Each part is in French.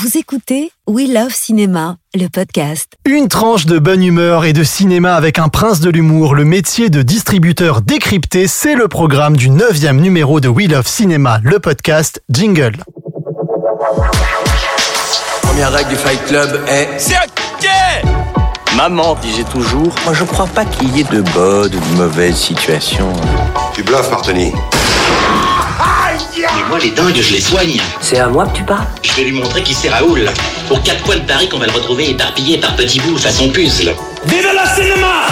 Vous écoutez We Love Cinéma, le podcast. Une tranche de bonne humeur et de cinéma avec un prince de l'humour, le métier de distributeur décrypté, c'est le programme du neuvième numéro de We Love Cinéma, le podcast Jingle. Première règle du Fight Club est C'est ok Maman disait toujours Moi je crois pas qu'il y ait de bonnes ou de mauvaises situations. Tu bluffes, Martini. Et moi, les dingues, je les soigne. C'est à moi que tu parles Je vais lui montrer qui c'est Raoul. Pour quatre coins de Paris qu'on va le retrouver éparpillé par petits bouts façon puzzle. Vive le cinéma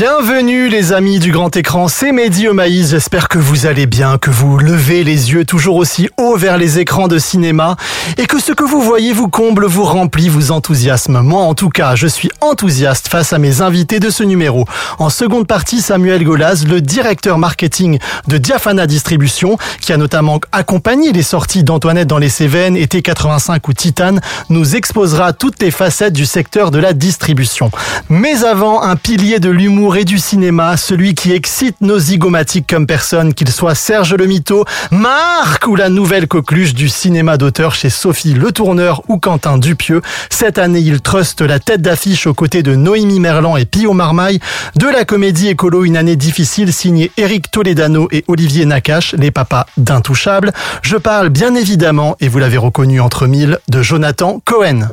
Bienvenue les amis du grand écran, c'est Mehdi maïs, j'espère que vous allez bien, que vous levez les yeux toujours aussi haut vers les écrans de cinéma et que ce que vous voyez vous comble, vous remplit, vous enthousiasme. Moi en tout cas, je suis enthousiaste face à mes invités de ce numéro. En seconde partie, Samuel Golaz, le directeur marketing de Diafana Distribution, qui a notamment accompagné les sorties d'Antoinette dans les Cévennes, été 85 ou Titane, nous exposera toutes les facettes du secteur de la distribution. Mais avant, un pilier de l'humour et du cinéma, celui qui excite nos zygomatiques comme personne, qu'il soit Serge Le Mito, Marc ou la nouvelle coqueluche du cinéma d'auteur chez Sophie Le Tourneur ou Quentin Dupieux. Cette année, il truste la tête d'affiche aux côtés de Noémie Merlan et Pio Marmaille. De la comédie écolo, une année difficile signée Eric Toledano et Olivier Nakache, les papas d'Intouchables. Je parle bien évidemment, et vous l'avez reconnu entre mille, de Jonathan Cohen.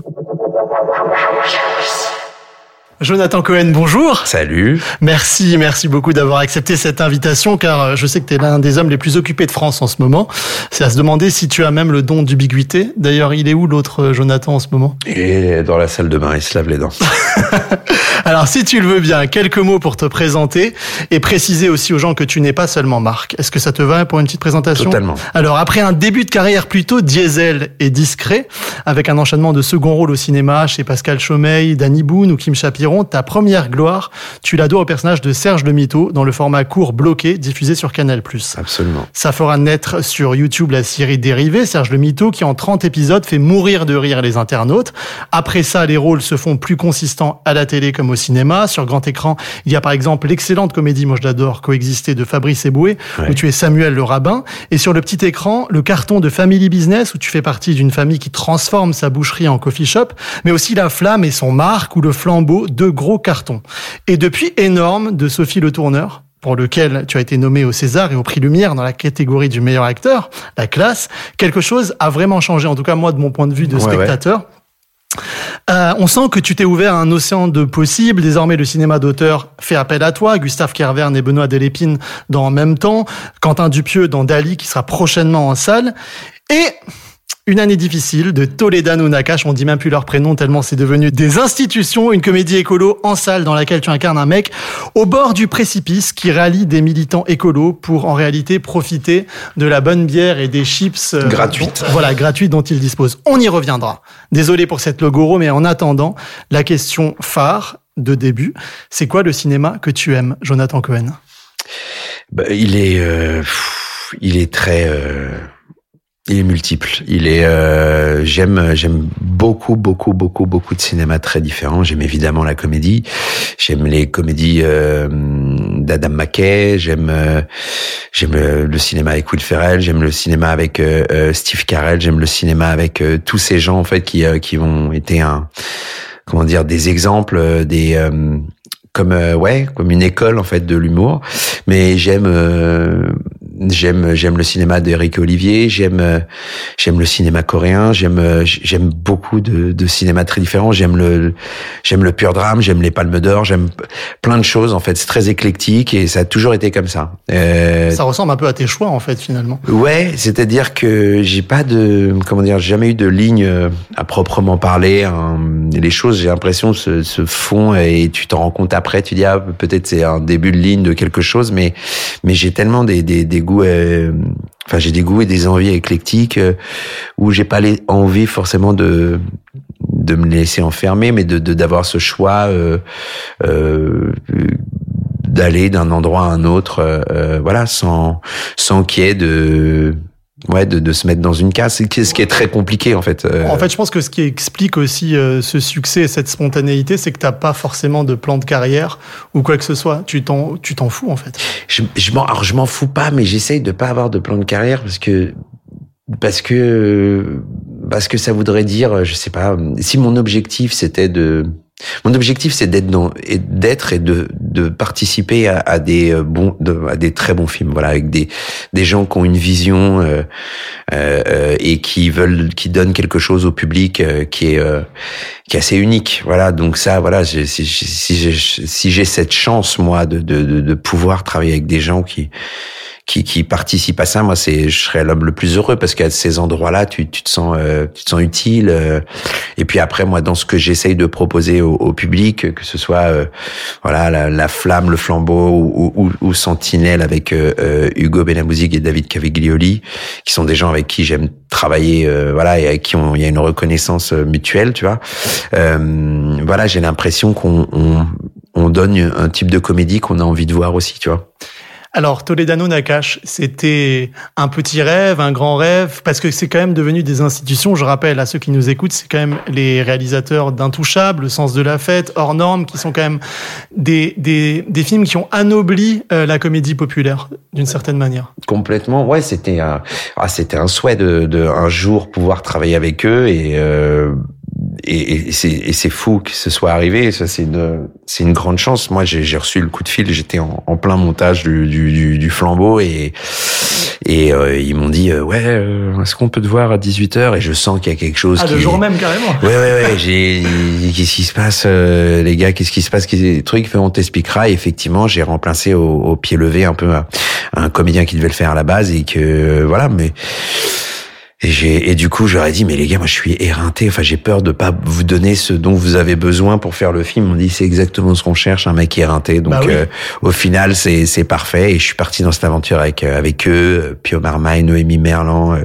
Jonathan Cohen, bonjour. Salut. Merci, merci beaucoup d'avoir accepté cette invitation car euh, je sais que tu es l'un des hommes les plus occupés de France en ce moment. C'est à se demander si tu as même le don d'ubiquité. D'ailleurs, il est où l'autre euh, Jonathan en ce moment? Il est dans la salle de bain, il se lave les dents. Alors, si tu le veux bien, quelques mots pour te présenter et préciser aussi aux gens que tu n'es pas seulement Marc. Est-ce que ça te va pour une petite présentation? Totalement. Alors, après un début de carrière plutôt diesel et discret, avec un enchaînement de second rôle au cinéma chez Pascal Chaumeil, Danny Boone ou Kim Ta première gloire, tu la dois au personnage de Serge Le Mito dans le format court bloqué diffusé sur Canal+. Absolument. Ça fera naître sur YouTube la série dérivée, Serge Le Mito, qui en 30 épisodes fait mourir de rire les internautes. Après ça, les rôles se font plus consistants à la télé comme au cinéma. Sur grand écran, il y a par exemple l'excellente comédie, moi je l'adore, Coexister de Fabrice Eboué, Ouais. où tu es Samuel le rabbin. Et sur le petit écran, le carton de Family Business, où tu fais partie d'une famille qui transforme sa boucherie en coffee shop, mais aussi La Flamme et son marque ou le flambeau, deux gros cartons. Et depuis Énorme de Sophie Le Tourneur, pour lequel tu as été nommé au César et au prix Lumière dans la catégorie du meilleur acteur, la classe, quelque chose a vraiment changé, en tout cas moi de mon point de vue de Ouais, ouais. spectateur. Euh, on sent que tu t'es ouvert à un océan de possibles. Désormais, le cinéma d'auteur fait appel à toi. Gustave Kervern et Benoît Delépine dans En même temps. Quentin Dupieux dans Dali, qui sera prochainement en salle. Et une année difficile de Toledano Nakache, on dit même plus leur prénom tellement c'est devenu des institutions, une comédie écolo en salle dans laquelle tu incarnes un mec au bord du précipice qui rallie des militants écolos pour en réalité profiter de la bonne bière et des chips euh, Gratuites. dont- voilà, gratuites dont ils disposent. On y reviendra. Désolé pour cette logoro, mais en attendant, la question phare de début, c'est quoi le cinéma que tu aimes, Jonathan Cohen? Bah, il est, euh, pff, il est très, euh, il est multiple. Il est, euh, j'aime, j'aime beaucoup, beaucoup, beaucoup, beaucoup de cinéma très différents. J'aime évidemment la comédie. J'aime les comédies euh, d'Adam McKay. J'aime, euh, j'aime le, cinéma avec Will Ferrell. J'aime le cinéma avec euh, euh, Steve Carell. J'aime le cinéma avec euh, tous ces gens en fait qui, qui ont été un, comment dire, des exemples, des comme ouais comme une école en fait de l'humour mais j'aime j'aime j'aime le cinéma d'Eric Olivier j'aime euh, j'aime le cinéma coréen j'aime euh, j'aime beaucoup de, de cinéma très différents j'aime le j'aime le pur drame j'aime les palmes d'or j'aime plein de choses en fait c'est très éclectique et ça a toujours été comme ça euh, Ça ressemble un peu à tes choix, en fait, finalement. Ouais, c'est-à-dire que j'ai pas de comment dire, j'ai jamais eu de ligne euh, à proprement parler. hein. Les choses, j'ai l'impression se, se font et tu t'en rends compte après. Tu dis ah peut-être c'est un début de ligne de quelque chose, mais mais j'ai tellement des des, des goûts. euh, Enfin, j'ai des goûts et des envies éclectiques euh, où j'ai pas les envie forcément de de me laisser enfermer, mais de d'avoir ce choix euh, euh, d'aller d'un endroit à un autre, voilà, sans sans qu'il y ait de ouais de, de se mettre dans une case, ce qui est très compliqué en fait. Euh, En fait, je pense que ce qui explique aussi euh, ce succès et cette spontanéité, c'est que t'as pas forcément de plan de carrière ou quoi que ce soit. Tu t'en, tu t'en fous en fait. je, je m'en alors je m'en fous pas, mais j'essaye de pas avoir de plan de carrière parce que parce que parce que ça voudrait dire, je sais pas, si mon objectif c'était de mon objectif, c'est d'être dans, et d'être et de, de participer à, à des euh, bons, à des très bons films. Voilà, avec des des gens qui ont une vision euh, euh, et qui veulent, qui donnent quelque chose au public euh, qui est euh, qui est assez unique. Voilà, donc ça, voilà, si, si, si j'ai cette chance moi de, de de pouvoir travailler avec des gens qui qui, qui participent à ça, moi, c'est, je serais l'homme le plus heureux parce qu'à ces endroits-là, tu, tu te sens, euh, tu te sens utile. Euh. et puis après, moi, dans ce que j'essaye de proposer au, au, public, que ce soit, euh, voilà, la, la, flamme, le flambeau ou, ou, ou Sentinelle avec Hugo Benamouzik et David Caviglioli, qui sont des gens avec qui j'aime travailler, voilà, et avec qui il y a une reconnaissance mutuelle, tu vois. voilà, j'ai l'impression qu'on on, on donne un type de comédie qu'on a envie de voir aussi, tu vois. Alors, Toledano Nakash, c'était un petit rêve, un grand rêve, parce que c'est quand même devenu des institutions. Je rappelle à ceux qui nous écoutent, c'est quand même les réalisateurs d'Intouchables, Le Sens de la Fête, Hors Normes, qui sont quand même des, des, des films qui ont anobli euh, la comédie populaire, d'une certaine manière. Complètement, ouais, c'était un, ah, c'était un souhait de, de un jour pouvoir travailler avec eux et euh, et, et c'est fou que ce soit arrivé. Ça, c'est une, c'est une grande chance. Moi, j'ai reçu le coup de fil. J'étais en, en, plein montage du, du, du flambeau et et euh, ils m'ont dit euh, ouais, euh, est-ce qu'on peut te voir à 18 h Et je sens qu'il y a quelque chose. Ah, qui le jour même carrément. Ouais, ouais, ouais. J'ai qu'est-ce qui se passe, les gars? Qu'est-ce qui se passe? Qu'est-ce trucs On t'expliquera. effectivement, j'ai remplacé au, au, pied levé un peu un, un comédien qui devait le faire à la base et que voilà, mais et, j'ai, et du coup, j'aurais dit, mais les gars, moi, je suis éreinté. Enfin, j'ai peur de pas vous donner ce dont vous avez besoin pour faire le film. On dit, c'est exactement ce qu'on cherche, un mec éreinté. Donc, bah euh, au final, c'est, c'est parfait. Et je suis parti dans cette aventure avec, euh, avec eux, Pio Marmaille, Noémie Merlan, euh,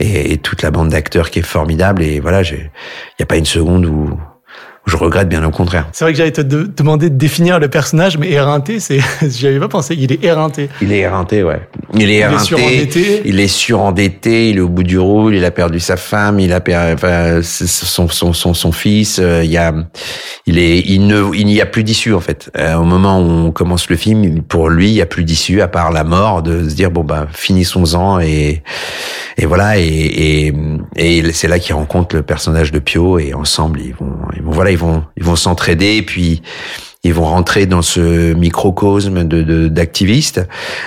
et, et, toute la bande d'acteurs qui est formidable. Et voilà, il n'y a pas une seconde où, je regrette bien au contraire. C'est vrai que j'allais te demander de définir le personnage, mais éreinté, c'est, j'y avais pas pensé. Il est éreinté. Il est éreinté, ouais. Il est éreinté. Il est surendetté. Il est surendetté. Il est au bout du roule. Il a perdu sa femme. Il a perdu enfin, son, son, son, son fils. Euh, il y a, il est, il ne, il n'y a plus d'issue en fait. Euh, au moment où on commence le film, pour lui, il n'y a plus d'issue à part la mort, de se dire bon bah finissons-en et et voilà et et, et c'est là qu'il rencontre le personnage de Pio et ensemble ils vont, ils vont voilà ils vont ils vont s'entraider et puis ils vont rentrer dans ce microcosme de d'activistes.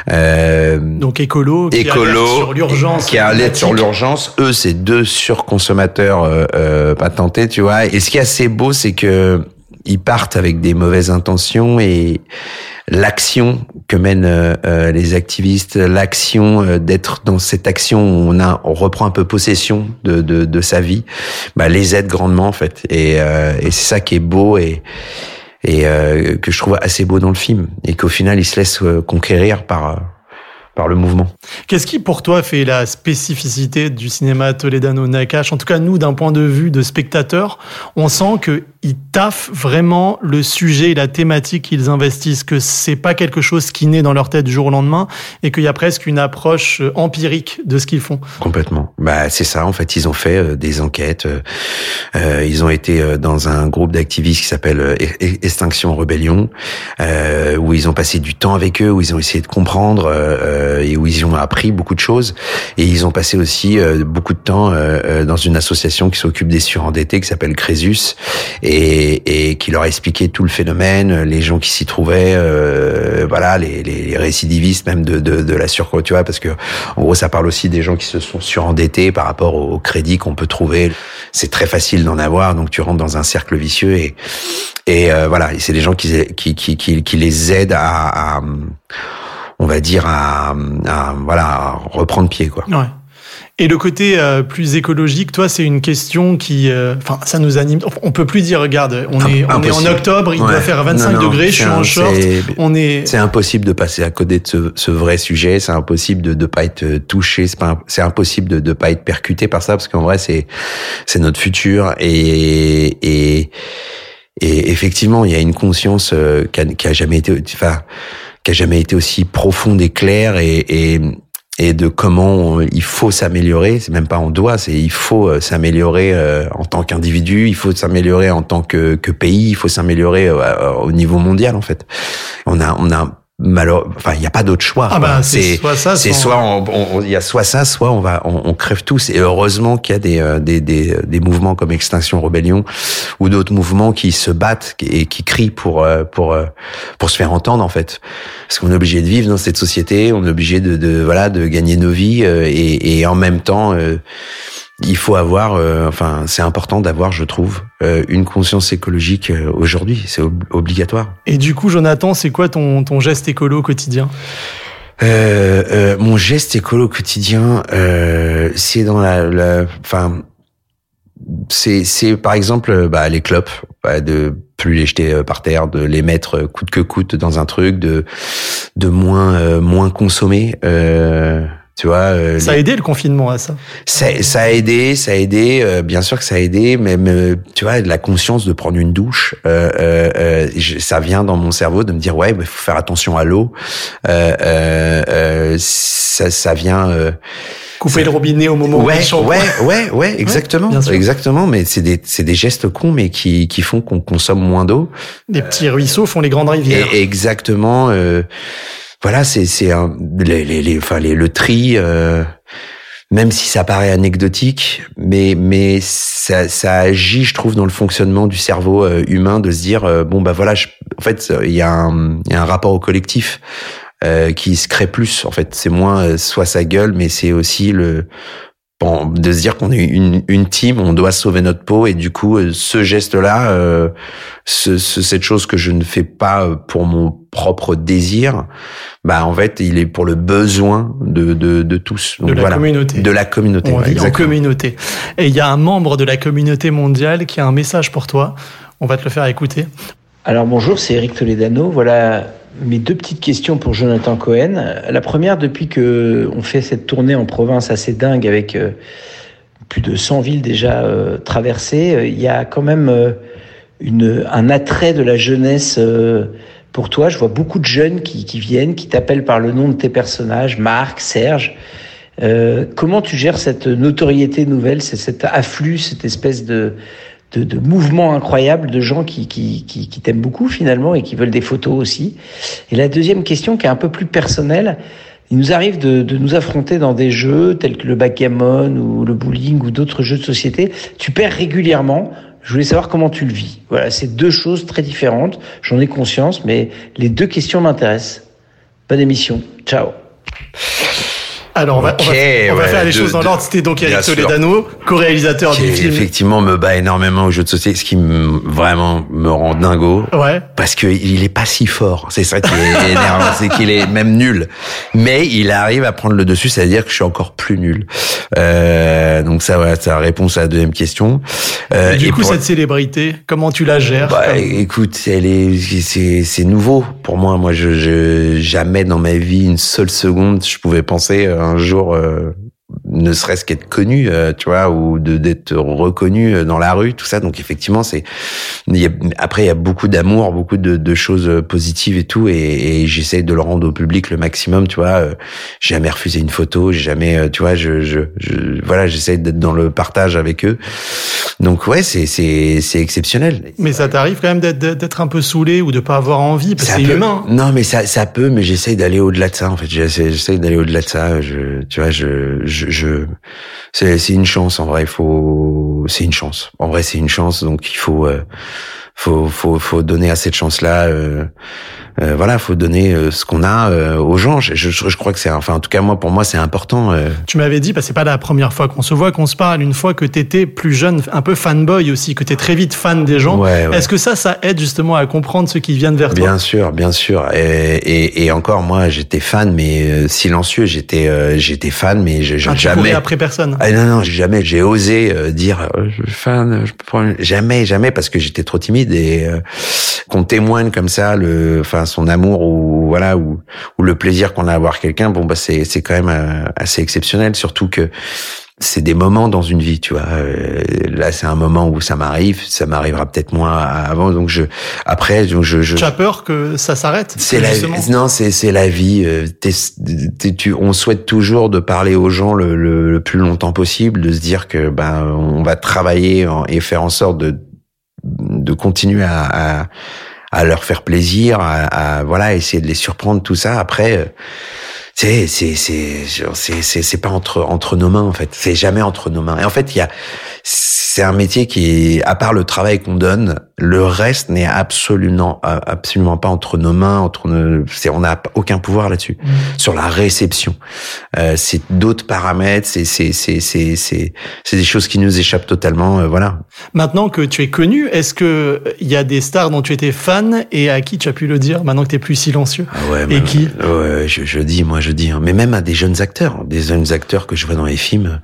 Euh, Donc écolo, qui écolo, sur l'urgence, qui alerte sur l'urgence. Eux, c'est deux surconsommateurs euh, euh, patentés, tu vois. Et ce qui est assez beau, c'est que ils partent avec des mauvaises intentions et l'action que mènent euh, euh, les activistes, l'action euh, d'être dans cette action où on a, on reprend un peu possession de, de, de sa vie, bah, les aide grandement en fait. Et, et c'est ça qui est beau et et que je trouve assez beau dans le film et qu'au final il se laisse conquérir par par le mouvement. Qu'est-ce qui, pour toi, fait la spécificité du cinéma Toledano-Nakash En tout cas, nous, d'un point de vue de spectateur, on sent que ils taffent vraiment le sujet et la thématique qu'ils investissent, que c'est pas quelque chose qui naît dans leur tête du jour au lendemain et qu'il y a presque une approche euh, empirique de ce qu'ils font. Complètement. Bah, c'est ça. En fait, ils ont fait euh, des enquêtes. Euh, ils ont été dans un groupe d'activistes qui s'appelle Extinction Rebellion, où ils ont passé du temps avec eux, où ils ont essayé de comprendre et où ils ont appris beaucoup de choses. Et ils ont passé aussi beaucoup de temps dans une association qui s'occupe des surendettés qui s'appelle Crésus. Et et, qui leur a expliqué tout le phénomène, les gens qui s'y trouvaient, euh, voilà, les, les, récidivistes même de, de, de la surcote, tu vois, parce que en gros ça parle aussi des gens qui se sont surendettés par rapport au crédit qu'on peut trouver. C'est très facile d'en avoir, donc tu rentres dans un cercle vicieux et et euh, voilà, c'est des gens qui, qui qui, qui qui les aident à, à on va dire à, à voilà à reprendre pied quoi. Ouais. Et le côté euh, plus écologique, toi, c'est une question qui, euh, enfin, ça nous anime. On peut plus dire, regarde, on est, on est en octobre, il doit faire 25 degrés, je suis en short. On est. C'est impossible de passer à côté de ce, ce vrai sujet. C'est impossible de ne pas être touché. C'est pas, c'est impossible de ne pas être percuté par ça parce qu'en vrai, c'est, c'est notre futur et et et effectivement, il y a une conscience euh, qui a, qui a jamais été, enfin, qui jamais été aussi profonde et claire et, et et de comment il faut s'améliorer. C'est même pas on doit, c'est il faut euh, s'améliorer euh, en tant qu'individu, il faut s'améliorer en tant que, que pays, il faut s'améliorer euh, au niveau mondial en fait. On a on a malheur, enfin, il n'y a pas d'autre choix. Ah bah, c'est soit ça, c'est soit- soit on- on- il y a soit ça, soit on va, on, on crève tous. Et heureusement qu'il y a des, euh, des, des, des mouvements comme Extinction Rebellion ou d'autres mouvements qui se battent et qui crient pour, euh, pour, euh, pour se faire entendre en fait. Parce qu'on est obligé de vivre dans cette société, on est obligé de, de voilà, de gagner nos vies et, et en même temps. euh, il faut avoir, euh, enfin, c'est important d'avoir, je trouve, euh, une conscience écologique euh, aujourd'hui. C'est ob- obligatoire. Et du coup, Jonathan, c'est quoi ton, ton geste écolo quotidien? Euh, euh, mon geste écolo quotidien, euh, c'est dans la, enfin, c'est, c'est par exemple, bah, les clopes, bah, de plus les jeter par terre, de les mettre coûte que coûte dans un truc, de, de moins, euh, moins consommer. Euh, tu vois, euh, Ça a aidé le confinement à ça. ça, ça a aidé, ça a aidé, euh, bien sûr que ça a aidé, même euh, tu vois, la conscience de prendre une douche, euh, euh, euh, je- ça vient dans mon cerveau de me dire ouais, il faut faire attention à l'eau. Euh, ça, ça vient. euh, Couper le robinet au moment où ouais, il chauffe. ouais, ouais, ouais, exactement, exactement. Mais c'est des, c'est des gestes cons, mais qui, qui font qu'on consomme moins d'eau. Les petits ruisseaux font les grandes rivières. Et exactement. Voilà, c'est c'est les les les enfin les le tri. euh, même si ça paraît anecdotique, mais mais ça ça agit, je trouve, dans le fonctionnement du cerveau euh, humain de se dire euh, bon bah voilà, je- en fait il y a un il y a un rapport au collectif euh, qui se crée plus. En fait, c'est moins euh, soit sa gueule, mais c'est aussi le de se dire qu'on est une, une team, on doit sauver notre peau et du coup euh, ce geste-là, euh, ce, ce- cette chose que je ne fais pas euh, pour mon propre désir, bah en fait il est pour le besoin de de, de tous. De la communauté. De la communauté. On ouais, vit en exactement. communauté. Et il y a un membre de la communauté mondiale qui a un message pour toi. On va te le faire écouter. Alors bonjour, c'est Eric Toledano. Voilà mes deux petites questions pour Jonathan Cohen. La première, depuis que on fait cette tournée en province assez dingue avec euh, plus de 100 villes déjà euh, traversées, euh, il y a quand même un attrait de la jeunesse pour toi. Je vois beaucoup de jeunes qui, viennent, qui t'appellent par le nom de tes personnages, Marc, Serge. Comment tu gères cette notoriété nouvelle, cet afflux, cette espèce de, de, de mouvement incroyable de gens qui, qui, qui, qui t'aiment beaucoup finalement et qui veulent des photos aussi. Et la deuxième question qui est un peu plus personnelle, il nous arrive de, de nous affronter dans des jeux tels que le backgammon ou le bowling ou d'autres jeux de société. Tu perds régulièrement. Je voulais savoir comment tu le vis. Voilà, c'est deux choses très différentes. J'en ai conscience, mais les deux questions m'intéressent. Bonne émission. Ciao. Alors, on va, on va- Ok, on va ouais, faire les de- choses dans l'ordre. C'était donc Eric. Toledano, co-réalisateur du film. effectivement me bat énormément aux jeux de société, ce qui me, vraiment me rend dingo. Ouais. Parce que il est pas si fort. C'est ça qui est énervant, c'est qu'il est même nul. Mais il arrive à prendre le dessus, c'est-à-dire que je suis encore plus nul. Euh, donc ça, voilà, ça répond à la deuxième question. Euh, Et du et coup, pour- cette célébrité, comment tu la gères bah, Comme- écoute, elle est, c'est, c'est nouveau pour moi. Moi, je, je, jamais dans ma vie une seule seconde, je pouvais penser euh, un jour, euh, ne serait-ce qu'être connu, euh, tu vois, ou de d'être reconnu euh, dans la rue, tout ça. Donc effectivement, c'est, après il y a beaucoup d'amour, beaucoup de, de choses euh, positives et tout, et, et j'essaie de le rendre au public le maximum, tu vois. Euh, J'ai jamais refusé une photo, j'ai jamais, euh, tu vois, je, je, je voilà, j'essaie d'être dans le partage avec eux. Donc ouais, c'est c'est c'est exceptionnel. Mais ça t'arrive quand même d'être- d'être un peu saoulé ou de pas avoir envie, parce que c'est humain. Non, mais ça, ça peut, mais j'essaye d'aller au-delà de ça. En fait, j'essaie, j'essaie d'aller au-delà de ça. Je, tu vois, je, je, c'est une chance. En vrai, il faut, c'est une chance. En vrai, c'est une chance. Donc, il faut, euh, faut, faut, faut donner à cette chance-là. Euh, euh, voilà, faut donner euh, ce qu'on a euh, aux gens. Je, je, je crois que c'est, enfin, en tout cas, moi, pour moi, c'est important. euh. Tu m'avais dit, bah, c'est pas la première fois qu'on se voit, qu'on se parle, une fois que t'étais plus jeune, un peu fanboy aussi, que t'es très vite fan des gens. Ouais, ouais. Est-ce que ça, ça aide justement à comprendre ceux qui viennent vers toi? Bien sûr, bien sûr. Et, et, et encore, moi, j'étais fan, mais euh, silencieux. J'étais, euh, j'étais fan, mais je, je- Ah, tu jamais. après personne. Ah non non, j'ai jamais, j'ai osé euh, dire je suis fan, je jamais jamais parce que j'étais trop timide et euh, qu'on témoigne comme ça le, enfin son amour ou voilà ou ou le plaisir qu'on a à voir quelqu'un, bon bah c'est c'est quand même euh, assez exceptionnel, surtout que c'est des moments dans une vie, tu vois. Euh, là, c'est un moment où ça m'arrive, ça m'arrivera peut-être moins avant, donc je après donc je je, Tu as peur que ça s'arrête c'est la non, c'est c'est la vie. euh, t'es- tu, on souhaite toujours de parler aux gens le, le, le plus longtemps possible, de se dire que ben on va travailler en- et faire en sorte de de continuer à, à leur faire plaisir, à, à, voilà, essayer de les surprendre, tout ça. Après, euh, c'est c'est c'est c'est pas entre entre nos mains en fait. C'est jamais entre nos mains. Et en fait, il y a c'est un métier qui est à part le travail qu'on donne, le reste n'est absolument absolument pas entre nos mains. Entre nos, on n'a aucun pouvoir là-dessus Mmh. sur la réception. Euh, c'est d'autres paramètres. C'est c'est c'est c'est c'est c'est des choses qui nous échappent totalement. euh, voilà. Maintenant que tu es connu, est-ce que il y a des stars dont tu étais fan et à qui tu as pu le dire maintenant que tu es plus silencieux? Ah ouais, Et qui? ouais, je, je dis, moi je dis, hein. mais même à des jeunes acteurs, hein, des jeunes acteurs que je vois dans les films,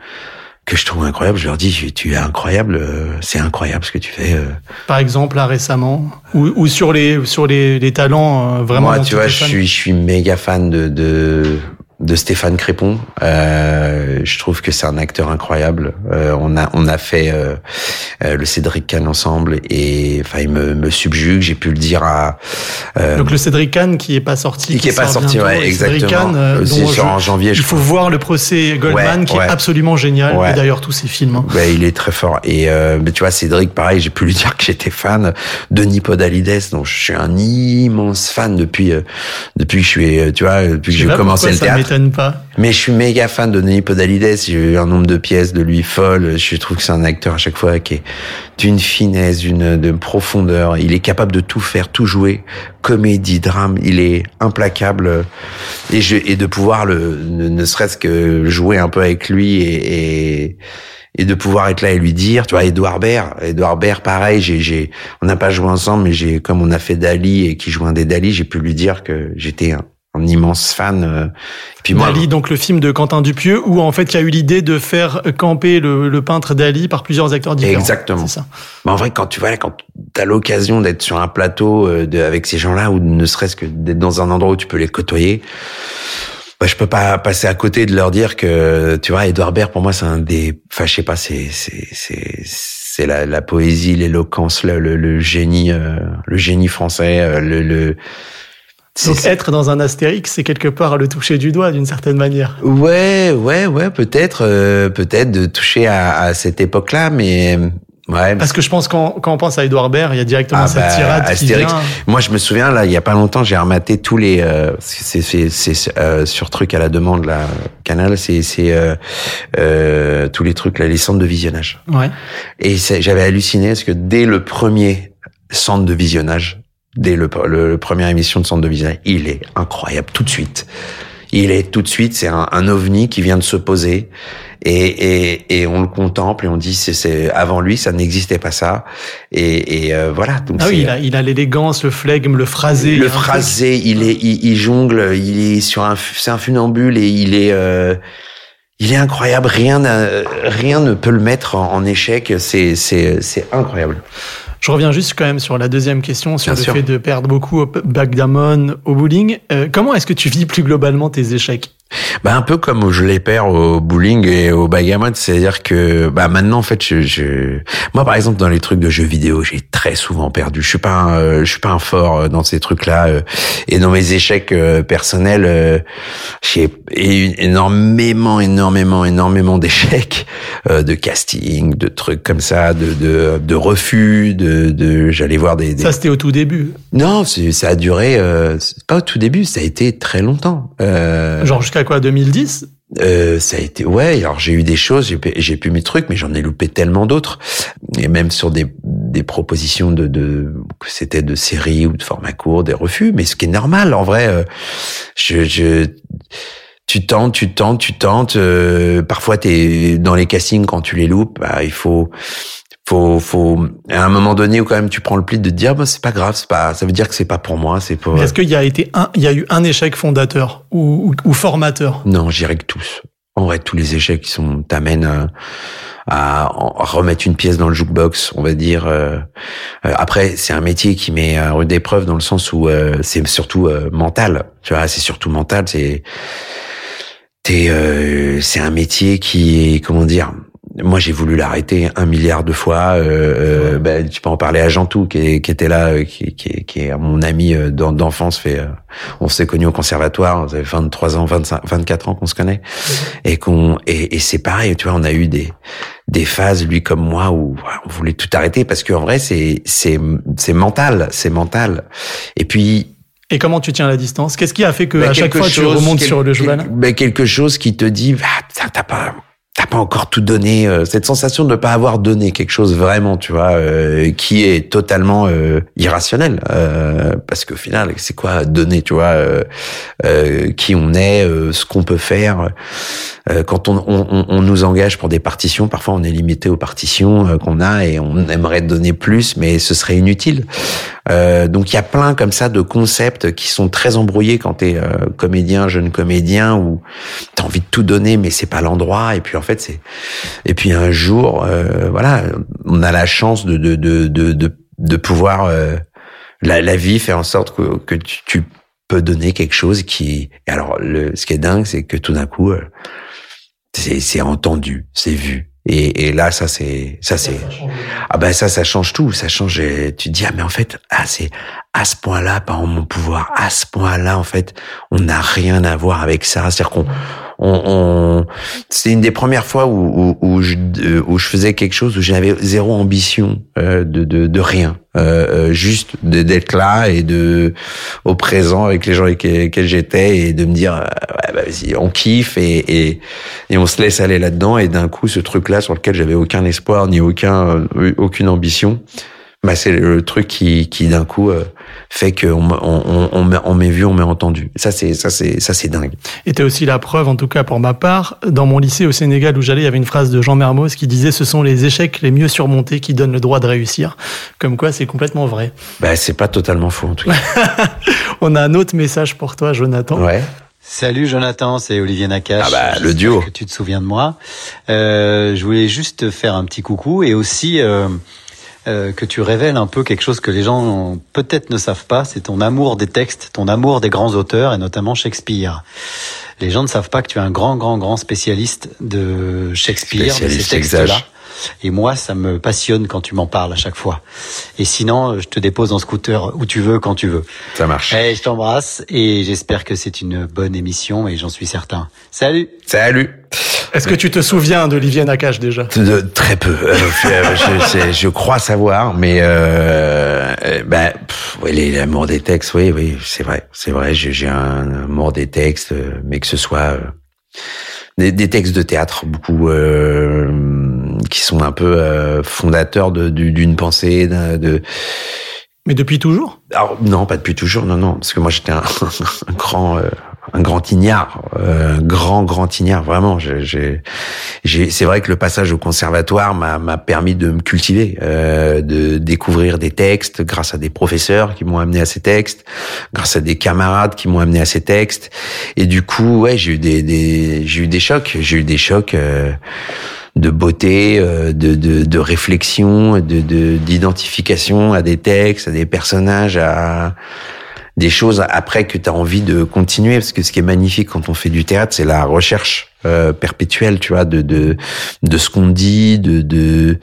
que je trouve incroyables, je leur dis, tu es incroyable, euh, c'est incroyable ce que tu fais. euh. Par exemple, là récemment, ou, ou sur les sur les, les talents euh, vraiment. Moi, tu vois, je suis, je suis méga fan de, de, de Stéphane Crépon. Euh, je trouve que c'est un acteur incroyable. Euh, on a, on a fait euh, euh, le Cédric Kahn ensemble et enfin, il me, me subjugue. J'ai pu le dire à. euh, Donc le Cédric Kahn qui est pas sorti, qui est pas sort sorti, bientôt, ouais, exactement. Kahn, euh, dont je- en janvier, je il faut voir le procès Goldman Ouais, qui ouais. est absolument génial. Ouais. Et d'ailleurs tous ses films. hein. Ouais, il est très fort. Et euh, mais tu vois, Cédric, pareil, j'ai pu lui dire que j'étais fan. Denis Podalides, dont je suis un immense fan depuis euh, depuis que je suis, tu vois, depuis que j'ai commencé le théâtre. Mais je suis méga fan de Denis Podalides. J'ai eu un nombre de pièces de lui folle. Je trouve que c'est un acteur à chaque fois qui est d'une finesse, d'une de profondeur. Il est capable de tout faire, tout jouer, comédie, drame. Il est implacable. Et, je, et de pouvoir le, ne, ne serait-ce que jouer un peu avec lui et, et et de pouvoir être là et lui dire, tu vois, Edouard Baird, Edouard Baird, pareil, j'ai, j'ai, on n'a pas joué ensemble, mais j'ai, comme on a fait Dali et qui joue un des Dali, j'ai pu lui dire que j'étais un, un immense fan. euh. Et puis moi, Dali, donc le film de Quentin Dupieux, où en fait il y a eu l'idée de faire camper le, le peintre Dali par plusieurs acteurs différents. Exactement. Ça. Mais en vrai, quand tu vois, quand t'as l'occasion d'être sur un plateau euh, de, avec ces gens-là, ou ne serait-ce que d'être dans un endroit où tu peux les côtoyer, bah, je peux pas passer à côté de leur dire que, tu vois, Edouard Baird, pour moi, c'est un des, enfin, je sais pas, c'est, c'est, c'est, c'est la, la poésie, l'éloquence, le, le, le génie, euh, le génie français, euh, le, le, Donc être dans un Astérix, c'est quelque part le toucher du doigt d'une certaine manière. Ouais, ouais, ouais, peut-être, euh, peut-être de toucher à, à cette époque-là, mais ouais. Parce que je pense quand, quand on pense à Edouard Baird, il y a directement Ah cette bah, tirade qui Astérix. vient. Moi, je me souviens là, il y a pas longtemps, j'ai rematé tous les, euh, c'est c'est c'est euh, sur truc à la demande là, Canal, c'est c'est euh, euh, tous les trucs là, les centres de visionnage. Ouais. Et j'avais halluciné parce que dès le premier centre de visionnage, dès le, le, le première émission de centre de visionnage, il est incroyable tout de suite. Il est tout de suite, c'est un, un ovni qui vient de se poser et, et, et on le contemple et on dit c'est c'est avant lui ça n'existait pas ça et, et euh, voilà donc Ah oui, il a, il a l'élégance, le flegme, le phrasé. le phrasé, il est, il, il jongle, il est sur un, c'est un funambule et il est, euh, il est incroyable. Rien, rien ne peut le mettre en, en échec. C'est, c'est, c'est incroyable. Je reviens juste quand même sur la deuxième question, sur Bien le sûr. fait de perdre beaucoup au backgammon, au bowling. Euh, comment est-ce que tu vis plus globalement tes échecs? Bah un peu comme je les perds au bowling et au bagamon, c'est-à-dire que bah maintenant en fait je, je moi par exemple dans les trucs de jeux vidéo, j'ai très souvent perdu. Je suis pas un, euh, je suis pas un fort euh, dans ces trucs-là euh, et dans mes échecs euh, personnels, euh, j'ai eu énormément énormément énormément d'échecs euh, de casting, de trucs comme ça, de de, de refus, de, de j'allais voir des, des... Ça, c'était au tout début. non, ça a duré euh, pas au tout début, ça a été très longtemps. Euh, Genre jusqu'à quoi 2010 euh, ça a été ouais. Alors j'ai eu des choses, j'ai pu- j'ai pu mes trucs, mais j'en ai loupé tellement d'autres. Et même sur des des propositions de de que c'était de séries ou de format court, des refus. Mais ce qui est normal en vrai. euh, je je tu tentes, tu tentes, tu tentes. euh, parfois t'es dans les castings quand tu les loupes, bah, il faut faut faut à un moment donné où quand même tu prends le pli de te dire bah c'est pas grave, c'est pas ça veut dire que c'est pas pour moi, c'est Mais Est-ce qu'il y a été un, il y a eu un échec fondateur ou, ou, ou formateur? Non, je dirais que tous. En vrai, tous les échecs qui sont t'amènent à, à remettre une pièce dans le jukebox, on va dire. euh, euh, après, c'est un métier qui met à rude épreuve dans le sens où euh, c'est surtout euh, mental. Tu vois, c'est surtout mental. C'est euh, c'est un métier qui est comment dire. Moi, j'ai voulu l'arrêter un milliard de fois. Euh, euh, ben, tu peux en parler à Jantou, qui, est- qui était là, euh, qui, qui, qui est mon ami euh, d'en- d'enfance. Fait, on s'est connus au conservatoire. Ça fait 23 ans, 25, 24 ans qu'on se connaît, et qu'on et, et c'est pareil. Tu vois, on a eu des des phases, lui comme moi, où on voulait tout arrêter parce qu'en vrai, c'est c'est c'est mental, c'est mental. Et puis Et comment tu tiens la distance? Qu'est-ce qui a fait que bah, à chaque fois tu remontes quel- sur le quel- cheval? bah, quelque chose qui te dit, ah, putain, t'as pas, t'as pas encore tout donné. euh, cette sensation de ne pas avoir donné quelque chose vraiment, tu vois, euh, qui est totalement euh, irrationnel. euh, parce qu'au final, c'est quoi donner, tu vois, euh, euh, qui on est, ce qu'on peut faire. Quand on, on, on- nous engage pour des partitions, parfois on est limité aux partitions qu'on a et on aimerait donner plus, mais ce serait inutile. Donc il y a plein comme ça de concepts qui sont très embrouillés quand t'es comédien, jeune comédien, où t'as envie de tout donner, mais c'est pas l'endroit. Et puis fait c'est. Et puis un jour, euh, voilà, on a la chance de de de de de, de pouvoir euh, la, la vie fait en sorte que que tu, tu peux donner quelque chose qui. Et alors le ce qui est dingue, c'est que tout d'un coup. euh, c'est c'est entendu, c'est vu. Et, et là, ça c'est ça c'est ah ben ça ça change tout, ça change. et Tu te dis ah mais en fait ah c'est à ce point-là pas en mon pouvoir, à ce point-là en fait on n'a rien à voir avec ça. C'est-à-dire qu'on on, on- c'est une des premières fois où où, où je euh, où je faisais quelque chose où j'avais zéro ambition euh, de, de de rien, euh, euh, juste d'être là et de au présent avec les gens avec lesquels j'étais et de me dire bah, vas-y on kiffe et, et et on se laisse aller là-dedans. Et d'un coup ce truc là sur lequel j'avais aucun espoir ni aucun aucune ambition bah c'est le truc qui qui d'un coup euh, fait que on m'a- on on m'est- vu on m'est entendu ça c'est ça c'est ça c'est dingue Et t'es aussi la preuve, en tout cas pour ma part. Dans mon lycée au Sénégal où j'allais, il y avait une phrase de Jean Mermoz qui disait Ce sont les échecs les mieux surmontés qui donnent le droit de réussir. Comme quoi, c'est complètement vrai. bah c'est pas totalement faux en tout cas On a un autre message pour toi, Jonathan. ouais Salut Jonathan, c'est Olivier Nakache. Ah bah, le duo. Que tu te souviens de moi. Euh, je voulais juste te faire un petit coucou et aussi euh, euh, que tu révèles un peu quelque chose que les gens peut-être ne savent pas, c'est ton amour des textes, ton amour des grands auteurs et notamment Shakespeare. Les gens ne savent pas que tu es un grand, grand, grand spécialiste de Shakespeare, de ces textes-là. Et moi, ça me passionne quand tu m'en parles à chaque fois. Et sinon, je te dépose en scooter où tu veux, quand tu veux. ça marche Eh, je t'embrasse et j'espère que c'est une bonne émission et j'en suis certain. Salut salut Est-ce que tu te souviens d'Olivier Nakache déjà? De, très peu. Euh, euh, je, crois savoir, mais euh, euh, bah, pff, les- l'amour des textes, oui, oui, c'est vrai, c'est vrai. J'ai un amour des textes, euh, mais que ce soit euh, des, des textes de théâtre, beaucoup euh, qui sont un peu euh, fondateurs de- du- d'une pensée, de, Mais depuis toujours? Alors non, pas depuis toujours, non, non, parce que moi j'étais un, un grand, euh, un grand ignare, euh, un grand, grand ignare, vraiment. J'ai, c'est vrai que le passage au conservatoire m'a, m'a permis de me cultiver, euh, de découvrir des textes grâce à des professeurs qui m'ont amené à ces textes, grâce à des camarades qui m'ont amené à ces textes, et du coup, ouais, j'ai eu des, des j'ai eu des chocs, j'ai eu des chocs. euh, de beauté, euh, de, de, de réflexion, de, de d'identification à des textes, à des personnages, à des choses après que tu as envie de continuer. Parce que ce qui est magnifique quand on fait du théâtre, c'est la recherche euh, perpétuelle, tu vois, de de de ce qu'on dit, de de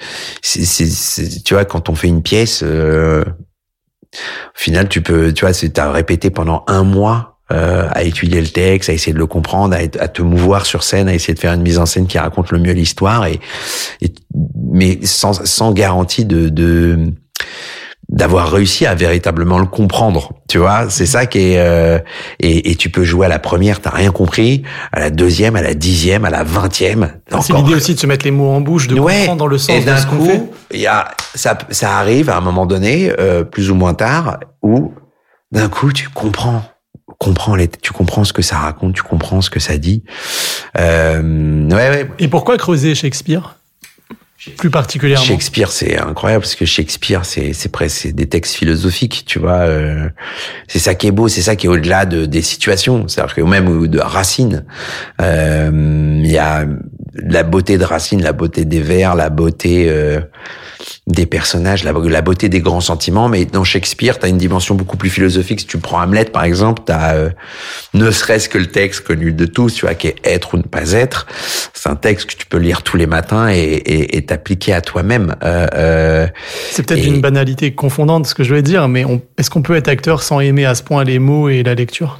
tu vois quand on fait une pièce. Euh, au final, tu peux, tu vois, c'est t'as répété pendant un mois euh, à étudier le texte, à essayer de le comprendre, à, être- à te mouvoir sur scène, à essayer de faire une mise en scène qui raconte le mieux l'histoire, et, et mais sans, sans garantie de, de d'avoir réussi à véritablement le comprendre. Tu vois, c'est ça qui est euh, et, et tu peux jouer à la première, t'as rien compris, à la deuxième, à la dixième, à la vingtième. C'est l'idée aussi de se mettre les mots en bouche, de Ouais. comprendre dans le Et sens de d'un ce qu'on coup, il y a, ça, ça arrive à un moment donné, euh, plus ou moins tard, où d'un coup tu comprends, comprends les, tu comprends ce que ça raconte, tu comprends ce que ça dit. Euh, ouais, ouais. Et pourquoi creuser Shakespeare? Particulièrement. Shakespeare, c'est incroyable parce que Shakespeare, c'est c'est presque des textes philosophiques, tu vois. euh, c'est ça qui est beau, c'est ça qui est au-delà de des situations. C'est-à-dire que même de Racine, euh, il y a la beauté de Racine, la beauté des vers, la beauté euh, des personnages, la, beauté des grands sentiments. Mais dans Shakespeare, tu as une dimension beaucoup plus philosophique. Si tu prends Hamlet, par exemple, tu as ne serait-ce que le texte connu de tous, tu vois, qui est être ou ne pas être. C'est un texte que tu peux lire tous les matins et et- à toi-même. Euh, euh, C'est peut-être Et- une banalité confondante ce que je vais dire, mais est-ce qu'on peut être acteur sans aimer à ce point les mots et la lecture?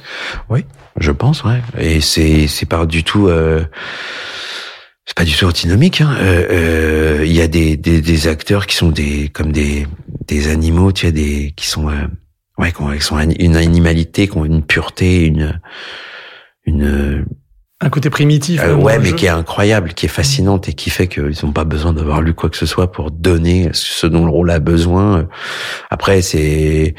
Oui, je pense, ouais. Et c'est c'est pas du tout. Euh... c'est pas du tout antinomique. hein. Euh, Il y a des, des, des acteurs qui sont des comme des des animaux, tu sais, des qui sont ouais, qui ont, qui sont une animalité, qui ont une pureté, une une Un côté primitif. euh, ouais, mais jeu. qui est incroyable, qui est fascinante et qui fait qu'ils n'ont pas besoin d'avoir lu quoi que ce soit pour donner ce dont le rôle a besoin. Après, c'est,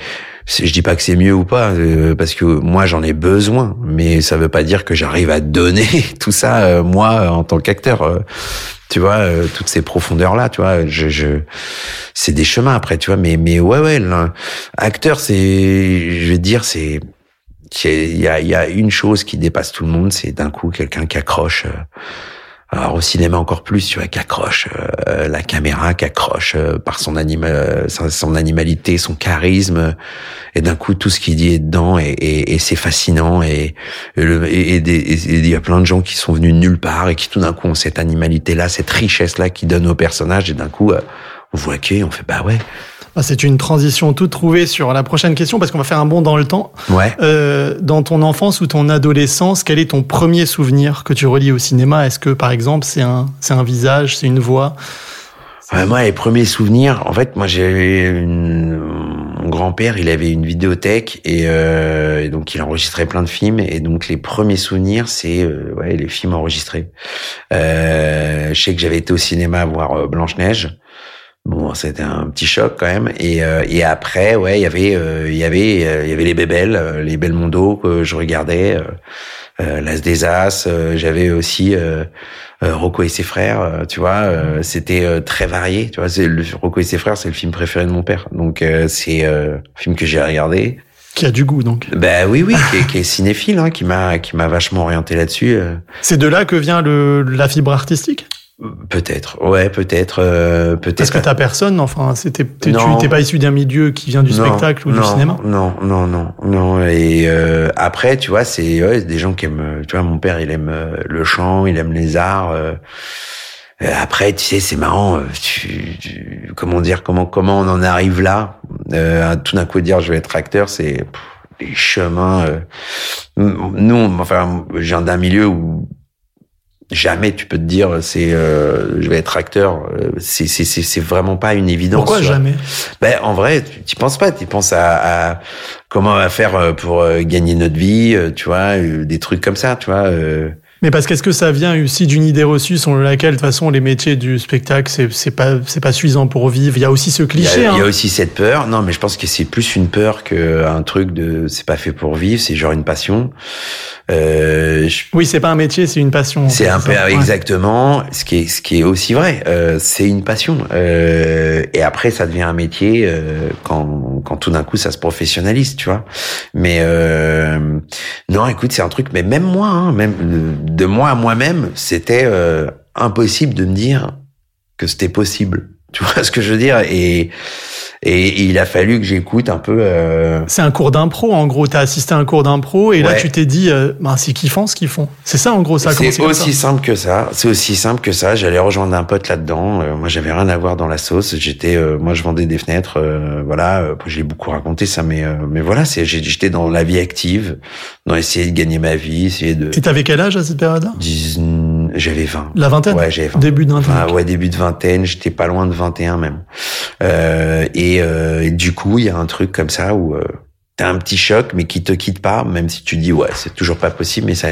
je dis pas que c'est mieux ou pas, euh, parce que moi j'en ai besoin, mais ça veut pas dire que j'arrive à donner tout ça euh, moi en tant qu'acteur. tu vois, toutes ces profondeurs là, tu vois, je, je, c'est des chemins après, tu vois, mais mais ouais ouais, acteur c'est, je vais te dire c'est il y a, il y a une chose qui dépasse tout le monde, c'est d'un coup quelqu'un qui accroche. euh, alors au cinéma encore plus, tu vois, qui accroche euh, la caméra, qui accroche euh, par son anima, son, animalité, son charisme, et d'un coup tout ce qu'il dit est dedans et, et, et c'est fascinant et le- et- et il y a plein de gens qui sont venus de nulle part et qui tout d'un coup ont cette animalité là, cette richesse là qui donne au personnage et d'un coup euh, on voit qui, on fait bah ouais, C'est une transition toute trouvée sur la prochaine question parce qu'on va faire un bond dans le temps. ouais. Euh, dans ton enfance ou ton adolescence, quel est ton premier souvenir que tu relis au cinéma? Est-ce que, par exemple, c'est un, c'est un visage, c'est une voix? Ouais, moi, les premiers souvenirs, en fait, moi, j'ai une... mon grand-père, il avait une vidéothèque et, euh, et donc il enregistrait plein de films et donc les premiers souvenirs, c'est euh, ouais les films enregistrés. Euh, je sais que j'avais été au cinéma voir euh, Blanche Neige. Bon, c'était un petit choc quand même. Et, euh, et après, ouais, il y avait, euh, il y avait, euh, il y avait les Bébelles, euh, les Belmondo que je regardais, euh, euh, L'As des As. euh, j'avais aussi Rocco et ses frères. tu vois, euh, c'était euh, très varié. Tu vois, c'est le Rocco et ses frères, c'est le film préféré de mon père. Donc euh, c'est euh, un film que j'ai regardé. qui a du goût, donc Ben oui, oui, qui est, qui est cinéphile, hein, qui m'a, qui m'a vachement orienté là-dessus. C'est de là que vient le, la fibre artistique? Peut-être, ouais, peut-être, euh, peut-être. Parce que t'as personne, enfin, c'était, t'es- tu n'es pas issu d'un milieu qui vient du Non, spectacle ou du cinéma Non, non, non, non. Et euh, après, tu vois, c'est ouais, des gens qui aiment. Tu vois, mon père, il aime euh, le chant, il aime les arts. euh. Euh, après, tu sais, c'est marrant. euh, Tu, tu- comment dire, comment comment on en arrive là? Euh, à Tout d'un coup dire, je vais être acteur, c'est pff, les chemins. euh. Nous, enfin, je viens d'un milieu où jamais tu peux te dire c'est euh, je vais être acteur c'est c'est c'est c'est vraiment pas une évidence Pourquoi jamais? Ben, en vrai, tu penses pas, tu penses à, à comment on va faire euh, pour euh, gagner notre vie, euh, tu vois, des trucs comme ça, tu vois. euh. Mais parce qu'est-ce que ça vient aussi d'une idée reçue selon laquelle, de toute façon, les métiers du spectacle, c'est, c'est pas, c'est pas suffisant pour vivre. Il y a aussi ce Il y, a, cliché. il y a hein. aussi cette peur. Non, mais je pense que c'est plus une peur qu'un truc de c'est pas fait pour vivre, c'est genre une passion. Euh, je- Oui, c'est pas un métier, c'est une passion. C'est un peu. Ouais. exactement ce qui est ce qui est aussi vrai. Euh, c'est une passion Euh, et après ça devient un métier euh, quand quand tout d'un coup ça se professionnalise, tu vois. Mais euh, non, écoute, c'est un truc. Mais même moi, hein, même de, de moi à moi-même, c'était euh, impossible de me dire que c'était possible. Tu vois ce que je veux dire? Et et il a fallu que j'écoute un peu. Euh, C'est un cours d'impro, en gros. T'as assisté à un cours d'impro et là, tu t'es dit, euh, ben, c'est kiffant ce qu'ils font. C'est ça, en gros, ça a C'est aussi ça. simple que ça. C'est aussi simple que ça. J'allais rejoindre un pote là-dedans. Euh, moi, j'avais rien à voir dans la sauce. J'étais, euh, moi, je vendais des fenêtres. euh, voilà. J'ai beaucoup raconté ça, mais euh, mais voilà, j'étais dans la vie active, dans essayer de gagner ma vie, essayer de. Et t'avais quel âge à cette période-là? J'avais 20. La vingtaine? Ouais, j'avais 20. Début de vingtaine. Ah ouais, début de vingtaine, j'étais pas loin de 21 même. Euh, et, euh, et du coup, il y a un truc comme ça où euh, t'as un petit choc, mais qui te quitte pas, même si tu dis ouais, c'est toujours pas possible, mais ça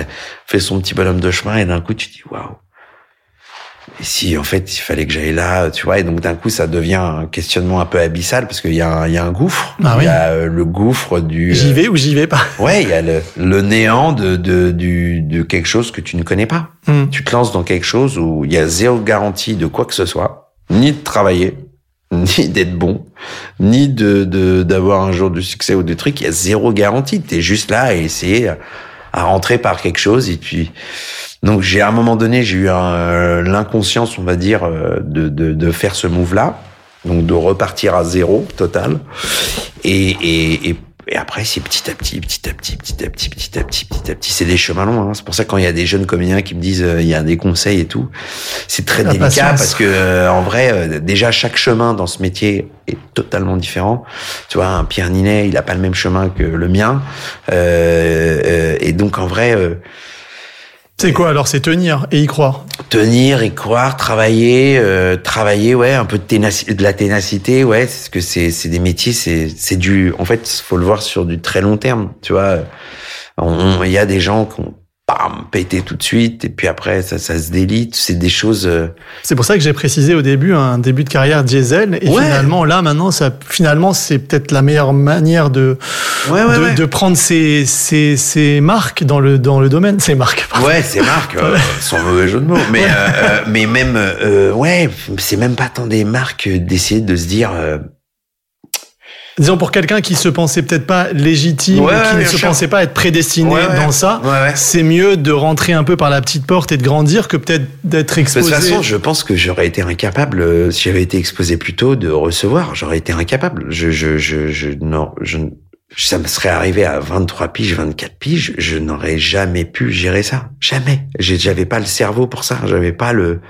fait son petit bonhomme de chemin et d'un coup tu dis waouh. Et si en fait il fallait que j'aille là, tu vois, et donc d'un coup ça devient un questionnement un peu abyssal parce qu'il y, a un- il y a un gouffre, Ah il oui. y a euh, le gouffre du. J'y vais ou j'y vais pas? Ouais, il y a le, le néant de, de, du, de quelque chose que tu ne connais pas. Hmm. Tu te lances dans quelque chose où il y a zéro garantie de quoi que ce soit, ni de travailler, ni d'être bon, ni de d'avoir un jour du succès ou des trucs. Il y a zéro garantie. T'es juste là à essayer à, rentrer par quelque chose et puis. Donc j'ai à un moment donné j'ai eu euh, l'inconscience on va dire euh, de, de, faire ce move là donc de repartir à zéro total et, et après c'est petit à petit petit à petit petit à petit petit à petit petit à petit c'est des chemins longs hein. c'est pour ça que quand il y a des jeunes comédiens qui me disent euh, il y a des conseils et tout c'est très La délicat patience. parce que euh, en vrai euh, déjà chaque chemin dans ce métier est totalement différent tu vois un Pierre Ninet il a pas le même chemin que le mien euh, euh, et donc en vrai euh, C'est quoi alors C'est tenir et y croire? tenir y croire travailler euh, travailler ouais un peu de, de la ténacité ouais c'est ce que c'est des métiers c'est du en fait faut le voir sur du très long terme tu vois il y a des gens qui ont bam pété tout de suite et puis après ça ça se délite c'est des choses euh, C'est pour ça que j'ai précisé au début un début de carrière diesel et Ouais. finalement là maintenant ça finalement c'est peut-être la meilleure manière de ouais ouais de, de prendre ses, ses, ses marques dans le dans le domaine ces marques pardon. Ouais, c'est marques, euh, sans mauvais jeu de mots. Mais, euh, euh, mais même, euh, ouais, c'est même pas tant des marques d'essayer de se dire, euh, disons pour quelqu'un qui se pensait peut-être pas légitime Ouais, ou qui ne se pensait pas être prédestiné Ouais, ouais. dans ça c'est mieux de rentrer un peu par la petite porte et de grandir que peut-être d'être De exposé toute façon, je pense que j'aurais été incapable, euh, si j'avais été exposé plus tôt, de recevoir. J'aurais été incapable. Je, je, je, je, non, je, ça me serait arrivé à 23 piges, 24 piges, je n'aurais jamais pu gérer ça. Jamais. J'avais pas le cerveau pour ça. J'avais pas le,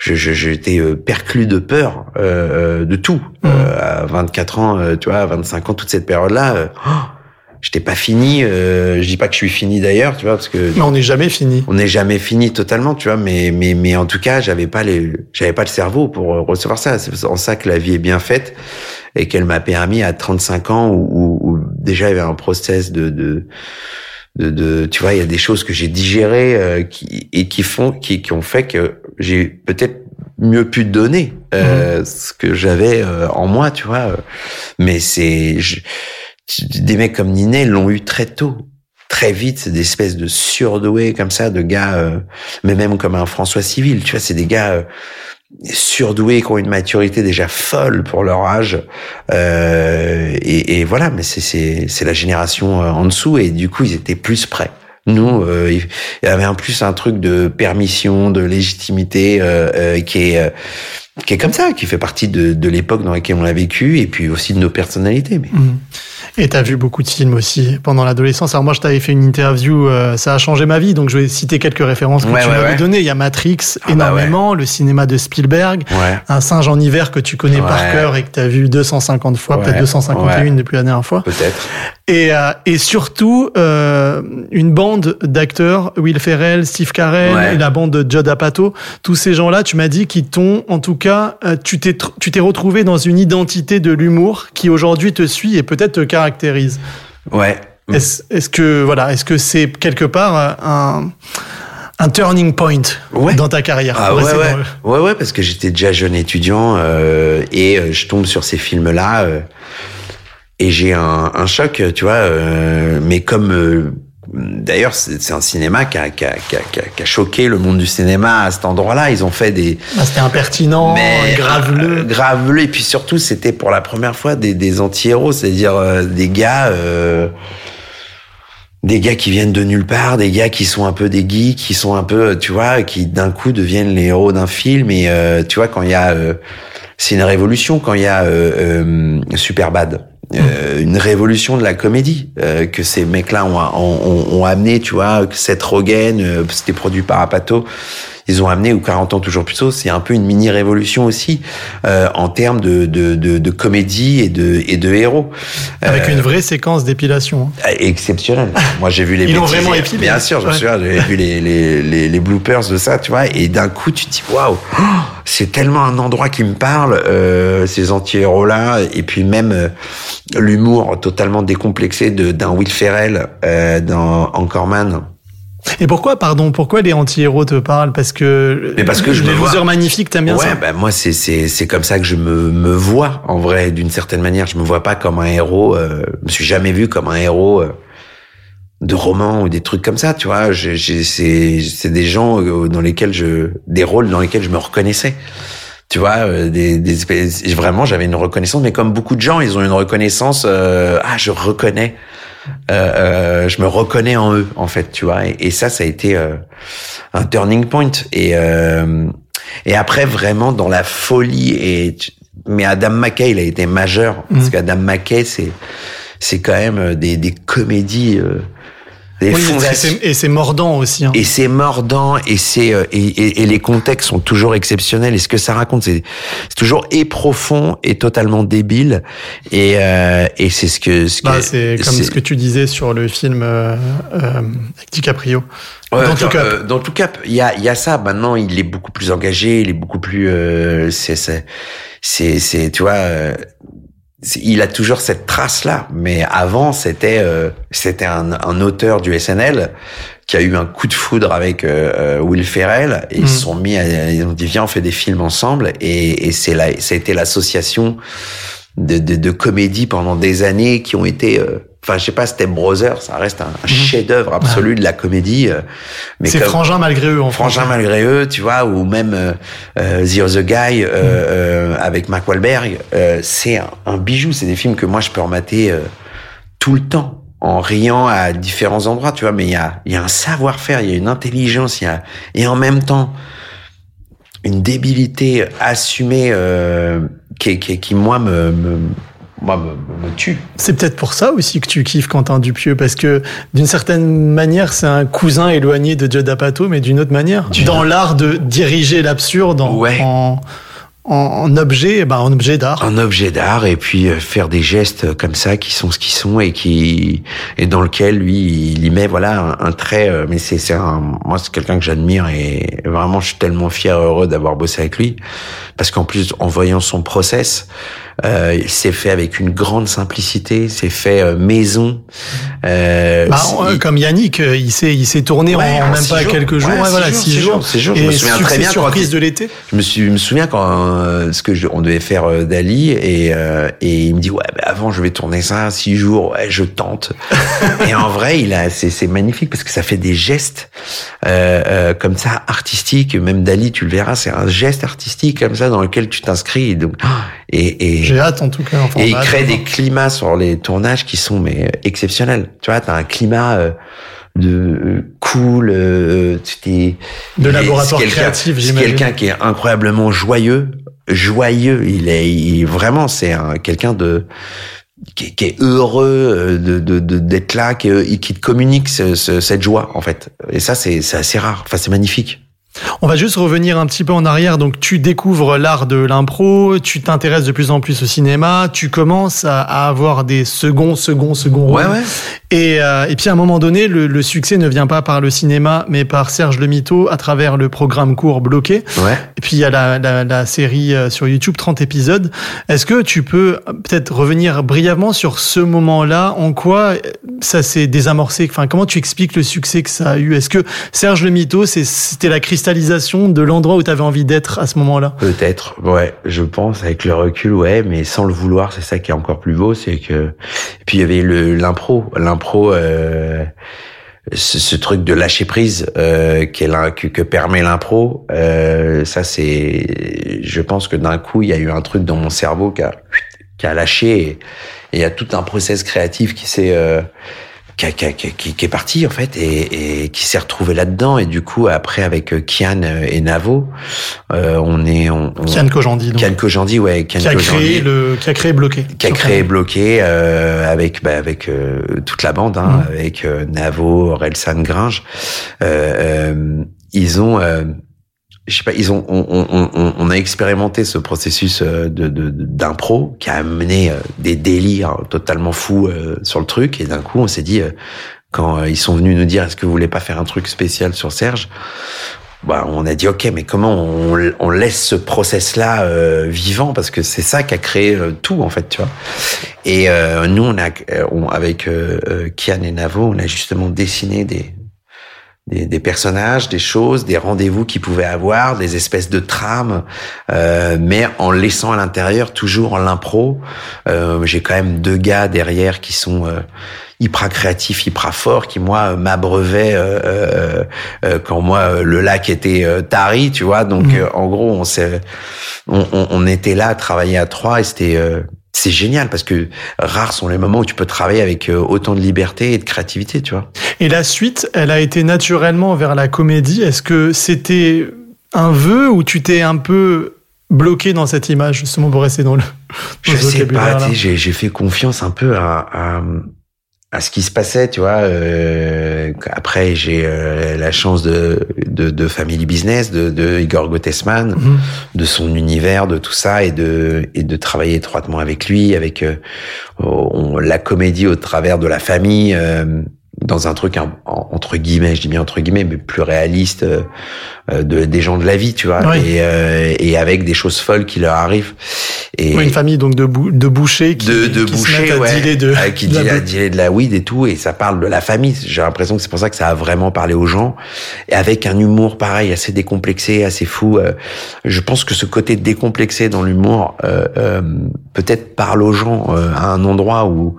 j'étais euh, perclus de peur, euh, euh, de tout. Euh, à 24 ans, euh, tu vois, à 25 ans, toute cette période-là, oh, j'étais pas fini. Euh, je dis pas que je suis fini d'ailleurs, tu vois, parce que mais on n'est jamais fini on n'est jamais fini totalement, tu vois, mais mais mais en tout cas, j'avais pas les j'avais pas le cerveau pour recevoir ça. C'est en ça que la vie est bien faite et qu'elle m'a permis à 35 ans où, où, où déjà il y avait un process de de de, de tu vois, il y a des choses que j'ai digérées euh, qui et qui font qui qui ont fait que j'ai peut-être mieux pu donner euh, ce que j'avais euh, en moi, tu vois. Mais c'est des mecs comme Ninet l'ont eu très tôt très vite, c'est des espèces de surdoués comme ça, de gars, euh, mais même comme un François Civil, tu vois, c'est des gars euh, surdoués qui ont une maturité déjà folle pour leur âge, euh, et, et voilà, mais c'est la génération euh, en dessous, et du coup ils étaient plus prêts. Nous, euh, il y avait en plus un truc de permission, de légitimité euh, euh, qui est euh, qui est comme ça, qui fait partie de, de l'époque dans laquelle on a vécu, et puis aussi de nos personnalités. Mais Mhm. Et t'as vu beaucoup de films aussi pendant l'adolescence. Alors moi, je t'avais fait une interview, euh, ça a changé ma vie, donc je vais citer quelques références que Ouais, tu ouais, m'avais ouais. données. Il y a Matrix, Ah bah énormément, le cinéma de Spielberg, Un singe en hiver que tu connais par cœur et que tu as vu 250 fois, peut-être 251 ouais. depuis la dernière fois. peut-être. Et, euh, et surtout, euh, une bande d'acteurs, Will Ferrell, Steve Carell, Ouais. et la bande de Judd Apatow, tous ces gens-là, tu m'as dit qu'ils t'ont, en tout cas, euh, tu t'es tr- tu t'es retrouvé dans une identité de l'humour qui aujourd'hui te suit et peut-être te caractérise. Ouais. Est-ce est-ce que voilà, est-ce que c'est quelque part un un turning point Ouais. dans ta carrière? Ah ouais, ouais. parce que j'étais déjà jeune étudiant euh, et je tombe sur ces films-là euh, et j'ai un, un choc, tu vois. euh, mais comme euh, d'ailleurs, c'est un cinéma qui a, qui, a, qui, a, qui a- choqué le monde du cinéma à cet endroit-là. Ils ont fait des Ah, C'était impertinent, mais graveleux. euh, graveleux. Et puis surtout, c'était pour la première fois des, des anti-héros, c'est-à-dire euh, des gars, euh, des gars qui viennent de nulle part, des gars qui sont un peu des geeks, qui sont un peu, tu vois, qui d'un coup deviennent les héros d'un film. Et euh, tu vois, quand il y a, euh, c'est une révolution quand il y a euh, euh, Superbad. Euh, une révolution de la comédie euh, que ces mecs-là ont, ont, ont, amené, tu vois, que Seth Rogen, euh, c'était produit par Apato, ils ont amené, ou 40 ans toujours plus tôt, c'est un peu une mini-révolution aussi euh, en termes de, de, de, de comédie et de, et de héros. Avec Euh, une vraie séquence d'épilation. hein. exceptionnel. Moi, j'ai vu les Ils l'ont vraiment épilé. Bien sûr, je me Ouais. souviens, j'avais vu les, les, les, les bloopers de ça, tu vois, et d'un coup, tu te dis, waouh, oh, c'est tellement un endroit qui me parle, euh, ces anti-héros-là, et puis même euh, l'humour totalement décomplexé de d'un Will Ferrell euh, dans Anchorman. Et pourquoi, pardon, pourquoi les anti-héros te parlent? Parce que Mais parce que je les me vois- magnifiques, t'aimes bien ouais, ça? bah moi c'est c'est c'est comme ça que je me me vois en vrai d'une certaine manière. Je me vois pas comme un héros. Euh, je me suis jamais vu comme un héros euh, de roman ou des trucs comme ça. Tu vois, j'ai j'ai- c'est c'est des gens euh, dans lesquels je des rôles dans lesquels je me reconnaissais. Tu vois, euh, des, des espèces- vraiment j'avais une reconnaissance, mais comme beaucoup de gens, ils ont une reconnaissance. euh, ah, je reconnais. Euh, euh, je me reconnais en eux en fait tu vois et, et ça ça a été euh, un turning point et euh, et après vraiment dans la folie et mais Adam McKay il a été majeur parce Mhm. qu'Adam McKay c'est c'est quand même des des comédies euh, Des Oui, fondations. et c'est mordant aussi. hein. Et c'est mordant et c'est euh, et, et, et les contextes sont toujours exceptionnels et ce que ça raconte c'est c'est toujours et profond et totalement débile et euh, et c'est ce que ce Bah, c'est comme c'est- ce que tu disais sur le film euh, euh, avec DiCaprio. Ouais, Dans tout cas. euh, dans tout cas, il y a, il y a ça. Maintenant, il est beaucoup plus engagé, il est beaucoup plus. euh, c'est, c'est, c'est, c'est, tu vois. Il a toujours cette trace là, mais avant c'était euh, c'était un, un auteur du SNL qui a eu un coup de foudre avec euh, euh, Will Ferrell et ils Mhm. se sont mis à, ils ont dit viens on fait des films ensemble et, et c'est là ça a été l'association de, de, de comédies pendant des années qui ont été euh, enfin je sais pas Step Brothers ça reste un, un chef-d'œuvre absolu de la comédie euh, mais C'est frangin malgré eux en Frangin malgré eux, tu vois, ou même euh, euh, The Other Guy euh, euh, avec Mark Wahlberg, euh, c'est un, un bijou. C'est des films que moi je peux remater euh, tout le temps en riant à différents endroits, tu vois. Mais il y a, il y a un savoir-faire, il y a une intelligence, il y a et en même temps une débilité assumée euh, qui, qui, qui moi me, me moi me, me tue. C'est peut-être pour ça aussi que tu kiffes Quentin Dupieux, parce que d'une certaine manière, c'est un cousin éloigné de Judd Apatow, mais d'une autre manière. Dans l'art de diriger l'absurde en, Ouais. en, en, en objet, bah, en objet d'art. un objet d'art et puis euh, faire des gestes comme ça qui sont ce qu'ils sont et qui et dans lequel lui il y met voilà un, un trait euh, mais c'est c'est un moi c'est quelqu'un que j'admire et vraiment je suis tellement fier heureux d'avoir bossé avec lui parce qu'en plus en voyant son process euh, c'est fait avec une grande simplicité c'est fait euh, maison euh, Bah, comme Yannick, euh, il s'est, il s'est tourné Ouais, en, en même pas jours. quelques jours. Ouais, Ouais, six voilà, jours, six six jours. six jours. Je me souviens très bien surprise de l'été. Je me, suis, je me souviens quand euh, ce que je, on devait faire euh, Dali et, euh, et il me dit ouais bah avant je vais tourner ça six jours ouais je tente et en vrai il a c'est c'est magnifique parce que ça fait des gestes euh, euh, comme ça artistiques même Dali tu le verras c'est un geste artistique comme ça dans lequel tu t'inscris donc et et, J'ai hâte en tout cas. Enfin, et il crée de des climats sur les tournages qui sont mais euh, exceptionnels tu vois t'as un climat euh, de euh, cool euh, t'es De laboratoire créatif, c'est j'imagine. quelqu'un qui est incroyablement joyeux, joyeux. Il est, il- vraiment, c'est un quelqu'un de qui, est- qui est heureux euh, de de- de- d'être là, qui, qui te communique ce- ce- cette joie en fait. Et ça, c'est c'est assez rare. Enfin, c'est magnifique. On va juste revenir un petit peu en arrière. Donc, tu découvres l'art de l'impro, tu t'intéresses de plus en plus au cinéma, tu commences à, à avoir des seconds, seconds, seconds rôles. Et, euh, et puis à un moment donné, le, le succès ne vient pas par le cinéma, mais par Serge Le Mito à travers le programme court bloqué. Ouais. Et puis il y a la, la, la série euh, sur YouTube, 30 épisodes. Est-ce que tu peux euh, peut-être revenir brièvement sur ce moment-là? En quoi ça s'est désamorcé? Enfin, comment tu expliques le succès que ça a eu? Est-ce que Serge Le Mito, c'est- c'était la de l'endroit où tu avais envie d'être à ce moment-là Peut-être, ouais, je pense avec le recul, ouais, mais sans le vouloir, c'est ça qui est encore plus beau, c'est que. Et puis il y avait le l'impro, l'impro, euh, ce, ce truc de lâcher prise euh, l'in- que, que permet l'impro. Euh, ça, c'est, je pense que d'un coup, il y a eu un truc dans mon cerveau qui a qui a lâché et et il y a tout un process créatif qui s'est euh, qui, a- qui, a- qui, qui- est parti en fait et, et qui s'est retrouvé là-dedans et du coup après avec euh, Kian et Navo euh, on est on, on- Kian Kojandi, donc, Kian Kojandi ouais Kian qui a Kojandi, créé le, qui a créé bloqué. qui a créé bloqué euh, avec bah, avec euh, toute la bande hein, Mhm. avec euh, Navo Orelsan Gringe euh, euh, ils ont euh, je sais pas, ils ont, on, on, on, on a expérimenté ce processus euh, de d'impro qui a amené euh, des délires totalement fous euh, sur le truc. Et d'un coup on s'est dit euh, quand euh, ils sont venus nous dire est-ce que vous voulez pas faire un truc spécial sur Serge? Bah, on a dit ok mais comment on, on laisse ce process là vivant? Parce que c'est ça qui a créé euh, tout en fait tu vois. Et euh, nous on a euh, on- avec euh, euh, Kian et Navo on a justement dessiné des des, des personnages, des choses, des rendez-vous qu'ils pouvaient avoir, des espèces de trames, euh, mais en laissant à l'intérieur toujours l'impro. Euh, J'ai quand même deux gars derrière qui sont euh, hyper créatifs, hyper forts, qui moi euh, m'abreuvaient euh, euh, quand moi le lac était euh, tari, tu vois. Donc euh, en gros on s'est, on, on, on était là à travailler à trois et c'était euh, c'est génial parce que rares sont les moments où tu peux travailler avec euh, autant de liberté et de créativité, tu vois. Et la suite, elle a été naturellement vers la comédie. Est-ce que c'était un vœu ou tu t'es un peu bloqué dans cette image, justement, pour rester dans le, dans Je sais pas, j'ai fait confiance un peu à, à, à ce qui se passait, tu vois. Euh, après, j'ai euh, la chance de, de, de Family Business, de, de Igor Gottesman, Mhm. de son univers, de tout ça, et de et de travailler étroitement avec lui, avec euh, on- la comédie au travers de la famille, euh, dans un truc un- entre guillemets, je dis bien entre guillemets, mais plus réaliste, euh, euh, de des gens de la vie, tu vois, Oui. et euh, et avec des choses folles qui leur arrivent. Et Oui, une famille donc de, bou- de bouchers qui, de, de qui se boucher, mettent à ouais, dealer de, qui de la dealer de la weed et tout, et ça parle de la famille. J'ai l'impression que c'est pour ça que ça a vraiment parlé aux gens, et avec un humour pareil, assez décomplexé, assez fou. euh, je pense que ce côté décomplexé dans l'humour, euh, euh, peut-être parle aux gens euh, à un endroit où,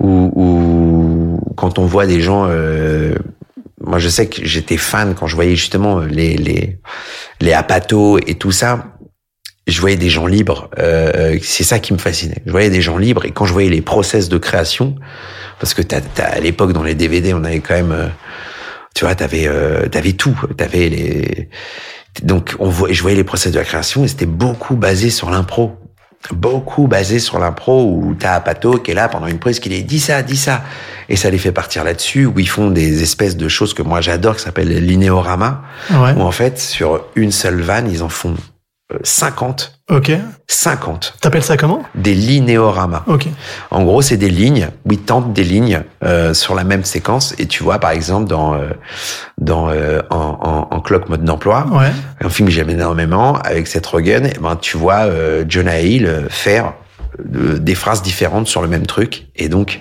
où, où quand on voit des gens. euh, moi, je sais que j'étais fan quand je voyais justement les les les apatos et tout ça je voyais des gens libres. Euh, c'est ça qui me fascinait. Je voyais des gens libres et quand je voyais les process de création, parce que t'as, t'as- à l'époque dans les DVD, on avait quand même, euh, tu vois, t'avais, euh, t'avais tout. T'avais les, donc on voit, je voyais les process de la création et c'était beaucoup basé sur l'impro. Beaucoup basé sur l'impro où t'as Apato qui est là pendant une prise qui dit dis ça, dis ça. Et ça les fait partir là-dessus où ils font des espèces de choses que moi j'adore qui s'appellent l'inéorama Ouais. où en fait sur une seule vanne ils en font 50 Ok. 50 T'appelles ça comment? Des linéoramas. Ok. En gros, c'est des lignes ils tentent des lignes euh, sur la même séquence. Et tu vois, par exemple, dans euh, dans euh, en, en, en clock mode d'emploi, Ouais. un film que j'aime énormément avec Seth Rogen, eh ben tu vois euh, Jonah Hill euh, faire des phrases différentes sur le même truc. Et donc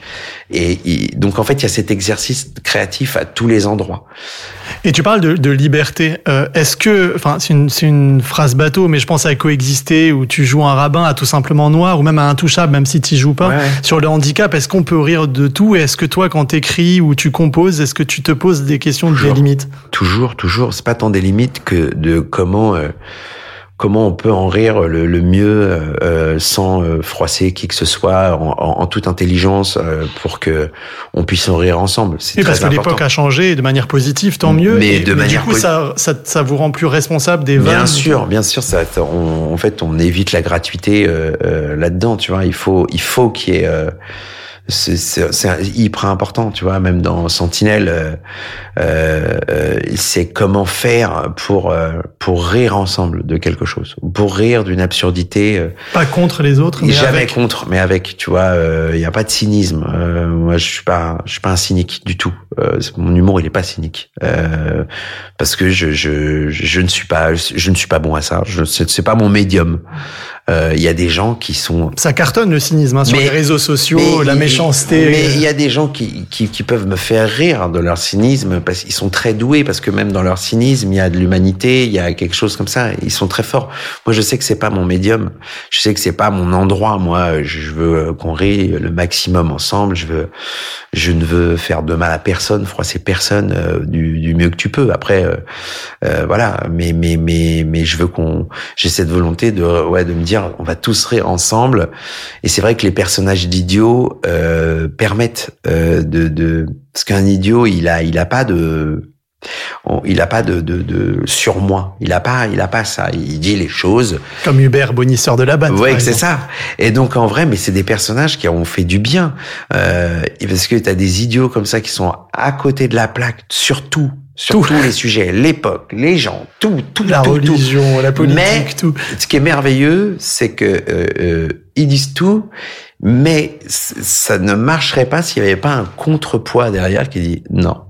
et, donc en fait, il y a cet exercice créatif à tous les endroits. Et tu parles de, de liberté. Euh, Est-ce que, enfin, c'est une, c'est une phrase bateau, mais je pense à coexister où tu joues un rabbin à tout simplement noir ou même à intouchable, même si tu joues pas. Ouais. Sur le handicap, est-ce qu'on peut rire de tout? Et est-ce que toi, quand t'écris ou tu composes, est-ce que tu te poses des questions de des Toujours. limites? Toujours, toujours. C'est pas tant des limites que de comment euh, comment on peut en rire le, le mieux euh, euh, sans euh, froisser qui que ce soit, en, en- en toute intelligence, euh, pour que on puisse en rire ensemble. C'est très parce que l'époque a changé de manière positive, tant mieux. Mais Et- de du manière coup, posi- ça, ça, ça vous rend plus responsable des vannes. Bien sûr, bien sûr, ça, on, en fait, on évite la gratuité euh, euh, là-dedans, tu vois. Il faut, il faut qu'il y ait, euh, c'est, hyper important, tu vois. Même dans Sentinelle, euh, euh, c'est comment faire pour euh, pour rire ensemble de quelque chose, pour rire d'une absurdité. euh, Pas contre les autres, mais jamais avec. contre, mais avec, tu vois, il y a pas de cynisme. Euh, moi, je suis pas, je suis pas un cynique du tout. Euh, mon humour, il est pas cynique, euh, parce que je, je, je ne suis pas, je ne suis pas bon à ça. Je, c'est, pas mon médium. Euh, Il y a des gens qui sont Ça cartonne le cynisme hein, sur Mais- les réseaux sociaux, mais la méchanceté. Mais il y a des gens qui, qui, qui peuvent me faire rire de leur cynisme parce qu'ils sont très doués parce que même dans leur cynisme il y a de l'humanité, il y a quelque chose comme ça. Ils sont très forts. Moi je sais que c'est pas mon médium, je sais que c'est pas mon endroit. Moi je veux qu'on rit le maximum ensemble. Je veux, je ne veux faire de mal à personne, froisser personne euh, du, du mieux que tu peux. Après euh, euh, voilà, mais mais mais mais je veux qu'on, j'ai cette volonté de ouais de me dire on va tous rire ensemble. Et c'est vrai que les personnages d'idiots euh, permettent euh, de, de parce qu'un idiot il a il a pas de on- il a pas de, de, de surmoi. Il a pas il a pas ça. Il dit les choses. Comme Hubert, bonisseur de la batte. Par c'est ça. Et donc en vrai, mais c'est des personnages qui ont fait du bien. Euh, parce que t'as des idiots comme ça qui sont à côté de la plaque sur tout, sur Tout. tous les sujets, l'époque, les gens, tout, tout, La tout, tout. religion, la politique, Mais- tout. Ce qui est merveilleux, c'est que euh, euh, ils disent tout, mais ça ne marcherait pas s'il n'y avait pas un contrepoids derrière qui dit non.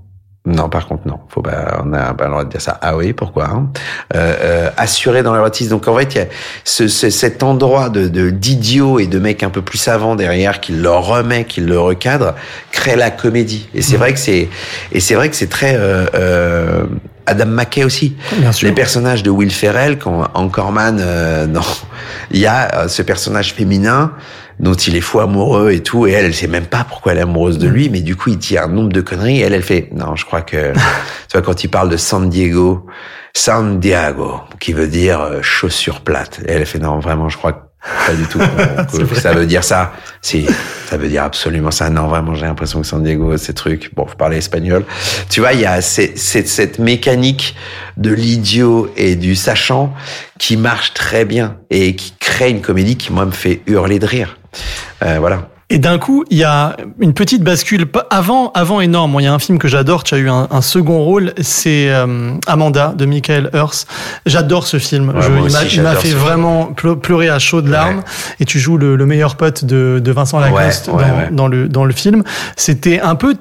Non, par contre, non. Faut pas, on a pas le droit de dire ça. Ah oui, pourquoi hein? Euh, euh, Assuré dans l'érotisme. Donc en fait, il y a ce, ce- cet endroit de de- d'idiots et de mecs un peu plus savants derrière qui le remet, qui le recadre, crée la comédie. Et c'est vrai que c'est et c'est vrai que c'est très euh, euh, Adam McKay aussi. Bien sûr. Les personnages de Will Ferrell, quand Anchorman, euh, non, il y a euh, ce personnage féminin dont il est fou amoureux et tout, et elle, elle sait même pas pourquoi elle est amoureuse de lui, mais du coup, il dit un nombre de conneries, et elle, elle fait, non, je crois que, tu vois, quand il parle de San Diego, San Diego, qui veut dire euh, chaussure plate, et elle fait, non, vraiment, je crois que pas du tout que- ça veut dire ça. Si, ça veut dire absolument ça. Non, vraiment, j'ai l'impression que San Diego, ces trucs, bon, faut parler espagnol. Tu vois, il y a ces- ces- cette mécanique de l'idiot et du sachant qui marche très bien et qui crée une comédie qui, moi, me fait hurler de rire. Euh, voilà. Et d'un coup, il y a une petite bascule. Avant, avant énorme. Il y a un film que j'adore. Tu as eu un, un second rôle. C'est euh, Amanda de Michael Hurst. J'adore ce film. Ouais, Je- moi il m'a- aussi, il m'a j'adore fait film. vraiment ple- pleurer à chaudes larmes. Ouais. Et tu joues le, le meilleur pote de, de Vincent Lacoste Ouais, ouais, dans, ouais. dans le dans le film. C'était un peu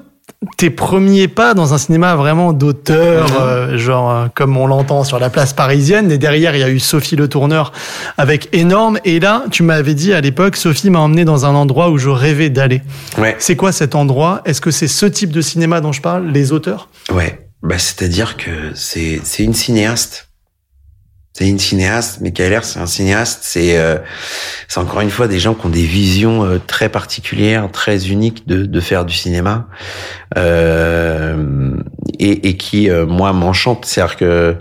tes premiers pas dans un cinéma vraiment d'auteur, euh, genre euh, comme on l'entend sur la place parisienne. Et derrière, il y a eu Sophie Le Tourneur avec énorme. Et là, tu m'avais dit à l'époque, Sophie m'a emmené dans un endroit où je rêvais d'aller. Ouais. C'est quoi cet endroit? Est-ce que c'est ce type de cinéma dont je parle, les auteurs? Ouais, bah c'est-à-dire que c'est c'est une cinéaste. C'est une cinéaste. Michael Herr, c'est un cinéaste. C'est euh, c'est encore une fois des gens qui ont des visions euh, très particulières, très uniques de faire du cinéma, euh, et, et qui euh, moi m'enchantent. C'est-à-dire que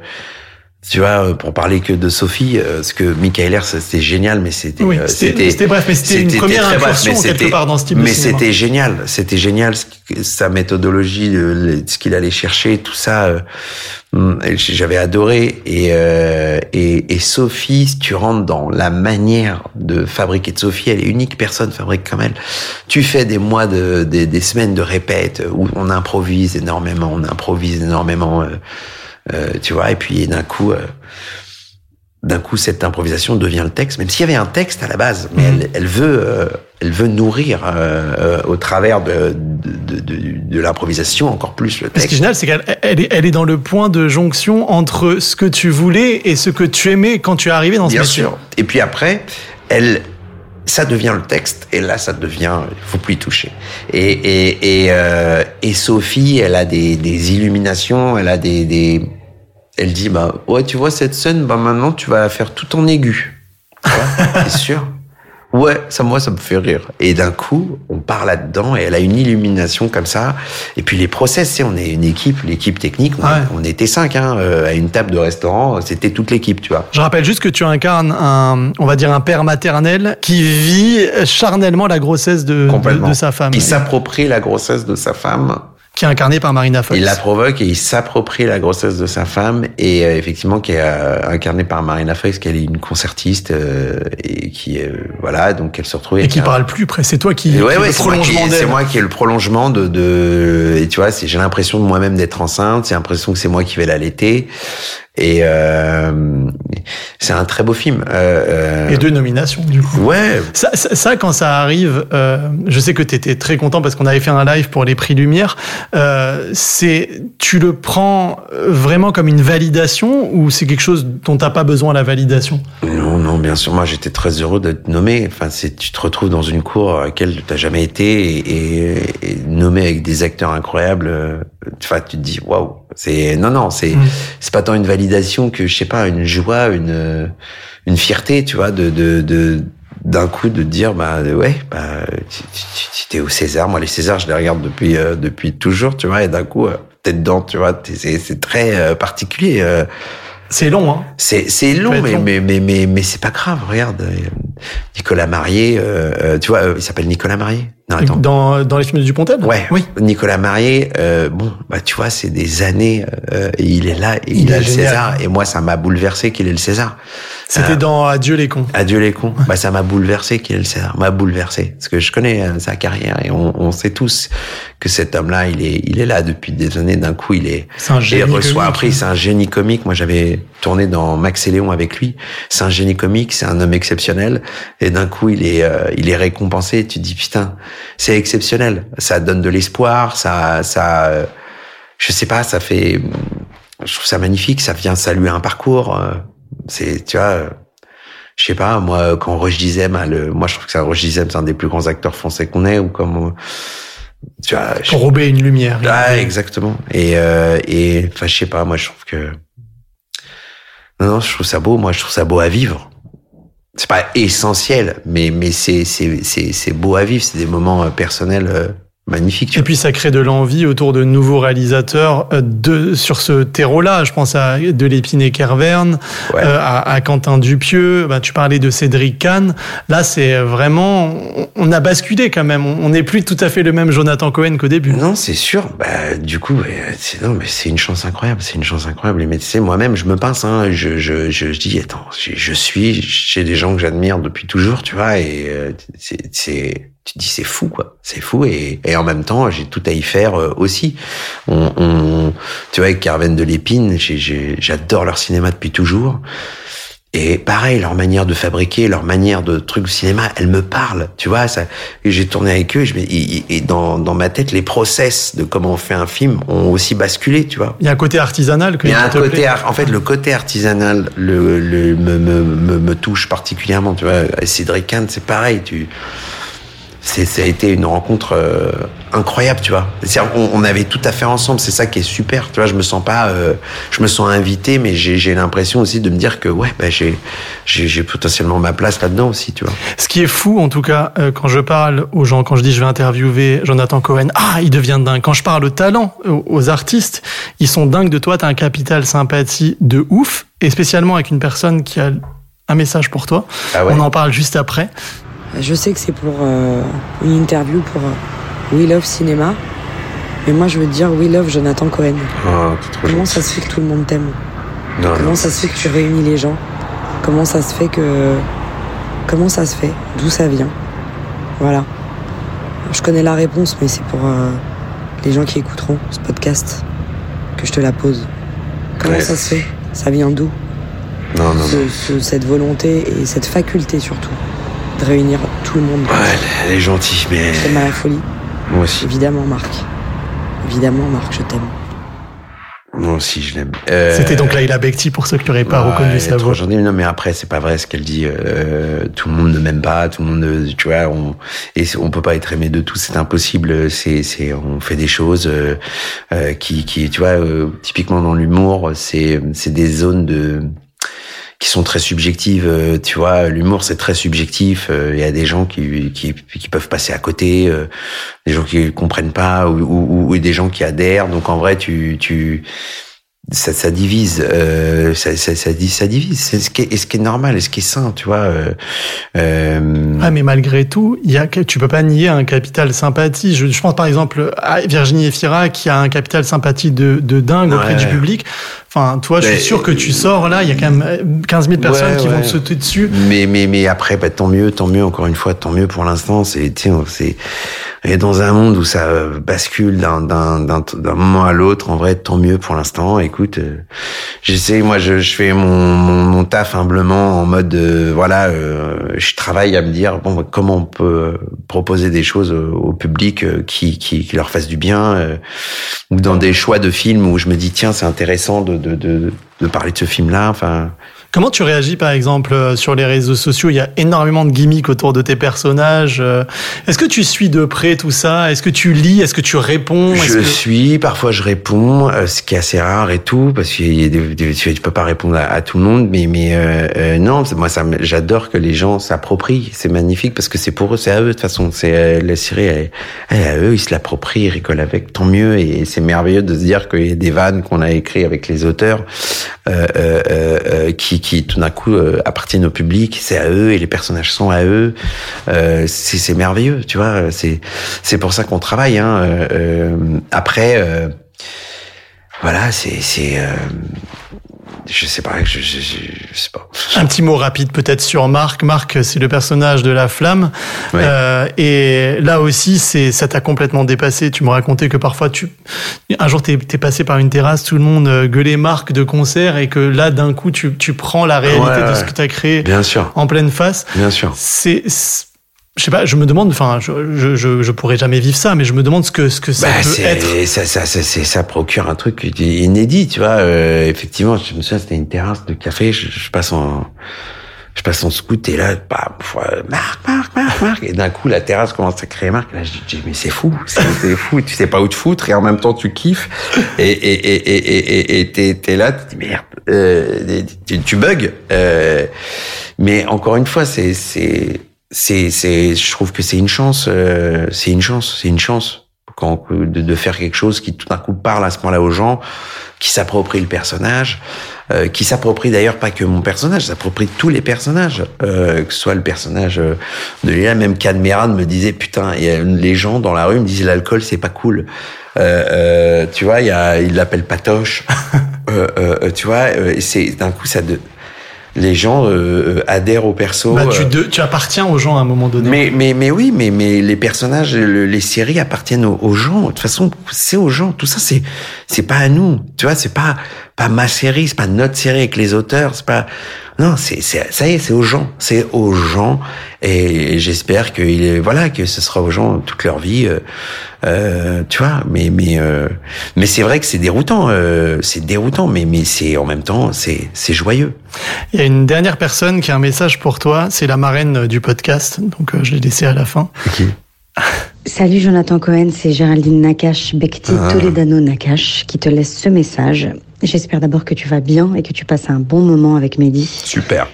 tu vois, euh, pour parler que de Sophie, euh, ce que Michael Herr, c'était génial, mais c'était Oui, euh, c'était c'était bref, mais c'était une première bref, incursion quelque part dans ce type de Mais c'était génial, c'était génial sa méthodologie, ce qu'il allait chercher, tout ça. hum, J'avais adoré et, et et Sophie, si tu rentres dans la manière de fabriquer de Sophie, elle est unique, personne fabrique comme elle. Tu fais des mois de des, des semaines de répète où on improvise énormément, on improvise énormément, tu vois, et puis d'un coup. euh, d'un coup, cette improvisation devient le texte, même s'il y avait un texte à la base, mais Mhm. elle, elle veut, euh, elle veut nourrir euh, euh, au travers de de, de, de- l'improvisation encore plus le Ce qui est texte. génial, c'est qu'elle elle est, elle est dans le point de jonction entre ce que tu voulais et ce que tu aimais quand tu es arrivé dans ce Bien métier. sûr. Et puis après, elle, ça devient le texte, et là, ça devient, il faut plus y toucher. Et et et, euh, et Sophie, elle a des des illuminations, elle a des des, elle dit bah ouais, tu vois cette scène, bah maintenant tu vas la faire tout en aigu. Tu vois, c'est sûr. Ouais, ça moi ça me fait rire. Et d'un coup, on part là-dedans et elle a une illumination comme ça. Et puis les process, c'est on est une équipe, l'équipe technique, on, Ouais. on était cinq hein, euh, à une table de restaurant, c'était toute l'équipe, tu vois. Je rappelle juste que tu incarnes un, on va dire un père maternel qui vit charnellement la grossesse de, de, de sa femme, Il s'approprie la grossesse de sa femme. Qui est incarnée par Marina Foïs. Il la provoque et il s'approprie la grossesse de sa femme et euh, effectivement qui est euh, incarnée par Marina Foïs, qui est une concertiste euh, et qui euh, voilà donc elle se retrouve et qui un- parle plus près. C'est toi qui, ouais, le c'est moi, qui, prolongement c'est moi qui est le prolongement de, de et tu vois, c'est, j'ai l'impression de moi-même d'être enceinte, j'ai l'impression que c'est moi qui vais l'allaiter et euh, c'est un très beau film. Euh, Et deux nominations, du coup. Ouais, Ça, ça, ça, quand ça arrive, euh, je sais que tu étais très content parce qu'on avait fait un live pour les prix Lumière. Euh, c'est, tu le prends vraiment comme une validation ou c'est quelque chose dont t'as pas besoin la validation? Non, non, bien sûr. Moi, j'étais très heureux d'être nommé. Enfin, c'est, tu te retrouves dans une cour à laquelle tu n'as jamais été et, et, et nommé avec des acteurs incroyables. Enfin, tu te dis, waouh. C'est, non, non, c'est, Mm. c'est pas tant une validation que, je sais pas, une joie, une, une fierté, tu vois, de, de, de, d'un coup de dire, bah, ouais, bah, tu, tu, tu- t'es au César. Moi, les Césars, je les regarde depuis, euh, depuis toujours, tu vois, et d'un coup, euh, t'es dedans, tu vois, c'est, c'est très euh, particulier. euh, C'est long, hein c'est c'est long, mais, long. mais mais mais mais c'est pas grave. Regarde, euh, Nicolas Marié, tu vois, il s'appelle Nicolas Marié. Attends. dans, dans les films de Dupontel? Ouais, Oui. Nicolas Marié, euh, bon, bah tu vois, c'est des années, euh, et il est là, et il, Il a est le génial. César, et moi ça m'a bouleversé qu'il ait le César. C'était Euh, dans Adieu les cons. Adieu les cons, bah ça m'a bouleversé qu'il ait le César, m'a bouleversé, parce que je connais euh, sa carrière et on, on sait tous que cet homme-là, il est il est là depuis des années. D'un coup, il est C'est un et génie. reçoit un comique. prix, c'est un génie comique. Moi, j'avais tourné dans Max et Léon avec lui. C'est un génie comique, c'est un homme exceptionnel. Et d'un coup, il est, euh, il est récompensé. Et tu te dis putain, c'est exceptionnel. Ça donne de l'espoir. Ça, ça, euh, je sais pas, ça fait. Je trouve ça magnifique. Ça vient saluer un parcours. euh, C'est, tu vois. euh, Je sais pas, moi, quand Roche Dizem a le, moi, je trouve que ça, Roche Dizem, c'est un des plus grands acteurs français qu'on ait, ou comme, euh, tu vois, je- Pour rober une lumière. ah, exactement. Et, euh, et, enfin, je sais pas, moi, je trouve que, non, non, je trouve ça beau. Moi, je trouve ça beau à vivre. C'est pas essentiel, mais, mais c'est, c'est, c'est, beau à vivre. C'est des moments euh, personnels euh, Et puis ça crée de l'envie autour de nouveaux réalisateurs euh, de sur ce terreau-là. Je pense à de l'Épine et Kerverne, Ouais. euh, à, à Quentin Dupieux. Bah, tu parlais de Cédric Kahn. Là, c'est vraiment, on, a basculé quand même. On n'est plus tout à fait le même Jonathan Cohen qu'au début. Non, c'est sûr. Bah, du coup, c'est non, mais c'est une chance incroyable. C'est une chance incroyable. Mais tu sais, moi-même, je me pince. Hein, je, je, je, je dis, attends, je, je suis chez des gens que j'admire depuis toujours, tu vois. Et euh, c'est, c'est, tu te dis c'est fou quoi, c'est fou et, et en même temps j'ai tout à y faire euh, aussi. On, on, tu vois avec Carven de l'Épine, j'adore leur cinéma depuis toujours. Et pareil, leur manière de fabriquer, leur manière de truc de cinéma, elle me parle, tu vois. Ça, j'ai tourné avec eux, et je et, et dans, dans ma tête, les process de comment on fait un film ont aussi basculé, tu vois. Il y a un côté artisanal que Il y a un côté, plaît. en fait, le côté artisanal le, le, me, me, me, me touche particulièrement. Tu vois, Cédric Kahn, c'est pareil. Tu, c'est, ça a été une rencontre euh, incroyable, tu vois. C'est-à-dire, on, on avait tout à faire ensemble. C'est ça qui est super. Tu vois, je me sens pas, euh, je me sens invité, mais j'ai, j'ai l'impression aussi de me dire que ouais, bah, j'ai, j'ai, j'ai potentiellement ma place là-dedans aussi, tu vois. Ce qui est fou, en tout cas, euh, quand je parle aux gens, quand je dis je vais interviewer Jonathan Cohen, ah, il devient dingue. Quand je parle au talent, aux, aux artistes, ils sont dingues de toi. T'as un capital sympathie de ouf, et spécialement avec une personne qui a un message pour toi. Ah ouais. On en parle juste après. Je sais que c'est pour euh, une interview pour euh, We Love Cinéma. Mais moi, je veux dire We Love Jonathan Cohen. Oh, trop Comment ça se fait que tout le monde t'aime? Comment non, ça se fait que tu réunis les gens? Comment ça se fait que. Comment ça se fait? D'où ça vient? Voilà. Je connais la réponse, mais c'est pour euh, les gens qui écouteront ce podcast que je te la pose. Comment Ouais. ça se fait? Ça vient d'où? Non, non, non. Ce- ce- Cette volonté et cette faculté surtout de réunir tout le monde. Ouais, elle est gentille, mais à la folie. moi aussi. Évidemment, Marc. Évidemment, Marc, je t'aime. Moi aussi, je l'aime. Euh, C'était donc Laila Bekti pour ceux qui n'auraient pas Ouais, reconnu sa voix. Non, mais après, c'est pas vrai ce qu'elle dit. Euh, tout le monde ne m'aime pas, tout le monde, ne- tu vois, on, et c'est- on peut pas être aimé de tous, c'est impossible. C'est, c'est, on fait des choses euh, euh, qui, qui, tu vois, euh, typiquement dans l'humour, c'est, c'est des zones de qui sont très subjectives. euh, Tu vois, l'humour c'est très subjectif. euh, Il y a des gens qui, qui, qui peuvent passer à côté, euh, des gens qui comprennent pas, ou, ou, ou des gens qui adhèrent. Donc en vrai, tu, tu ça, ça divise, euh, ça, ça, ça, ça divise. C'est ce qui est, ce qui est normal, et ce qui est sain, tu vois. Euh, euh, Ah, mais malgré tout, il y a, tu peux pas nier un capital sympathie. Je, je pense par exemple à Virginie Efira qui a un capital sympathie de, de dingue auprès du public. Enfin, toi, je suis sûr que tu sors là, il y a quand même 15 000 personnes Ouais, qui vont te sauter dessus. Mais mais mais après bah, tant mieux tant mieux encore une fois tant mieux pour l'instant. C'est c'est et dans un monde où ça euh, bascule d'un d'un d'un d'un moment à l'autre. En vrai tant mieux pour l'instant. Écoute euh, j'essaie moi je je fais mon, mon mon taf humblement en mode euh, voilà euh, je travaille à me dire bon bah, comment on peut euh, proposer des choses au, au public euh, qui qui qui leur fassent du bien euh, ou dans des choix de films où je me dis tiens c'est intéressant de de de de parler de ce film là enfin Comment tu réagis par exemple euh, sur les réseaux sociaux? Il y a énormément de gimmicks autour de tes personnages. euh, Est-ce que tu suis de près tout ça? Est-ce que tu lis? Est-ce que tu réponds? Je que- suis, parfois je réponds, euh, ce qui est assez rare et tout, parce que y a des- des- tu, peux pas répondre à, à tout le monde, mais mais euh, euh, non, moi ça, j'adore que les gens s'approprient, c'est magnifique parce que c'est pour eux, c'est à eux de toute façon, c'est la série, elle, elle est à eux, ils se l'approprient, ils rigolent avec, tant mieux, et c'est merveilleux de se dire qu'il y a des vannes qu'on a écrites avec les auteurs euh, qui qui tout d'un coup euh, appartiennent au public, c'est à eux et les personnages sont à eux, euh, c'est merveilleux, tu vois, c'est c'est pour ça qu'on travaille. Hein. euh, après, voilà, c'est c'est je sais pas, je, je, je, sais pas. Un petit mot rapide peut-être sur Marc. Marc, c'est le personnage de la flamme. Euh, et là aussi, c'est ça t'a complètement dépassé. Tu me racontais que parfois, tu un jour, t'es es passé par une terrasse, tout le monde euh, gueulait Marc de concert, et que là, d'un coup, tu, tu prends la réalité Ouais, de ce que t'as créé Bien sûr, en pleine face. bien sûr. C'est- je sais pas, je me demande, enfin, je, je, je, je pourrais jamais vivre ça, mais je me demande ce que, ce que ça Bah, peut être. ça, ça, ça, ça procure un truc inédit, tu vois. Euh, effectivement, je me souviens, c'était une terrasse de café. Je, je passe en, je passe en scout et là, bah, euh, Marc, Marc, Marc, Marc. Et d'un coup, la terrasse commence à créer Marc. Et là, je dis, mais c'est fou, c'est fou. Tu sais pas où te foutre et en même temps, tu kiffes. Et, et, et, et, et, et, et là, tu dis, merde, euh, tu, tu bugs. Euh, mais encore une fois, c'est, c'est, c'est, c'est, je trouve que c'est une chance, euh, c'est une chance, c'est une chance quand, de, de faire quelque chose qui tout d'un coup parle à ce moment-là aux gens, qui s'approprie le personnage, euh, qui s'approprie d'ailleurs pas que mon personnage, s'approprie tous les personnages, euh, que ce soit le personnage euh, de Léla, même Cadmeran me disait putain, il y a les gens dans la rue me disent l'alcool c'est pas cool. Euh, euh, tu vois, y a, il l'appelle Patoche. tu vois, et c'est d'un coup ça de les gens euh, adhèrent au perso. Bah, tu, euh, de- tu appartiens aux gens à un moment donné. mais, mais, mais oui, mais, mais les personnages, le- les séries appartiennent aux, aux gens. De toute façon, c'est aux gens. Tout ça, c'est, c'est pas à nous. Tu vois, c'est pas, pas ma série, c'est pas notre série avec les auteurs, c'est pas, non, c'est, ça y est, c'est aux gens. C'est aux gens. Et j'espère que, il est, voilà, que ce sera aux gens toute leur vie, euh, euh, tu vois. Mais, mais, euh, mais c'est vrai que c'est déroutant, euh, c'est déroutant, mais, mais c'est, en même temps, c'est, c'est joyeux. Il y a une dernière personne qui a un message pour toi, c'est la marraine du podcast, donc euh, je l'ai laissé à la fin. Salut Jonathan Cohen, c'est Géraldine Nakache, Bekti Ah. Toledano Nakache qui te laisse ce message. J'espère d'abord que tu vas bien et que tu passes un bon moment avec Mehdi. Super.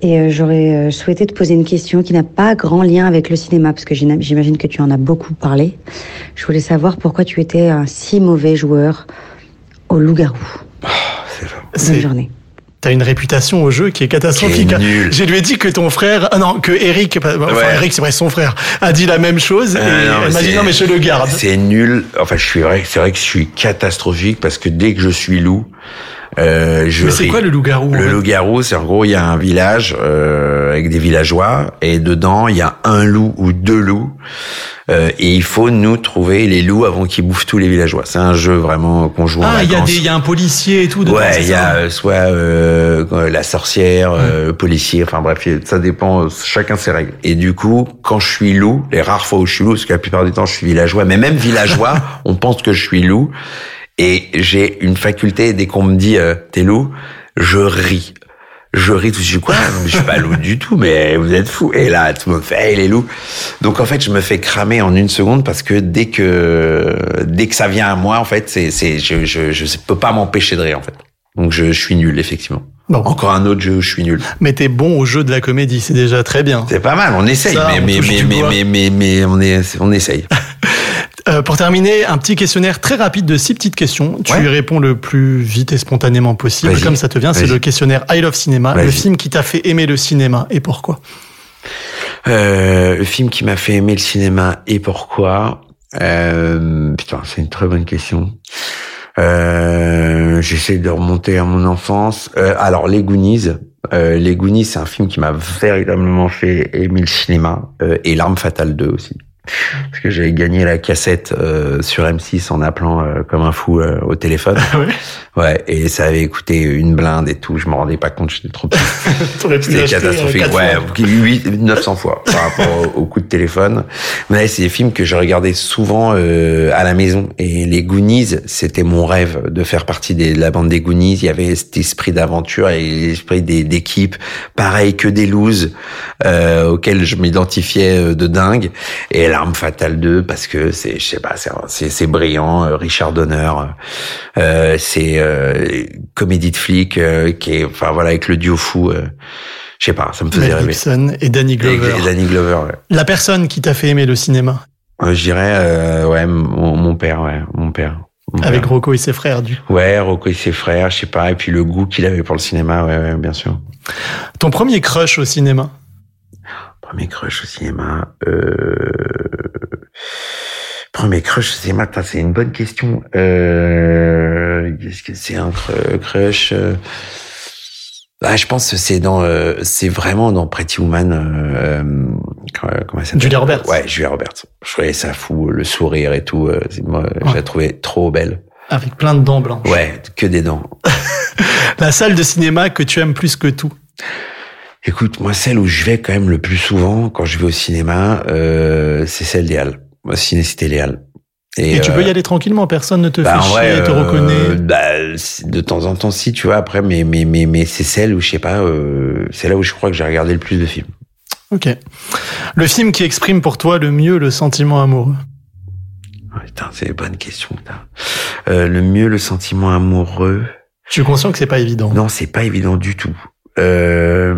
Et euh, j'aurais euh, souhaité te poser une question qui n'a pas grand lien avec le cinéma, parce que j'imagine que tu en as beaucoup parlé. Je voulais savoir pourquoi tu étais un si mauvais joueur au loup-garou. Bonne C'est- journée. T'as une réputation au jeu qui est catastrophique. Qui est nulle. Je lui ai dit que ton frère, ah non, que Eric, enfin Ouais. Eric c'est vrai son frère, a dit la même chose et Ah, non, elle m'a dit non mais je le garde. C'est nul. Enfin, je suis vrai. C'est vrai que je suis catastrophique parce que dès que je suis loup, euh, je. Mais c'est quoi le loup-garou Le loup-garou, c'est en gros, il y a un village euh, avec des villageois et dedans, il y a un loup ou deux loups. Euh, et il faut nous trouver les loups avant qu'ils bouffent tous les villageois. C'est un jeu vraiment qu'on joue en Ah, il y a vacances. des, il y a un policier et tout. dedans, Ouais, il y a euh, soit euh, la sorcière, euh, le policier, enfin bref, ça dépend, chacun ses règles. Et du coup, quand je suis loup, les rares fois où je suis loup, parce que la plupart du temps je suis villageois, mais même villageois, on pense que je suis loup, et j'ai une faculté, dès qu'on me dit euh, t'es loup, je ris. Je ris tout de suite, quoi? Je suis pas loup du tout, mais vous êtes fous. Et là, tout le monde fait, hey, les loups. Donc en fait, je me fais cramer en une seconde parce que dès que dès que ça vient à moi, en fait, c'est c'est je je je peux pas m'empêcher de rire en fait. Donc je, je suis nul effectivement. Bon. Encore un autre jeu où je suis nul. Mais t'es bon au jeu de la comédie, c'est déjà très bien. C'est pas mal, on essaye, Ça, mais on mais mais mais, bois. mais mais mais on est on essaye. Euh, pour terminer, un petit questionnaire très rapide de six petites questions. Tu Ouais. y réponds le plus vite et spontanément possible, comme ça te vient. C'est le questionnaire I Love Cinéma, le film qui t'a fait aimer le cinéma et pourquoi? Euh, le film qui m'a fait aimer le cinéma et pourquoi? Euh, Putain, c'est une très bonne question. Euh, J'essaie de remonter à mon enfance. Euh, alors, Les Goonies. Euh, Les Goonies, c'est un film qui m'a véritablement fait aimer le cinéma. Euh, et L'Arme Fatale 2 aussi. Parce que j'avais gagné la cassette euh, sur M6 en appelant euh, comme un fou euh, au téléphone. Ouais. Ouais, et ça avait coûté une blinde et tout. Je me rendais pas compte, j'étais trop petit. C'était euh, catastrophique. Ouais, fois. 8, 900 fois par rapport au, au coup de téléphone. Mais c'est des films que je regardais souvent euh, à la maison. Et les Goonies, c'était mon rêve de faire partie des- de la bande des Goonies. Il y avait cet esprit d'aventure et l'esprit d'équipe. Pareil que des looses euh, auxquels je m'identifiais de dingue. Et l'arme fatale 2 parce que c'est, je sais pas, c'est- c'est brillant. euh, Richard Donner, euh, c'est euh, comédie de flic euh, qui est, enfin voilà, avec le duo fou. euh, je sais pas, ça me faisait Mel rêver. Gibson et Danny Glover. Et Danny Glover, ouais. La personne qui t'a fait aimer le cinéma, Euh, Je dirais, euh, ouais, mon, mon père, ouais, mon père. Mon avec père. Rocco et ses frères, du. Ouais, Rocco et ses frères, je sais pas, et puis le goût qu'il avait pour le cinéma, ouais, ouais, bien sûr. Ton premier crush au cinéma? Premier crush au cinéma. Euh... Premier crush au cinéma, c'est une bonne question. Euh... Est-ce que c'est un cr- crush euh, ah, je pense que c'est dans, euh, c'est vraiment dans Pretty Woman. Euh, comment comment elle s'appelle? Julia Roberts. Ouais, Julia Roberts. Je trouvais ça fou, le sourire et tout. euh, moi, je Ouais. la trouvais trop belle. Avec plein de dents blanches. Ouais, que des dents. La salle de cinéma que tu aimes plus que tout. Écoute, moi, celle où je vais quand même le plus souvent quand je vais au cinéma, euh, c'est celle des Halles. Moi, Ciné-Cité Les Halles. Et, tu euh, peux y aller tranquillement, personne ne te bah, fait en chier, vrai, te euh, reconnaît. bah, de temps en temps, si, tu vois, après, mais, mais, mais, mais c'est celle où, je sais pas, euh, c'est là où je crois que j'ai regardé le plus de films. Ok. Le film qui exprime pour toi le mieux le sentiment amoureux. Oh, Putain, c'est une bonne question, putain. Euh, le mieux, le sentiment amoureux. Je suis conscient que c'est pas évident. Non, c'est pas évident du tout. Euh...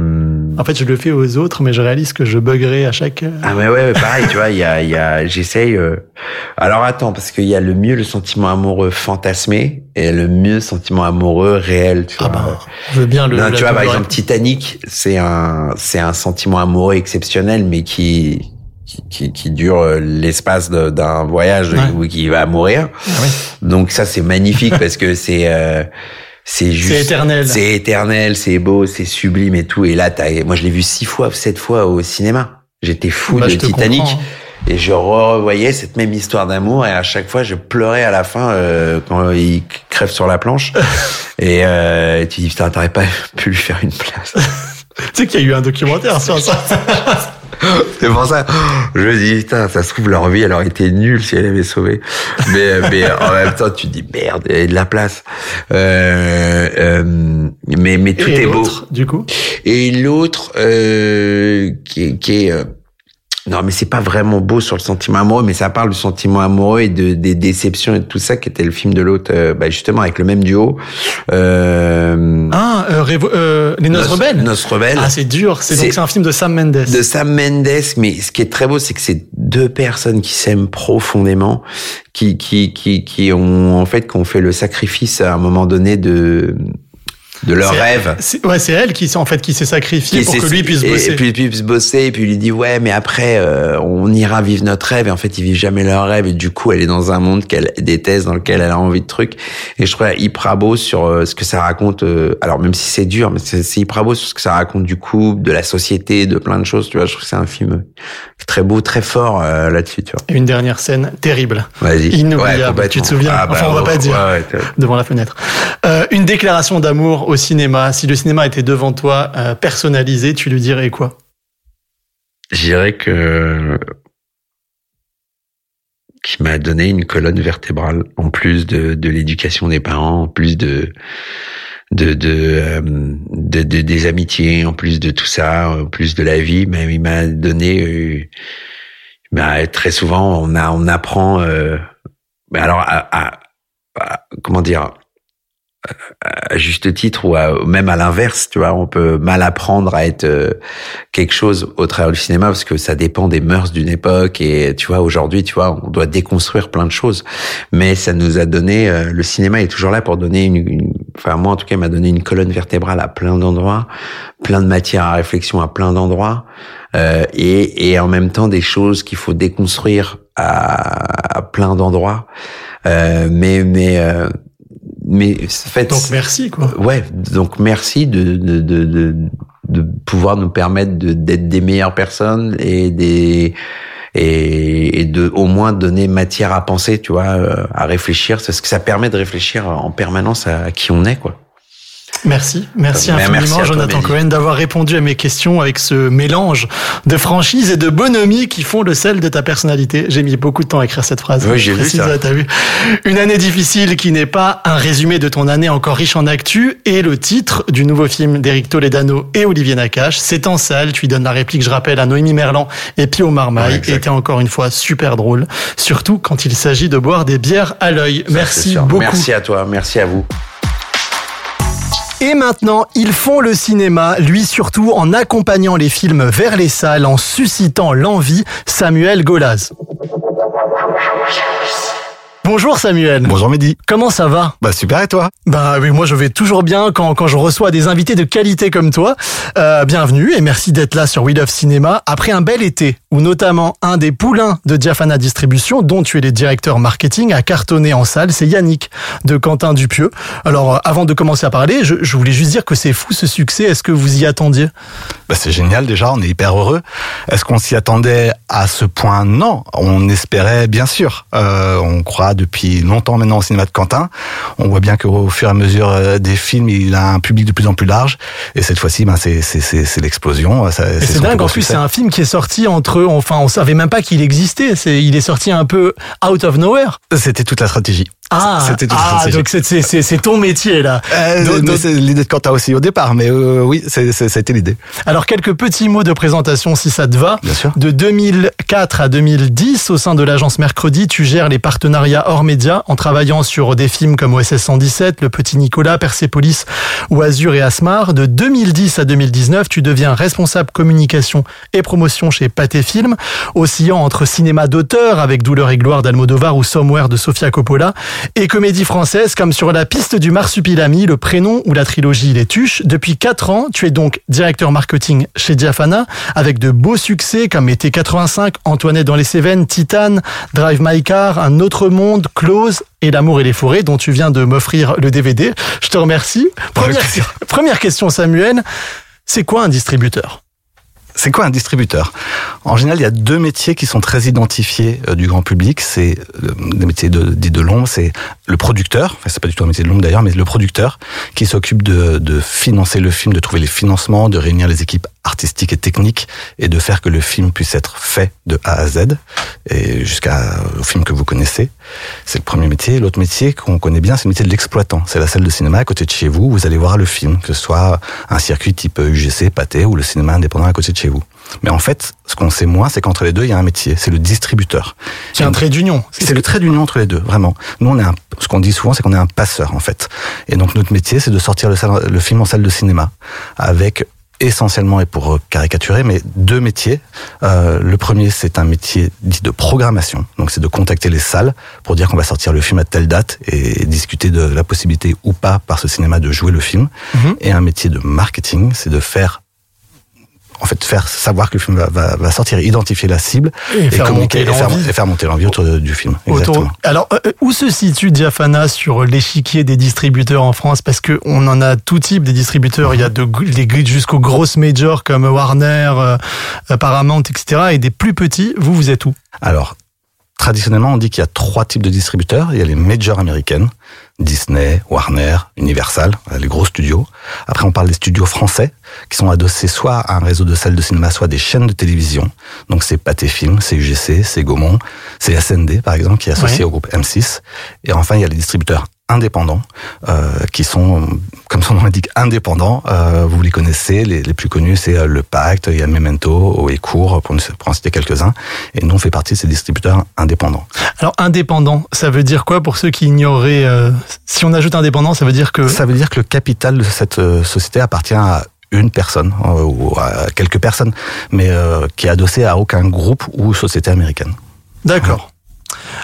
En fait, je le fais aux autres, mais je réalise que je buggerai à chaque. euh, Ah ouais, ouais, ouais, pareil, tu vois, il y a, y a, j'essaye. euh, Alors attends, parce qu'il y a le mieux le sentiment amoureux fantasmé et le mieux sentiment amoureux réel, tu Ah vois. bah, je veux bien le. Non, tu vois, par exemple, Titanic, c'est un, c'est un sentiment amoureux exceptionnel, mais qui, qui, qui, qui dure euh, l'espace d'un voyage Ouais. où qui va mourir. Ah oui. Donc ça, c'est magnifique parce que c'est, euh, c'est juste, C'est éternel. c'est éternel, c'est beau, c'est sublime et tout. Et là, t'as, moi, je l'ai vu six fois, sept fois au cinéma. J'étais fou Bah, de Titanic. comprends, Et je revoyais cette même histoire d'amour et à chaque fois je pleurais à la fin euh, quand il crève sur la planche. et euh, tu dis putain t'aurais pas pu lui faire une place. Tu sais qu'il y a eu un documentaire sur ça. C'est pour ça je me dis putain ça se trouve leur vie elle aurait été nulle si elle avait sauvé. Mais mais en même temps tu te dis merde il y a de la place. Euh, euh, mais mais tout Et est beau. du coup? Et l'autre euh, qui est, qui est euh, non mais c'est pas vraiment beau sur le sentiment amoureux, mais ça parle du sentiment amoureux et de des déceptions et de tout ça qui était le film de l'autre, euh, bah, justement avec le même duo. Euh, Ah, euh, Révo- euh, Les Noces Rebelles Noces Rebelles. Ah, c'est dur. C'est C'est- donc c'est un film de Sam Mendes. de Sam Mendes, mais ce qui est très beau, c'est que c'est deux personnes qui s'aiment profondément, qui qui qui qui ont en fait qui ont fait le sacrifice à un moment donné de de leur rêve. c'est- Ouais, c'est elle qui, s'est- en fait, qui s'est sacrifiée pour que lui puisse bosser. Et puis, puis puisse bosser, et puis il lui dit ouais, mais après euh, on ira vivre notre rêve. Et en fait, ils vivent jamais leur rêve. Et du coup, elle est dans un monde qu'elle déteste, dans lequel elle a envie de trucs. Et je trouve hyper beau sur euh, ce que ça raconte. euh, alors même si c'est dur, mais c'est hyper beau sur ce que ça raconte du couple, de la société, de plein de choses. Tu vois, je trouve que c'est un film très beau, très fort euh, là-dessus. Tu vois. Et une dernière scène terrible. Vas-y. Inoubliable, Ouais, tu te souviens Ah, bah, Enfin, on va pas ouais, dire. ouais, Devant la fenêtre. Euh, une déclaration d'amour au cinéma. Si le cinéma était devant toi, euh, personnalisé, tu lui dirais quoi? Je dirais que qui m'a donné une colonne vertébrale en plus de, l'éducation des parents, en plus de euh, de, de- des amitiés, en plus de tout ça, en plus de la vie, mais il m'a donné euh, très souvent on a on apprend euh, alors à- comment dire à juste titre ou à- même à l'inverse, tu vois, on peut mal apprendre à être euh, quelque chose au travers du cinéma parce que ça dépend des mœurs d'une époque et tu vois aujourd'hui, tu vois, on doit déconstruire plein de choses. Mais ça nous a donné, euh, le cinéma est toujours là pour donner une, enfin moi en tout cas, m'a donné une colonne vertébrale à plein d'endroits, plein de matières à réflexion à plein d'endroits euh, et, et en même temps des choses qu'il faut déconstruire à, à plein d'endroits. Euh, mais mais mais en fait Donc merci, quoi. ouais donc merci de de de de, de pouvoir nous permettre de d'être des meilleures personnes et des et, et de au moins donner matière à penser tu vois euh, à réfléchir parce que ça permet de réfléchir en permanence à qui on est quoi Merci, merci Mais infiniment, merci Jonathan. Cohen, d'avoir répondu à mes questions avec ce mélange de franchise et de bonhomie qui font le sel de ta personnalité. J'ai mis beaucoup de temps à écrire cette phrase. Oui, j'ai vu ça. T'as vu Une année difficile qui n'est pas un résumé de ton année encore riche en actu et le titre du nouveau film d'Éric Toledano et Olivier Nakache. C'est en salle, tu y donnes la réplique, je rappelle, à Noémie Merlan et Pio Marmaille. Ouais, t'es encore une fois super drôle, surtout quand il s'agit de boire des bières à l'œil. Merci beaucoup. merci à toi merci à vous Et maintenant, ils font le cinéma, lui surtout en accompagnant les films vers les salles, en suscitant l'envie, Samuel Golaz. Bonjour Samuel. Bonjour Mehdi. Comment ça va? Bah super et toi? Bah oui, moi je vais toujours bien quand, quand je reçois des invités de qualité comme toi. Euh, bienvenue et merci d'être là sur We Love Cinéma après un bel été où notamment un des poulains de Diafana Distribution, dont tu es le directeur marketing, a cartonné en salle. C'est Yannick de Quentin Dupieux. Alors euh, avant de commencer à parler, je, je voulais juste dire que c'est fou ce succès. Est-ce que vous y attendiez? Bah c'est génial déjà, on est hyper heureux. Est-ce qu'on s'y attendait à ce point? Non, on espérait bien sûr. Euh, on croit depuis longtemps maintenant au cinéma de Quentin. On voit bien qu'au fur et à mesure euh, des films, il a un public de plus en plus large. Et cette fois-ci, ben, c'est l'explosion. C'est dingue, en plus, c'est un film qui est sorti entre enfin, on savait même pas qu'il existait. C'est, il est sorti un peu out of nowhere. C'était toute la stratégie. Ah, ah donc c'est, c'est, c'est, c'est ton métier, là. Euh, c'est l'idée de Quentin aussi au départ, mais euh, oui, c'était l'idée. Alors, quelques petits mots de présentation, si ça te va. Bien sûr. De 2004 à 2010, au sein de l'agence Mercredi, tu gères les partenariats hors médias en travaillant sur des films comme OSS 117, Le Petit Nicolas, Persepolis ou Azur et Asmar. De 2010 à 2019, tu deviens responsable communication et promotion chez Pathé Film, oscillant entre cinéma d'auteur avec Douleur et gloire d'Almodovar ou Somewhere de Sofia Coppola Et comédie française, comme sur la piste du marsupilami, le prénom ou la trilogie Les Tuches. Depuis 4 ans, tu es donc directeur marketing chez Diafana, avec de beaux succès comme Été 85, Antoinette dans les Cévennes, Titane, Drive My Car, Un autre monde, Close et L'amour et les forêts, dont tu viens de m'offrir le DVD. Je te remercie. Première, première question, Samuel. C'est quoi un distributeur? C'est quoi un distributeur? En général, il y a deux métiers qui sont très identifiés euh, du grand public. C'est euh, des métiers de, l'ombre. C'est le producteur, enfin c'est pas du tout un métier de l'ombre d'ailleurs, mais le producteur qui s'occupe de financer le film, de trouver les financements, de réunir les équipes artistiques et techniques et de faire que le film puisse être fait de A à Z et jusqu'au film que vous connaissez. C'est le premier métier. L'autre métier qu'on connaît bien, c'est le métier de l'exploitant. C'est la salle de cinéma à côté de chez vous. Vous allez voir le film, que ce soit un circuit type UGC, Pâté ou le cinéma indépendant à côté de chez vous. Mais en fait, ce qu'on sait moins, c'est qu'entre les deux, il y a un métier. C'est le distributeur. C'est un trait d'union. C'est le trait d'union entre les deux, vraiment. Nous, on est un, ce qu'on dit souvent, c'est qu'on est un passeur, en fait. Et donc, notre métier, c'est de sortir le, le film en salle de cinéma avec essentiellement et pour caricaturer, mais deux métiers. Euh, le premier, c'est un métier dit de programmation, donc c'est de contacter les salles pour dire qu'on va sortir le film à telle date et discuter de la possibilité ou pas par ce cinéma de jouer le film. Mhm. Et un métier de marketing, c'est de faire en fait faire savoir que le film va, va, sortir, identifier la cible et, faire, monter et faire, monter l'envie autour du film. Autour. Alors euh, où se situe Diafana sur l'échiquier des distributeurs en France? Parce que on en a tout type des distributeurs. Il y a de, des grids jusqu'aux grosses majors comme Warner, euh, euh, Paramount, etc. Et des plus petits. Vous, vous êtes où? Alors traditionnellement, on dit qu'il y a trois types de distributeurs. Il y a les majors américaines, Disney, Warner, Universal, les gros studios. Après, on parle des studios français, qui sont adossés soit à un réseau de salles de cinéma, soit des chaînes de télévision. Donc c'est Pathé Film, c'est UGC, c'est Gaumont, c'est SND, par exemple, qui est associé au groupe M6. Et enfin, il y a les distributeurs indépendants, euh, qui sont, comme son nom l'indique, indépendants. Euh, vous les connaissez, les, les plus connus, c'est euh, Le Pacte, il y a Memento, Ecourt, pour, pour en citer quelques-uns. Et nous, on fait partie de ces distributeurs indépendants. Alors, indépendant, ça veut dire quoi pour ceux qui ignoreraient euh, Si on ajoute indépendant, ça veut dire que... Ça veut dire que le capital de cette euh, société appartient à une personne ou à quelques personnes, mais qui est adossé à aucun groupe ou société américaine. D'accord.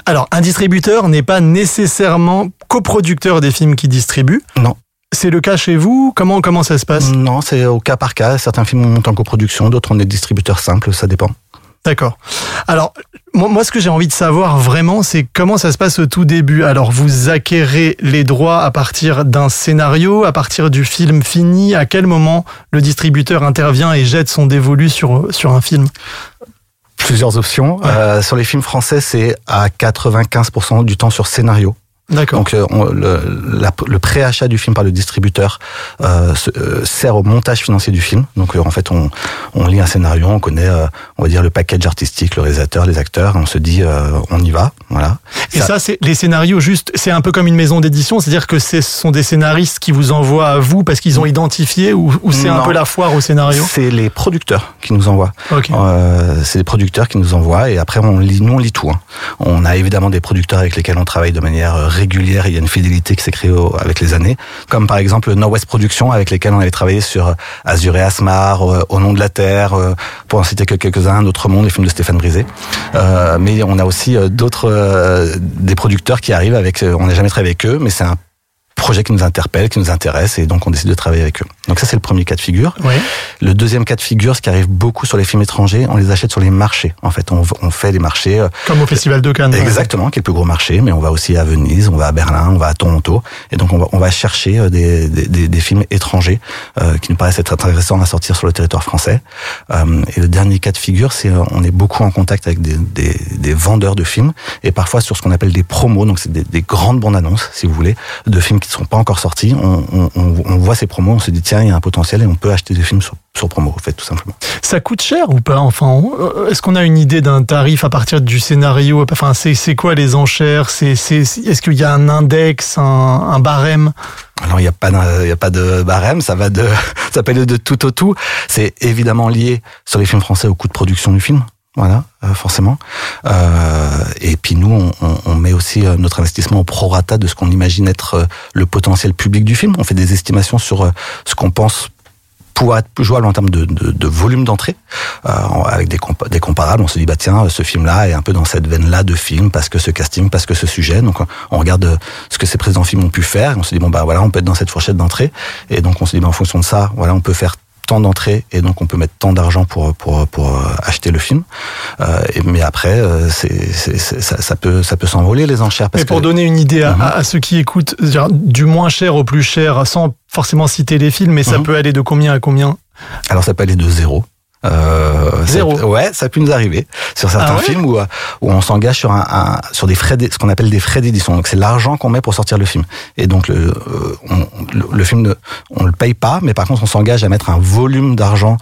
Alors, un distributeur n'est pas nécessairement coproducteur des films qu'il distribue. Non. C'est le cas chez vous? Comment comment ça se passe? Non, c'est au cas par cas. Certains films montent en coproduction, d'autres on est distributeur simple, ça dépend. D'accord. Alors, moi, ce que j'ai envie de savoir vraiment, c'est comment ça se passe au tout début. Alors, vous acquérez les droits à partir d'un scénario, à partir du film fini. À quel moment le distributeur intervient et jette son dévolu sur, sur un film? Plusieurs options. Euh, sur les films français, c'est à 95% du temps sur scénario. D'accord. Donc euh, le, la, le préachat du film par le distributeur euh, se, euh, sert au montage financier du film. Donc euh, en fait, on, on, lit un scénario, on connaît, on va dire le package artistique, le réalisateur, les acteurs, et on se dit on y va, voilà. Et ça, ça c'est les scénarios juste, c'est un peu comme une maison d'édition, c'est-à-dire que ce sont des scénaristes qui vous envoient à vous parce qu'ils ont identifié, ou, ou c'est un peu la foire au scénario? C'est les producteurs qui nous envoient. Okay. c'est les producteurs qui nous envoient, et après on lit, nous on lit tout. Hein. On a évidemment des producteurs avec lesquels on travaille de manière régulière, il y a une fidélité qui s'est créée avec les années, comme par exemple Northwest Productions avec lesquels on avait travaillé sur Azur et Asmar, euh, Au nom de la terre, euh, pour en citer que quelques-uns, Un autre monde, les films de Stéphane Brisé. Euh, mais on a aussi d'autres des producteurs qui arrivent avec, on n'a jamais travaillé avec eux, mais c'est un projet qui nous interpelle, qui nous intéresse, et donc on décide de travailler avec eux. Donc ça, c'est le premier cas de figure. Oui. Le deuxième cas de figure, ce qui arrive beaucoup sur les films étrangers, on les achète sur les marchés. En fait, on, on fait des marchés... Euh, Comme au Festival de Cannes. Exactement, qui est le plus gros marché, mais on va aussi à Venise, on va à Berlin, on va à Toronto, et donc on va, on va chercher euh, des, des, des films étrangers euh, qui nous paraissent être intéressants à sortir sur le territoire français. Euh, et le dernier cas de figure, c'est euh, on est beaucoup en contact avec des, des, des vendeurs de films, et parfois sur ce qu'on appelle des promos, donc c'est des, des grandes bandes annonces, si vous voulez, de films qui ne sont pas encore sortis. On, on, on voit ces promos, on se dit tiens, il y a un potentiel et on peut acheter des films sur, sur promo, en fait, tout simplement. Ça coûte cher ou pas Enfin, est-ce qu'on a une idée d'un tarif à partir du scénario? Enfin, c'est quoi les enchères? Est-ce qu'il y a un index, un, un barème? Alors il n'y a pas il a pas de barème, ça va de ça peut aller de tout au tout. C'est évidemment lié sur les films français au coût de production du film. Voilà, euh, forcément. Euh, et puis nous, on, met aussi euh, notre investissement au prorata de ce qu'on imagine être le potentiel public du film. On fait des estimations sur ce qu'on pense pouvoir être plus jouable en termes de, volume d'entrée, avec des, compa- des comparables. On se dit bah tiens, ce film-là est un peu dans cette veine-là de film parce que ce casting, parce que ce sujet. Donc on regarde ce que ces précédents films ont pu faire. On se dit bon bah voilà, on peut être dans cette fourchette d'entrée. Et donc on se dit bah, en fonction de ça, voilà, on peut faire tant d'entrées et donc on peut mettre tant d'argent pour pour pour euh, acheter le film. Euh, mais après, euh, c'est c'est- c'est- ça, ça peut ça peut s'envoler les enchères. Parce Mais pour que- donner une idée à, Mhm. à ceux qui écoutent, du moins cher au plus cher, sans forcément citer les films, mais ça Mhm. peut aller de combien à combien? Alors ça peut aller de zéro. Euh, Zéro. ouais, ça peut nous arriver sur certains Ah ouais films où, euh, où on s'engage sur un, un- sur des frais, ce qu'on appelle des frais d'édition. Donc c'est l'argent qu'on met pour sortir le film. Et donc le, euh, on- le, le film, ne- on le paye pas, mais par contre on s'engage à mettre un volume d'argent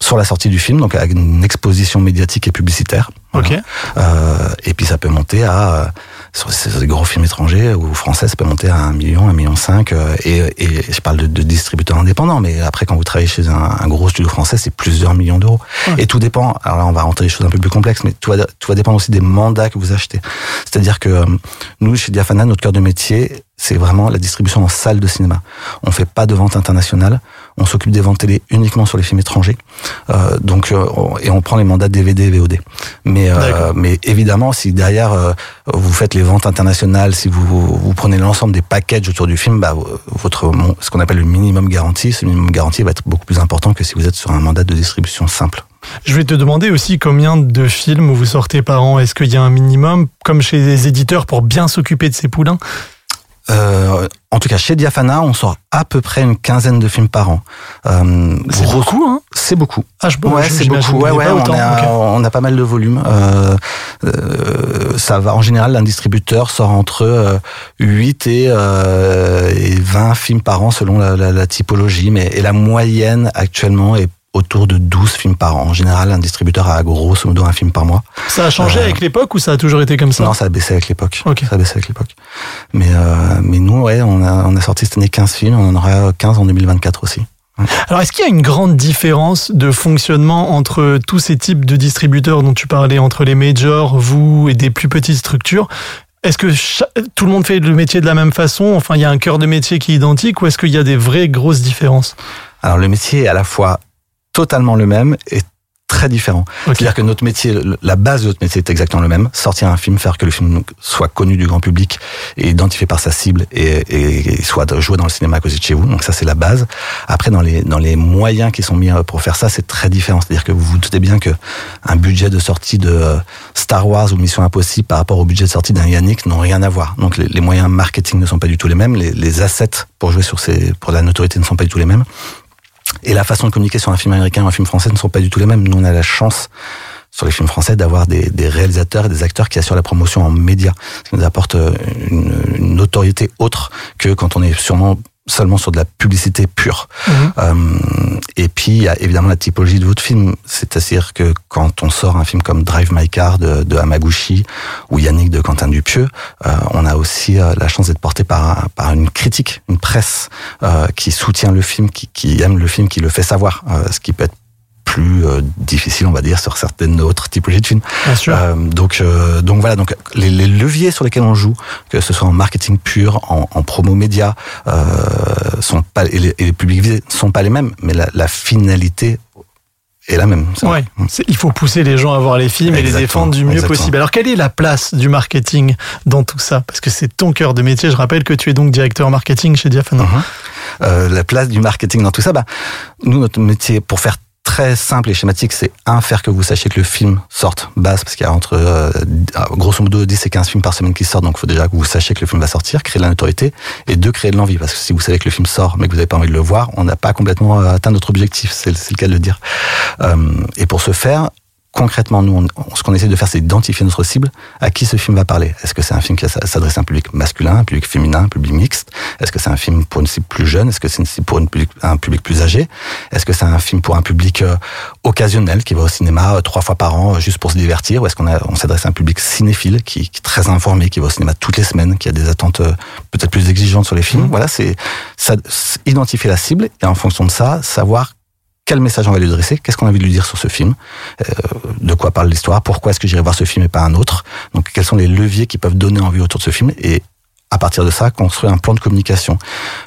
sur la sortie du film, donc avec une exposition médiatique et publicitaire. Ok. Euh, et puis ça peut monter à euh, sur, des gros films étrangers ou français, ça peut monter à un million, un million cinq. euh, et, et je parle de, de distributeurs indépendants, mais après quand vous travaillez chez un, un gros studio français, c'est plusieurs millions d'euros. Et tout dépend. Alors là, on va rentrer des choses un peu plus complexes, mais tout va, tout va dépendre aussi des mandats que vous achetez. C'est-à-dire que euh, nous, chez Diafana, notre cœur de métier, c'est vraiment la distribution en salle de cinéma. On fait pas de vente internationale. On s'occupe des ventes télé uniquement sur les films étrangers. Euh, donc, euh, et on prend les mandats DVD et VOD. Mais, euh, mais évidemment, si derrière euh, vous faites les ventes internationales, si vous, vous prenez l'ensemble des packages autour du film, bah, votre ce qu'on appelle le minimum garanti, ce minimum garanti va être beaucoup plus important que si vous êtes sur un mandat de distribution simple. Je vais te demander aussi combien de films vous sortez par an. Est-ce qu'il y a un minimum, comme chez les éditeurs, pour bien s'occuper de ces poulains? Euh, en tout cas, chez Diafana, on sort à peu près une quinzaine de films par an. Euh, C'est gros- beaucoup, hein C'est beaucoup. Ah, je, Ouais, c'est beaucoup. Ouais, ouais, on, autant. a, Ok. on a pas mal de volume. Euh, euh, ça va. En général, un distributeur sort entre euh, 8 et, euh, et 20 films par an selon la, la- la typologie. Mais et la moyenne actuellement est autour de 12 films par an. En général, un distributeur a grosso modo un film par mois. Ça a changé Euh, avec l'époque ou ça a toujours été comme ça Non, ça a baissé avec l'époque. Ok. Ça a baissé avec l'époque. Mais, euh, mais nous, ouais, on a, on a sorti cette année 15 films. On en aura 15 en 2024 aussi. Alors, est-ce qu'il y a une grande différence de fonctionnement entre tous ces types de distributeurs dont tu parlais, entre les majors, vous et des plus petites structures? Est-ce que tout le monde fait le métier de la même façon? Enfin, il y a un cœur de métier qui est identique ou est-ce qu'il y a des vraies grosses différences? Alors le métier est à la fois totalement le même et très différent. C'est-à-dire que notre métier, la base de notre métier est exactement le même. Sortir un film, faire que le film soit connu du grand public et identifié par sa cible et, et- et soit joué dans le cinéma à côté de chez vous. Donc ça, c'est la base. Après, dans les, dans les moyens qui sont mis euh, pour faire ça, c'est très différent. C'est-à-dire que vous vous doutez bien que un budget de sortie de euh, Star Wars ou Mission Impossible par rapport au budget de sortie d'un Yannick n'ont rien à voir. Donc les, les moyens marketing ne sont pas du tout les mêmes. Les, les assets pour jouer sur ces, pour la notoriété ne sont pas du tout les mêmes. Et la façon de communiquer sur un film américain ou un film français ne sont pas du tout les mêmes. Nous, on a la chance sur les films français d'avoir des, réalisateurs et des acteurs qui assurent la promotion en médias, qui nous apporte euh, une notoriété autre que quand on est sûrement seulement sur de la publicité pure. Euh, et puis, il y a évidemment la typologie de votre film. C'est-à-dire que quand on sort un film comme Drive My Car de, de Hamaguchi ou Yannick de Quentin Dupieux, euh, on a aussi euh, la chance d'être porté par, par une critique, une presse qui soutient le film, qui, qui aime le film, qui le fait savoir, ce qui peut être plus euh, difficile, on va dire, sur certaines autres typologies de films. Bien sûr. Euh, donc, euh, donc voilà, donc les, les leviers sur lesquels on joue, que ce soit en marketing pur, en, en promo média, sont pas et les, et les publics visés sont pas les mêmes, mais la, la finalité est la même. Ouais, c'est- il faut pousser les gens à voir les films et les défendre du mieux exactement. possible. Alors, quelle est la place du marketing dans tout ça? Parce que c'est ton cœur de métier. Je rappelle que tu es donc directeur marketing chez Diafana. Euh, la place du marketing dans tout ça, bah, nous, notre métier, pour faire très simple et schématique, c'est un, faire que vous sachiez que le film sorte, base, parce qu'il y a entre, euh, grosso modo, 10 et 15 films par semaine qui sortent, donc il faut déjà que vous sachiez que le film va sortir, créer de la notoriété, et deux, créer de l'envie, parce que si vous savez que le film sort, mais que vous n'avez pas envie de le voir, on n'a pas complètement euh, atteint notre objectif, c'est le cas de le dire. Euh, et pour ce faire, concrètement, nous, on- on- ce qu'on essaie de faire, c'est identifier notre cible, à qui ce film va parler? Est-ce que c'est un film qui s'adresse à un public masculin, un public féminin, un public mixte? Est-ce que c'est un film pour une cible plus jeune? Est-ce que c'est une cible pour une public- un public plus âgé? Est-ce que c'est un film pour un public euh, occasionnel qui va au cinéma euh, trois fois par an euh, juste pour se divertir? Ou est-ce qu'on a- on s'adresse à un public cinéphile qui, qui est très informé, qui va au cinéma toutes les semaines, qui a des attentes peut-être plus exigeantes sur les films? Voilà, c'est ça- c'est identifier la cible et en fonction de ça, savoir quel message on va lui adresser, qu'est-ce qu'on a envie de lui dire sur ce film, euh, de quoi parle l'histoire, pourquoi est-ce que j'irai voir ce film et pas un autre. Donc quels sont les leviers qui peuvent donner envie autour de ce film et à partir de ça, construire un plan de communication.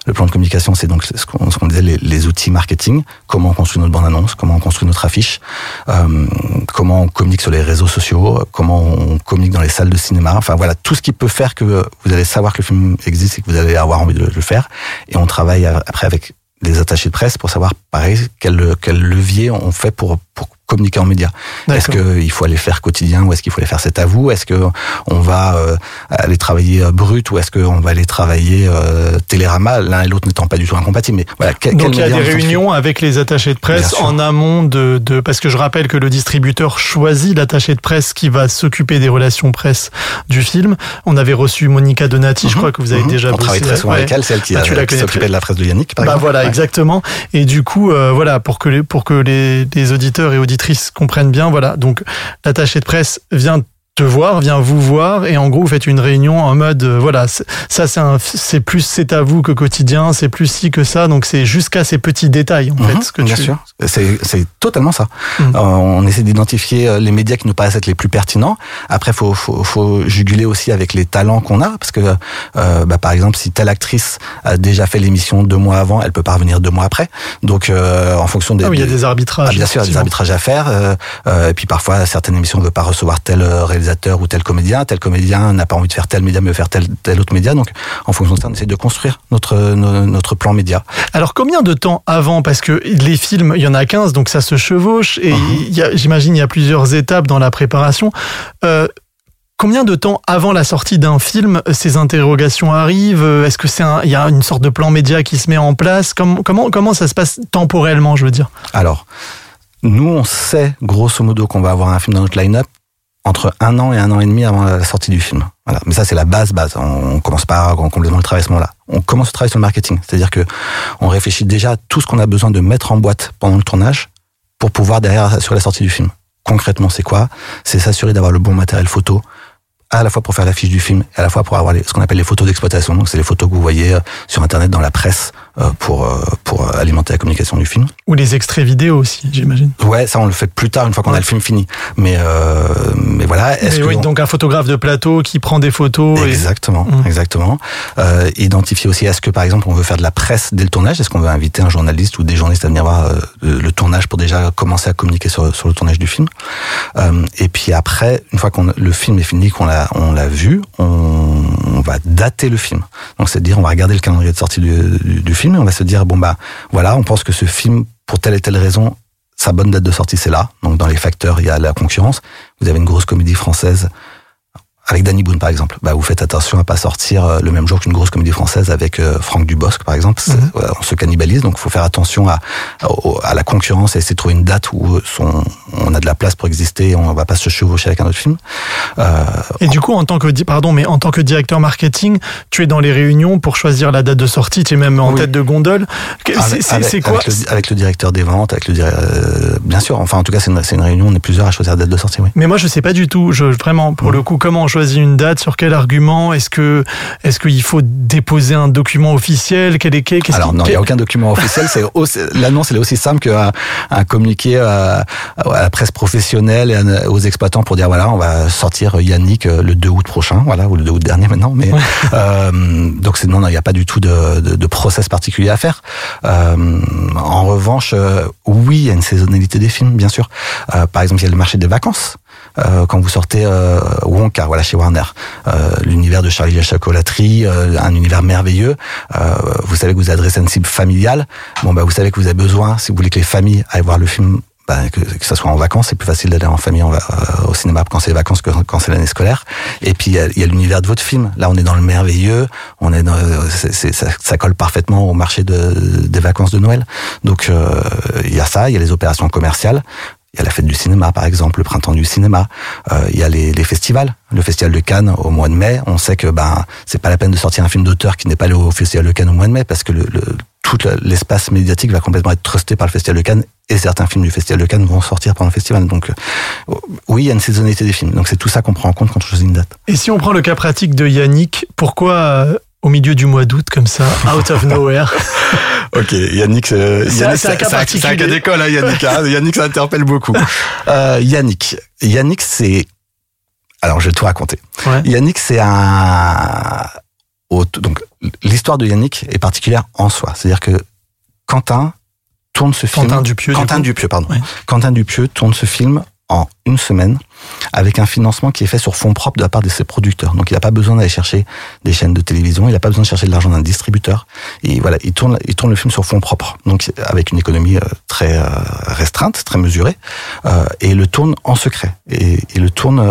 Le plan de communication, c'est donc ce qu'on disait, les, les outils marketing, comment on construit notre bande-annonce, comment on construit notre affiche, euh, comment on communique sur les réseaux sociaux, comment on communique dans les salles de cinéma. Enfin voilà, tout ce qui peut faire que vous allez savoir que le film existe et que vous allez avoir envie de le faire. Et on travaille après avec des attachés de presse pour savoir, pareil, quel, quel levier on fait pour, pour communiquer en médias. Est-ce qu'il faut aller faire quotidien ou est-ce qu'il faut aller faire cet à vous Est-ce que on va euh, aller travailler euh, brut ou est-ce qu'on va aller travailler euh, télérama? L'un et l'autre n'étant pas du tout incompatibles. Mais voilà, quel, Donc il y a des réunions avec les attachés de presse en amont de, de parce que je rappelle que le distributeur choisit l'attaché de presse qui va s'occuper des relations presse du film. On avait reçu Monica Donati, je crois que vous avez déjà on bossé. travaille très souvent avec elle, c'est elle qui, a- tu la qui connais s'occupait de la presse de Yannick. Par Bah exemple. voilà, Ouais. exactement. Et du coup, euh, voilà, pour que les, pour que les, les auditeurs et auditrices comprennent bien, voilà. Donc, l'attaché de presse vient te voir, vient vous voir, et en gros, vous faites une réunion en mode, euh, voilà, ça, c'est c'est plus c'est à vous que quotidien, c'est plus ci que ça, donc c'est jusqu'à ces petits détails, en Mhm, fait, ce que bien tu. sûr, c'est c'est totalement ça. Mhm. Euh, on essaie d'identifier euh, les médias qui nous paraissent être les plus pertinents. Après, faut faut, faut juguler aussi avec les talents qu'on a, parce que euh, bah, par exemple, si telle actrice a déjà fait l'émission deux mois avant, elle peut pas revenir deux mois après. Donc, euh, en fonction des, Ah oui, il y a des- arbitrages. ah, bien sûr, il y a des arbitrages à faire. et puis parfois, certaines émissions ne veulent pas recevoir tel euh, réalisateur ou tel comédien. Tel comédien n'a pas envie de faire tel média, mais veut faire tel, tel autre média. Donc, en fonction de ça, on essaie de construire notre, no- notre plan média. Alors combien de temps avant? Parce que les films, il y en a 15, donc ça se chevauche, et Mhm. j'imagine il y a plusieurs étapes dans la préparation. Euh, combien de temps avant la sortie d'un film, ces interrogations arrivent? Est-ce que c'est il y a une sorte de plan média qui se met en place? Comment, comment, comment ça se passe temporellement, je veux dire? Alors, nous, on sait grosso modo qu'on va avoir un film dans notre line-up entre un an et un an et demi avant la sortie du film. Voilà. Mais ça, c'est la base, base. On commence pas complètement le travail à ce moment-là. On commence le travail sur le marketing. C'est-à-dire que on réfléchit déjà à tout ce qu'on a besoin de mettre en boîte pendant le tournage pour pouvoir derrière sur la sortie du film. Concrètement, c'est quoi? C'est s'assurer d'avoir le bon matériel photo, à la fois pour faire l'affiche du film et à la fois pour avoir ce qu'on appelle les photos d'exploitation. Donc, c'est les photos que vous voyez euh, sur Internet, dans la presse, pour, euh, pour euh, alimenter la communication du film. Ou les extraits vidéo aussi, j'imagine. Ouais, ça on le fait plus tard une fois qu'on a le film fini. Mais euh, mais voilà, Mais que oui, on- donc un photographe de plateau qui prend des photos. Exactement, Mhm. exactement. Euh, identifier aussi est-ce que par exemple on veut faire de la presse dès le tournage, est-ce qu'on veut inviter un journaliste ou des journalistes à venir voir euh, le, tournage pour déjà commencer à communiquer sur, sur le tournage du film? Euh, et puis après, une fois qu'on le film est fini, qu'on l'a on l'a vu, on, on va dater le film. Donc c'est à dire on va regarder le calendrier de sortie du, du, du film et on va se dire bon bah voilà, on pense que ce film pour telle et telle raison sa bonne date de sortie, c'est là. Donc dans les facteurs, il y a la concurrence. Vous avez une grosse comédie française avec Danny Boone, par exemple. Bah, vous faites attention à pas sortir euh, le même jour qu'une grosse comédie française avec euh, Franck Dubosc, par exemple. Mhm. voilà, on se cannibalise, donc il faut faire attention à, à la concurrence et essayer de trouver une date où son, on a de la place pour exister on va pas se chevaucher avec un autre film. Euh, Et du coup, en tant que pardon, mais en tant que directeur marketing, tu es dans les réunions pour choisir la date de sortie. Tu es même en Oui. tête de gondole. C'est- quoi avec le, avec le directeur des ventes, avec le euh, bien sûr. Enfin, en tout cas, c'est une, une réunion. On est plusieurs à choisir la date de sortie. Oui. Mais moi, je sais pas du tout. Je, vraiment, pour le coup, comment choisit une date Sur quel argument Est-ce que est-ce qu'il faut déposer un document officiel Quel est qu'est-ce Alors non, il n'y quel- a aucun document officiel. C'est l'annonce, elle est aussi simple qu'un un communiqué à, à la presse professionnelle et aux exploitants pour dire voilà, on va sortir Yannick euh, le 2 août prochain, voilà, ou le 2 août dernier maintenant. Mais euh, donc c'est non, non, il n'y a pas du tout de, de, de process particulier à faire. Euh, en revanche, euh, oui, il y a une saisonnalité des films, bien sûr. Euh, par exemple, il y a le marché des vacances. Euh, quand vous sortez euh, Wonka, voilà chez Warner, euh, l'univers de Charlie la chocolaterie, euh, un univers merveilleux. Euh, vous savez que vous adressez une cible familiale. Bon bah vous savez que vous avez besoin, si vous voulez que les familles aillent voir le film, bah, que, que ça soit en vacances, c'est plus facile d'aller en famille en euh, au cinéma quand c'est les vacances que quand c'est l'année scolaire. Et puis il y y a l'univers de votre film. Là on est dans le merveilleux, on est dans, c'est- c'est- ça, colle parfaitement au marché de, des vacances de Noël. Donc il y a ça, il y a les opérations commerciales. Il y a la fête du cinéma, par exemple, le printemps du cinéma. Euh, il y a les, les festivals. Le festival de Cannes au mois de mai. On sait que ben c'est pas la peine de sortir un film d'auteur qui n'est pas allé au festival de Cannes au mois de mai parce que le, le- tout le- l'espace médiatique va complètement être trusté par le festival de Cannes et certains films du festival de Cannes vont sortir pendant le festival. Donc euh, oui, il y a une saisonnalité des films. Donc c'est tout ça qu'on prend en compte quand on choisit une date. Et si on prend le cas pratique de Yannick, pourquoi euh, au milieu du mois d'août comme ça, out of nowhere Ok, Yannick, c'est C'est un- c'est un cas particulier. d'école, hein, Yannick. hein. Yannick, ça interpelle beaucoup. Euh, Yannick, Yannick, c'est. Alors, je vais tout raconter. Ouais. Yannick, c'est un. donc l'histoire de Yannick est particulière en soi. C'est-à-dire que Quentin tourne ce film. Quentin Dupieux. Quentin Dupieux, pardon. Quentin Dupieux tourne ce film en une semaine avec un financement qui est fait sur fonds propres de la part de ses producteurs. Donc il n'a pas besoin d'aller chercher des chaînes de télévision, il n'a pas besoin de chercher de l'argent d'un distributeur. Et voilà, il tourne, il tourne le film sur fonds propres. Donc avec une économie euh, très euh, restreinte, très mesurée, euh, et il le tourne en secret. Et il le tourne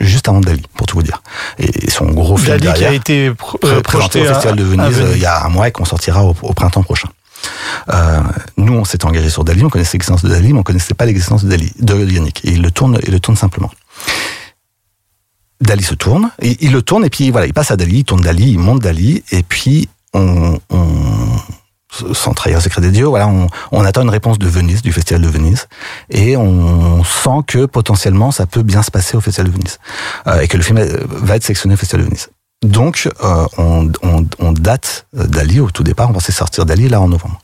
juste avant Dali, pour tout vous dire. Et son gros film Dali derrière, qui a été pr présenté au Festival de Venise, il y a un mois et qu'on sortira au, au printemps prochain. Euh, nous, on s'était engagé sur Dali, on connaissait l'existence de Dali, mais on connaissait pas l'existence de Dali, de Yannick. Et il le tourne, il le tourne simplement. Dali se tourne, il le tourne, et puis voilà, il passe à Dali, il tourne Dali, il monte Dali, et puis on, sans trahir le secret des dieux, voilà, on, attend une réponse de Venise, du Festival de Venise, et on sent que potentiellement ça peut bien se passer au Festival de Venise, euh, et que le film va être sélectionné au Festival de Venise. Donc, euh, on, on, on, date Dali au tout départ. On pensait sortir Dali là en novembre.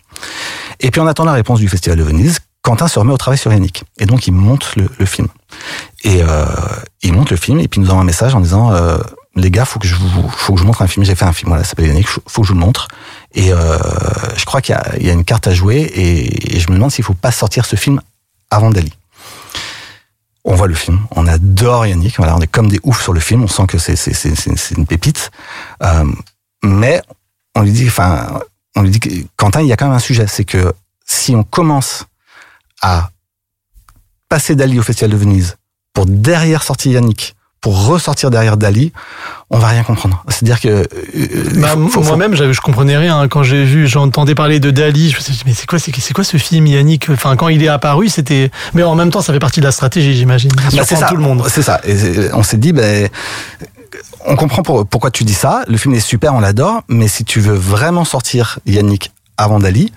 Et puis on attend la réponse du Festival de Venise. Quentin se remet au travail sur Yannick. Et donc il monte le, le film. Et euh, il monte le film et puis il nous envoie un message en disant euh, les gars, faut que je vous, faut que je montre un film. J'ai fait un film, voilà, ça s'appelle Yannick. Faut que je vous le montre. Et euh, je crois qu'il y, y, a une carte à jouer et, et je me demande s'il faut pas sortir ce film avant Dali on voit le film, on adore Yannick, voilà, on est comme des oufs sur le film, on sent que c'est c'est c'est une pépite, euh, mais on lui dit, enfin, on lui dit que Quentin, il y a quand même un sujet, c'est que si on commence à passer Dali au Festival de Venise pour derrière sortir Yannick, pour ressortir derrière Dali, on va rien comprendre. C'est-à-dire que euh, bah, moi-même, je comprenais rien quand j'ai vu, j'entendais parler de Dali. Je me suis dit mais c'est quoi, c'est quoi ce film, Yannick? Enfin, quand il est apparu, c'était. Mais en même temps, ça fait partie de la stratégie, j'imagine. Bah, c'est ça. Tout le monde. C'est ça. Et on s'est dit, ben. On comprend pour, pourquoi tu dis ça. Le film est super, on l'adore. Mais si tu veux vraiment sortir Yannick avant Dali,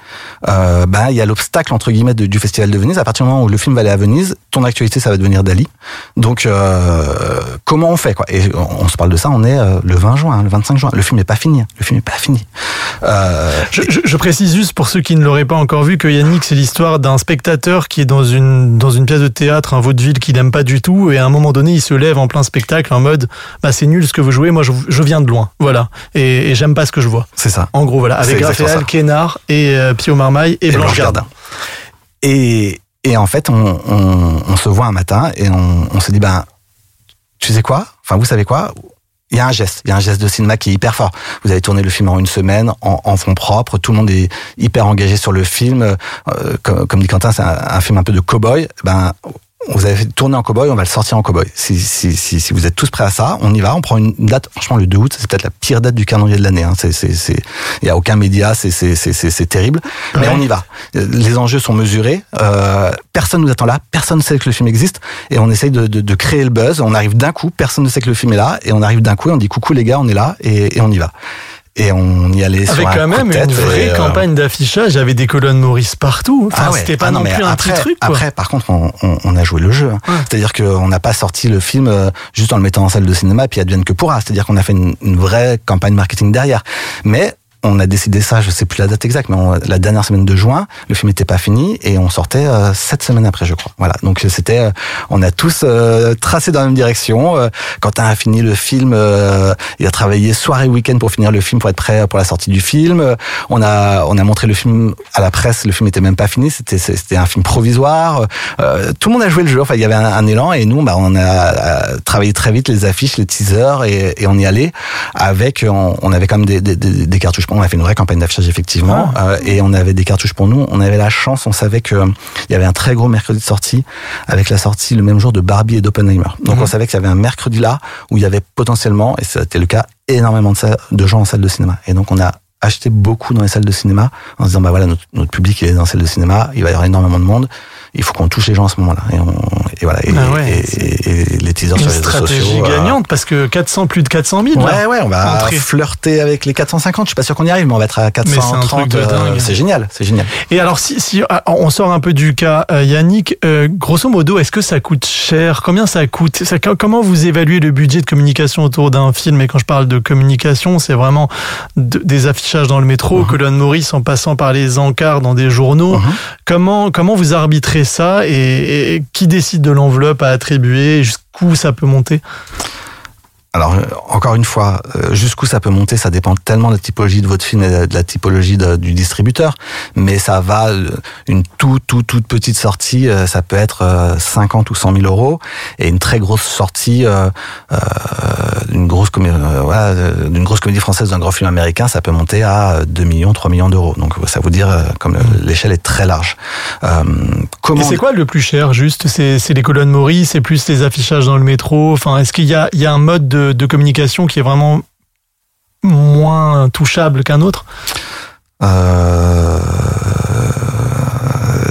euh, ben il y a l'obstacle entre guillemets du festival de Venise. À partir du moment où le film va aller à Venise, ton actualité ça va devenir Dali. Donc euh, comment on fait quoi? Et on, se parle de ça, on est euh, le 20 juin, hein, le 25 juin. Le film n'est pas fini. Le film n'est pas fini. Euh, je, je, je, précise juste pour ceux qui ne l'auraient pas encore vu que Yannick c'est l'histoire d'un spectateur qui est dans une dans une pièce de théâtre, un vaudeville qu'il n'aime pas du tout, et à un moment donné il se lève en plein spectacle en mode bah c'est nul ce que vous jouez, moi je, je viens de loin, voilà, et, et j'aime pas ce que je vois. C'est ça. En gros voilà, avec Raphaël Kénard et euh, Pio Marmaille et, et Blanche Gardin. Et, et en fait, on, on, on, se voit un matin et on, on se dit, ben, tu sais quoi? Enfin, vous savez quoi? Il y a un geste, il y a un geste de cinéma qui est hyper fort. Vous avez tourné le film en une semaine, en, fond propre, tout le monde est hyper engagé sur le film. Euh, comme, comme, dit Quentin, c'est un, un, film un peu de cow-boy. Ben, vous avez tourné en cowboy, on va le sortir en cowboy. Si, si, si, si vous êtes tous prêts à ça, on y va, on prend une date, franchement le 2 août, c'est peut-être la pire date du calendrier de l'année. Hein. C'est, c'est, c'est, il y a aucun média, c'est, c'est, c'est, c'est, terrible. Mais ouais. on y va. Les enjeux sont mesurés. Euh, personne nous attend là, personne ne sait que le film existe, et on essaye de, de, de, créer le buzz. On arrive d'un coup, personne ne sait que le film est là, et on arrive d'un coup, et on dit coucou les gars, on est là, et, et on y va et on y allait avec sur quand même une vraie euh... campagne d'affichage. Il y avait des colonnes Maurice partout. Enfin, ah ouais. C'était pas ah non, non plus un petit truc. Quoi. Après, par contre, on, on, on a joué le jeu. Ouais. C'est-à-dire qu'on n'a pas sorti le film euh, juste en le mettant en salle de cinéma et puis advienne que pourra. C'est-à-dire qu'on a fait une, une vraie campagne marketing derrière. Mais on a décidé ça, je sais plus la date exacte, mais on, la dernière semaine de juin, le film n'était pas fini et on sortait euh, sept semaines après, je crois. Voilà, donc c'était, euh, on a tous euh, tracé dans la même direction. Euh, Quentin a fini le film, euh, il a travaillé soir et week-end pour finir le film, pour être prêt pour la sortie du film. On a, on a montré le film à la presse, le film n'était même pas fini, c'était, c'était un film provisoire. Euh, tout le monde a joué le jeu, enfin il y avait un, élan et nous, bah, on a travaillé très vite les affiches, les teasers et, et on y allait avec, on, on avait quand même des, des, des cartouches on a fait une vraie campagne d'affichage effectivement ah. euh, et on avait des cartouches pour nous. On avait la chance, on savait que il y avait un très gros mercredi de sortie avec la sortie le même jour de Barbie et d'Oppenheimer. Donc mmh. on savait qu'il y avait un mercredi là où il y avait potentiellement et c'était le cas énormément de, de gens en salle de cinéma. Et donc on a acheté beaucoup dans les salles de cinéma en se disant bah voilà notre, notre public est dans les salles de cinéma, il va y avoir énormément de monde il faut qu'on touche les gens à ce moment-là. Et, voilà. Et, ah ouais, et, et, les teasers sur les réseaux sociaux. stratégie gagnante euh... parce que 400, plus de 400 000. Ouais, ouais, on va entrer. flirter avec les 450. Je suis pas sûr qu'on y arrive, mais on va être à 430. Euh, c'est génial, c'est génial. Et alors, si, si on sort un peu du cas euh, Yannick, euh, grosso modo, est-ce que ça coûte cher? Combien ça coûte? Ça, Comment vous évaluez le budget de communication autour d'un film? Et quand je parle de communication, c'est vraiment de, des affichages dans le métro, uh -huh. colonne Maurice en passant par les encarts dans des journaux. Uh -huh. Comment comment vous arbitrez ça et, qui décide de l'enveloppe à attribuer Jusqu'où ça peut monter? Alors euh, encore une fois, euh, jusqu'où ça peut monter, ça dépend tellement de la typologie de votre film et de la typologie du distributeur. Mais ça va, euh, une toute toute toute petite sortie, ça peut être euh, 50 ou 100 000 euros, et une très grosse sortie d'une grosse comédie, euh, voilà, euh, d'une grosse comédie française, d'un grand film américain, ça peut monter à 2 millions, 3 millions d'euros. Donc ça vous dire euh, comme euh, l'échelle est très large. Euh, comment Et c'est quoi le plus cher juste? C'est c'est les colonnes Maurice, c'est plus les affichages dans le métro? Enfin, est-ce qu'il y a, il y a un mode de, de communication qui est vraiment moins touchable qu'un autre? Euh,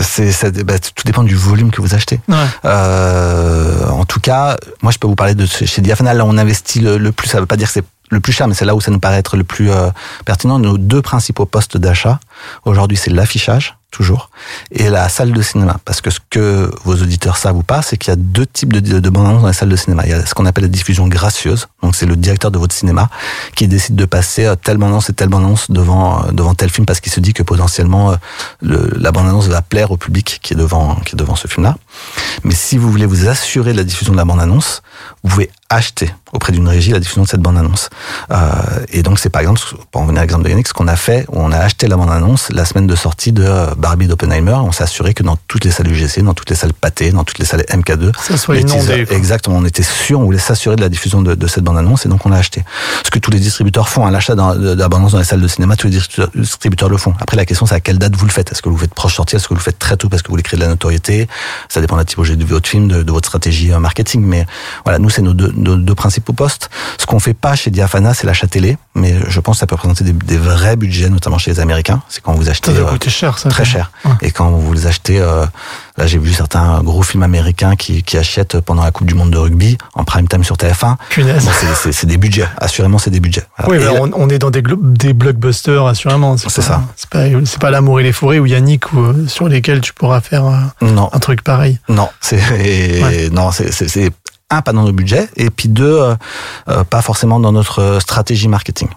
c'est ça, bah, tout dépend du volume que vous achetez. Ouais. Euh, en tout cas, moi je peux vous parler de chez Diaphana, là on investit le, le plus. Ça veut pas dire que c'est le plus cher, mais c'est là où ça nous paraît être le plus euh, pertinent. Nos deux principaux postes d'achat aujourd'hui, c'est l'affichage toujours et la salle de cinéma. Parce que ce que vos auditeurs savent ou pas, c'est qu'il y a deux types de, de, de bandes-annonces dans les salles de cinéma. Il y a ce qu'on appelle la diffusion gracieuse. Donc c'est le directeur de votre cinéma qui décide de passer euh, telle bande-annonce et telle bande-annonce devant euh, devant tel film parce qu'il se dit que potentiellement euh, la bande-annonce va plaire au public qui est devant qui est devant ce film-là. Mais si vous voulez vous assurer de la diffusion de la bande-annonce, vous pouvez acheter auprès d'une régie la diffusion de cette bande-annonce. Euh, et donc c'est par exemple, pour en venir à l'exemple de Yannick, ce qu'on a fait, on a acheté la bande-annonce la semaine de sortie de euh, Barbie d'Oppenheimer, on s'est assuré que dans toutes les salles UGC, dans toutes les salles Pathé, dans toutes les salles MK2, Ça soit inondé, exactement, on était sûr, on voulait s'assurer de la diffusion de, de cette bande-annonce et donc on l'a acheté. Ce que tous les distributeurs font, à l'achat d'un- de, de la bande-annonce dans les salles de cinéma, tous les distributeurs, distributeurs le font. Après la question c'est à quelle date vous le faites? Est-ce que vous le faites proche sortie, est-ce que vous le faites très tôt parce que vous voulez créer de la notoriété? Ça dépend de la typologie de votre film, de, de votre stratégie euh, marketing. Mais voilà, nous c'est nos deux, nos deux principaux postes. Ce qu'on fait pas chez Diafana, c'est l'achat télé, mais je pense que ça peut représenter des, des vrais budgets, notamment chez les Américains. C'est quand vous achetez Ça doit euh, coûter cher, ça. très cher. Et quand vous les achetez, euh, là j'ai vu certains gros films américains qui, qui achètent pendant la Coupe du Monde de rugby en prime time sur TF1. Punaise. Bon, c'est- des budgets, assurément c'est des budgets. Oui, on, on est dans des, des blockbusters, assurément. C'est ça. C'est pas, pas l'amour et les forêts ou Yannick ou, euh, sur lesquels tu pourras faire non, un truc pareil. non, c'est Ouais. non, c'est un pas dans nos budgets et puis deux euh, euh, pas forcément dans notre euh, stratégie marketing.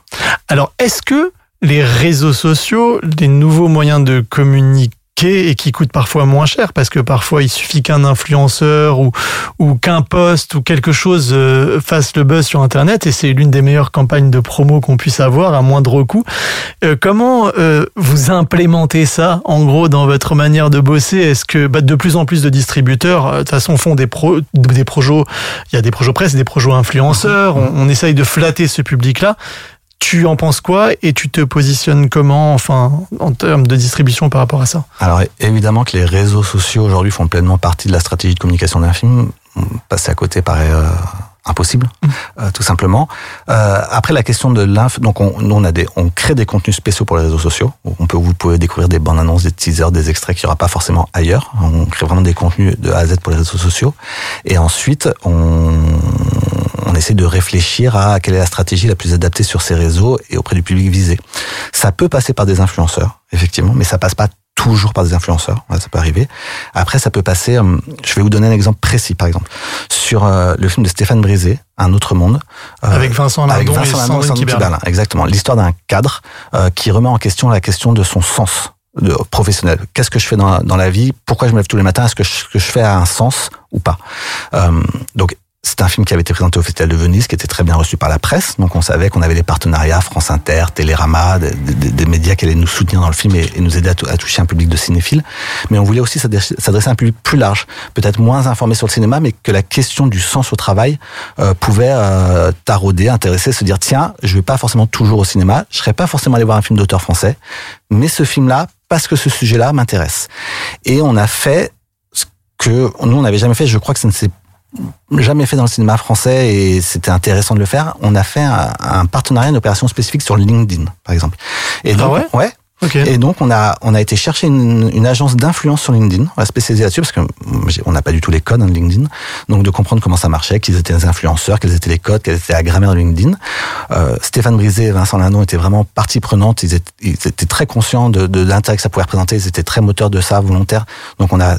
Alors, est-ce que les réseaux sociaux, les nouveaux moyens de communiquer et qui coûtent parfois moins cher parce que parfois il suffit qu'un influenceur ou, ou qu'un post ou quelque chose euh, fasse le buzz sur internet et c'est l'une des meilleures campagnes de promo qu'on puisse avoir à moindre coût. Euh, comment euh, vous implémentez ça en gros dans votre manière de bosser? Est-ce que bah, de plus en plus de distributeurs euh, de toute façon font des pro, des projets, il y a des projets presse, des projets influenceurs, on, on essaye de flatter ce public-là. Tu en penses quoi et tu te positionnes comment, enfin, en termes de distribution par rapport à ça? Alors évidemment que les réseaux sociaux aujourd'hui font pleinement partie de la stratégie de communication d'un film. Passer à côté paraît euh, impossible, euh, tout simplement. Euh, après la question de l'inf, donc on, nous on a des, on crée des contenus spéciaux pour les réseaux sociaux. On peut, vous pouvez découvrir des bandes annonces, des teasers, des extraits qu'il n'y aura pas forcément ailleurs. On crée vraiment des contenus de A à Z pour les réseaux sociaux. Et ensuite, on, on essaie de réfléchir à quelle est la stratégie la plus adaptée sur ces réseaux et auprès du public visé. Ça peut passer par des influenceurs, effectivement, mais ça passe pas toujours par des influenceurs, ça peut arriver. Après, ça peut passer. euh, je vais vous donner un exemple précis, par exemple, sur euh, le film de Stéphane Brisé, Un autre monde, euh, Avec Vincent avec Lardon et Vincent Lardon Sandrine Sandrine Kiberlin. Exactement. L'histoire d'un cadre euh, qui remet en question la question de son sens de, professionnel. Qu'est-ce que je fais dans, dans la vie? Pourquoi je me lève tous les matins? Est-ce que ce que je fais a un sens ou pas? Euh, Donc c'est un film qui avait été présenté au Festival de Venise, qui était très bien reçu par la presse. Donc on savait qu'on avait des partenariats France Inter, Télérama, des, médias qui allaient nous soutenir dans le film et, nous aider à, tou- à toucher un public de cinéphiles. Mais on voulait aussi s'adresser s'adresser à un public plus large, peut-être moins informé sur le cinéma, mais que la question du sens au travail euh, pouvait euh, tarauder, intéresser, se dire tiens, je vais pas forcément toujours au cinéma, je serais pas forcément allé voir un film d'auteur français, mais ce film-là, parce que ce sujet-là m'intéresse. Et on a fait ce que nous on n'avait jamais fait. Je crois que ça ne s'est jamais fait dans le cinéma français et c'était intéressant de le faire. On a fait un, un partenariat, une opération spécifique sur LinkedIn, par exemple. Et Ah donc, ouais? ouais. Ok. Et donc on a on a été chercher une, une agence d'influence sur LinkedIn, on a spécialisé là-dessus parce que mm, on n'a pas du tout les codes hein, de LinkedIn, donc de comprendre comment ça marchait, qu'ils étaient les influenceurs, quels étaient les codes, quelle était la grammaire de LinkedIn. Euh, Stéphane Brisé et Vincent Lindon étaient vraiment partie prenante, ils étaient, ils étaient très conscients de, de l'intérêt que ça pouvait représenter, ils étaient très moteurs de ça, volontaires. Donc on a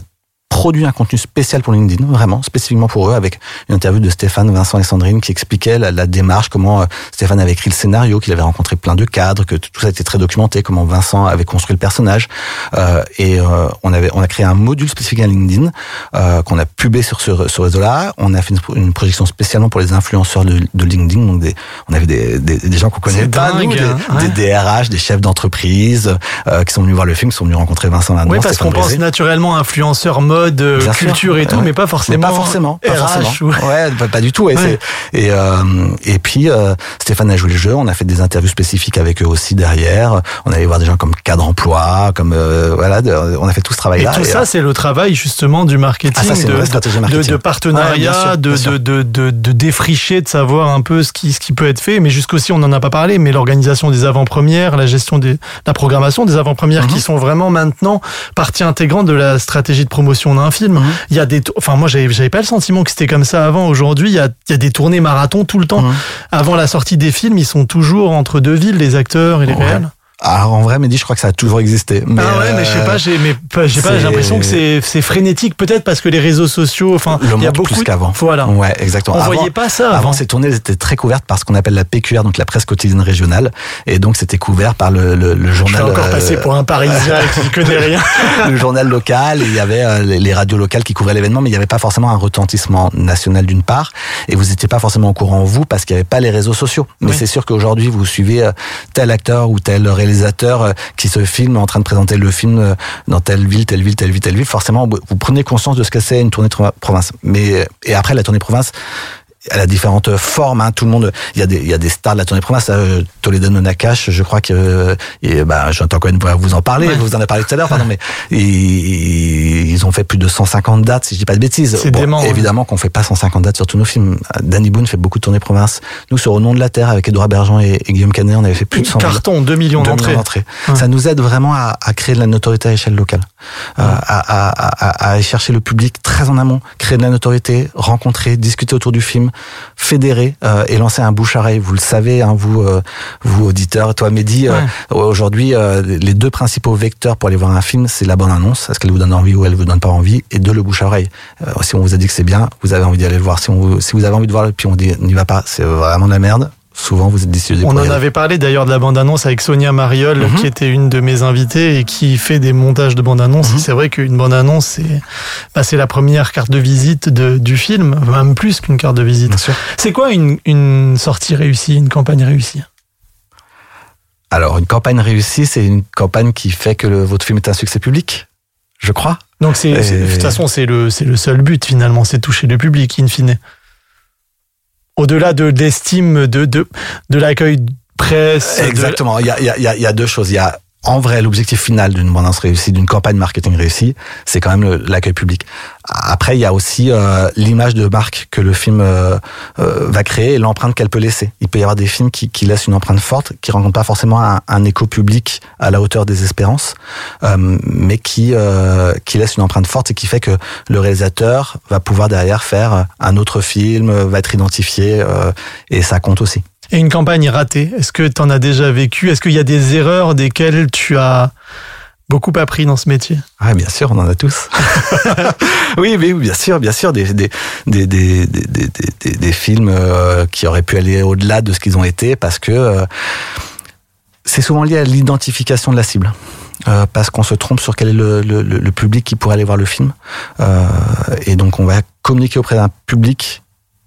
produit un contenu spécial pour LinkedIn, vraiment spécifiquement pour eux, avec une interview de Stéphane, Vincent et Sandrine qui expliquait la, la démarche, comment euh, Stéphane avait écrit le scénario, qu'il avait rencontré plein de cadres, que tout ça était très documenté, comment Vincent avait construit le personnage. Euh, et euh, on avait, on a créé un module spécifique à LinkedIn euh, qu'on a publié sur ce, ce réseau-là. On a fait une, une, projection spécialement pour les influenceurs de, de LinkedIn. Donc des, on avait des, des, des gens qu'on connaît pas, dingue, nous, des, hein, ouais. des DRH, des chefs d'entreprise euh, qui sont venus voir le film, qui sont venus rencontrer Vincent. Oui, parce qu'on pense naturellement influenceur mode, euh, Bien culture sûr. et tout, Ouais. mais pas forcément. Mais pas forcément. Pas forcément. ou- Ouais, pas, pas du tout. Et, Ouais. c'est- et, euh, et puis, euh, Stéphane a joué le jeu. On a fait des interviews spécifiques avec eux aussi derrière. On allait voir des gens comme cadre emploi, comme euh, voilà. de- on a fait tout ce Et travail-là. tout Et, ça, euh, c'est le travail justement du marketing, Ah, ça, de, marketing. de, partenariat, bien sûr, de, bien de, défricher, de savoir un peu ce qui, ce qui peut être fait. Mais jusqu'aussi, on n'en a pas parlé, mais l'organisation des avant-premières, la gestion des, la programmation des avant-premières Mhm. qui sont vraiment maintenant partie intégrante de la stratégie de promotion d'un film. Mhm. Il y a des, enfin moi j'avais, pas le sentiment que c'était comme ça avant. Aujourd'hui, il y a, il y a des tournées marathon tout le temps. Mhm. Avant la sortie des films, ils sont toujours entre deux villes, les acteurs et les Ouais. réels. Alors en vrai, Mehdi, je crois que ça a toujours existé. Mais, ah ouais, mais je sais pas, j'ai mais pas- j'ai pas c'est- j'ai l'impression que c'est c'est frénétique peut-être parce que les réseaux sociaux, enfin, il y a beaucoup plus qu'avant. Voilà. Ouais, exactement. On Avant- voyait pas ça Avant, avant. ces tournées étaient très couvertes par ce qu'on appelle la PQR, donc la presse quotidienne régionale, et donc c'était couvert par le, le, le Je journal. vais encore euh, passer pour un Parisien qui ne connaît rien. le journal local, il y avait euh, les les radios locales qui couvraient l'événement, mais il n'y avait pas forcément un retentissement national d'une part, et vous n'étiez pas forcément au courant vous parce qu'il n'y avait pas les réseaux sociaux. Mais Oui. c'est sûr qu'aujourd'hui vous suivez euh, tel acteur ou tel réalisateur euh, qui se filme en train de présenter le film euh, dans telle ville, telle ville, telle ville, telle ville. Forcément, vous prenez conscience de ce que c'est une tournée de province. Mais et après la tournée province. Elle a différentes formes. Hein. Tout le monde, il y a des, il y a des stars de la tournée province. Euh, Toledano Nakash, je crois que, euh, et, bah, Jonathan Cohen va vous en parler. Ouais. Vous en avez parlé tout à l'heure, pardon, mais ils, ils ont fait plus de 150 dates, si je dis pas de bêtises. C'est dément, ouais. évidemment qu'on fait pas 150 dates sur tous nos films. Danny Boone fait beaucoup de tournées province. Nous, sur Au nom de la terre, avec Edouard Bergeant et, et Guillaume Canet, on avait fait plus de 100 dates. Carton, 2 millions 2 d'entrées. Ouais. Ça nous aide vraiment à, à créer de la notoriété à échelle locale, euh, à, à, à, à aller chercher le public très en amont, créer de la notoriété, rencontrer, discuter autour du film, fédérer euh, et lancer un bouche-oreille. Vous le savez, hein, vous, euh, vous auditeurs, toi Mehdi, euh, aujourd'hui, euh, les deux principaux vecteurs pour aller voir un film, c'est la bonne annonce, est-ce qu'elle vous donne envie ou elle vous donne pas envie, et deux, le bouche-oreille. Euh, si on vous a dit que c'est bien, vous avez envie d'y aller le voir. Si, on, vous- si vous avez envie de voir, puis on dit n'y va pas, c'est vraiment de la merde. Souvent, vous êtes. On en avait parlé d'ailleurs de la bande-annonce avec Sonia Mariol, Mhm. qui était une de mes invitées et qui fait des montages de bande-annonce. Mhm. C'est vrai qu'une bande-annonce, c'est bah, c'est la première carte de visite de, du film, même plus qu'une carte de visite. C'est quoi une, une sortie réussie, une campagne réussie? Alors, une campagne réussie, c'est une campagne qui fait que le- votre film est un succès public, je crois. Donc c'est Et- c'est- de toute façon c'est le c'est le seul but finalement, c'est toucher le public in fine. Au-delà de l'estime de de de l'accueil presse. Exactement. Il y a, y, y a deux choses. Il y a en vrai l'objectif final d'une bande-annonce réussie, d'une campagne marketing réussie, c'est quand même l'accueil public. Après, il y a aussi euh, l'image de marque que le film euh, euh, va créer et l'empreinte qu'elle peut laisser. Il peut y avoir des films qui, qui laissent une empreinte forte, qui rencontrent pas forcément un, un écho public à la hauteur des espérances, euh, mais qui euh, qui laissent une empreinte forte et qui fait que le réalisateur va pouvoir derrière faire un autre film, va être identifié et ça compte aussi. Et une campagne ratée, est-ce que tu en as déjà vécu? Est-ce qu'il y a des erreurs desquelles tu as beaucoup appris dans ce métier? Ah, bien sûr, on en a tous. oui, mais bien sûr, bien sûr, des, des, des, des, des, films euh, qui auraient pu aller au-delà de ce qu'ils ont été parce que euh, c'est souvent lié à l'identification de la cible. Euh, parce qu'on se trompe sur quel est le, le, public qui pourrait aller voir le film. Et donc on va communiquer auprès d'un public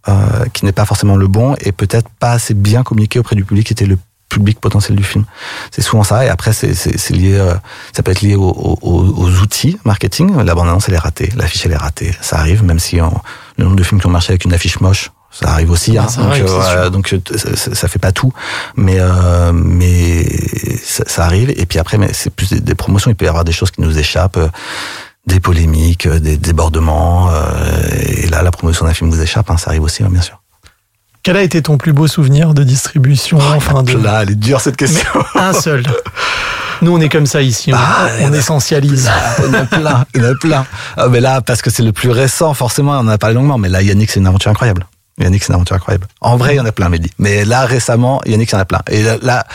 euh, qui n'est pas forcément le bon et peut-être pas assez bien communiquer auprès du public qui était le public potentiel du film. C'est souvent ça. Et après, c'est c'est- c'est lié, euh, ça peut être lié aux, aux- aux outils marketing. La bande-annonce, elle est ratée. L'affiche, elle est ratée. Ça arrive, même si on- le nombre de films qui ont marché avec une affiche moche, ça arrive aussi. Ah, hein. ça donc, arrive, euh, donc euh, ça, ça- ça fait pas tout, mais euh, mais ça, ça arrive. Et puis après, mais c'est plus des, des promotions. Il peut y avoir des choses qui nous échappent. Des polémiques, euh, des débordements, euh, et là, la promotion d'un film vous échappe, hein, ça arrive aussi, hein, bien sûr. Quel a été ton plus beau souvenir de distribution enfin de Là, elle est dure cette question. un seul Nous on est comme ça ici, on, Ah, on essentialise. Il y en a plein, il y en a plein. Ah, mais là, parce que c'est le plus récent, forcément, on en a parlé longuement, mais là, Yannick, c'est une aventure incroyable. Yannick, c'est une aventure incroyable. En vrai, il y en a plein, Mehdi. Mais là, récemment, Yannick, il y en a plein. Et là, là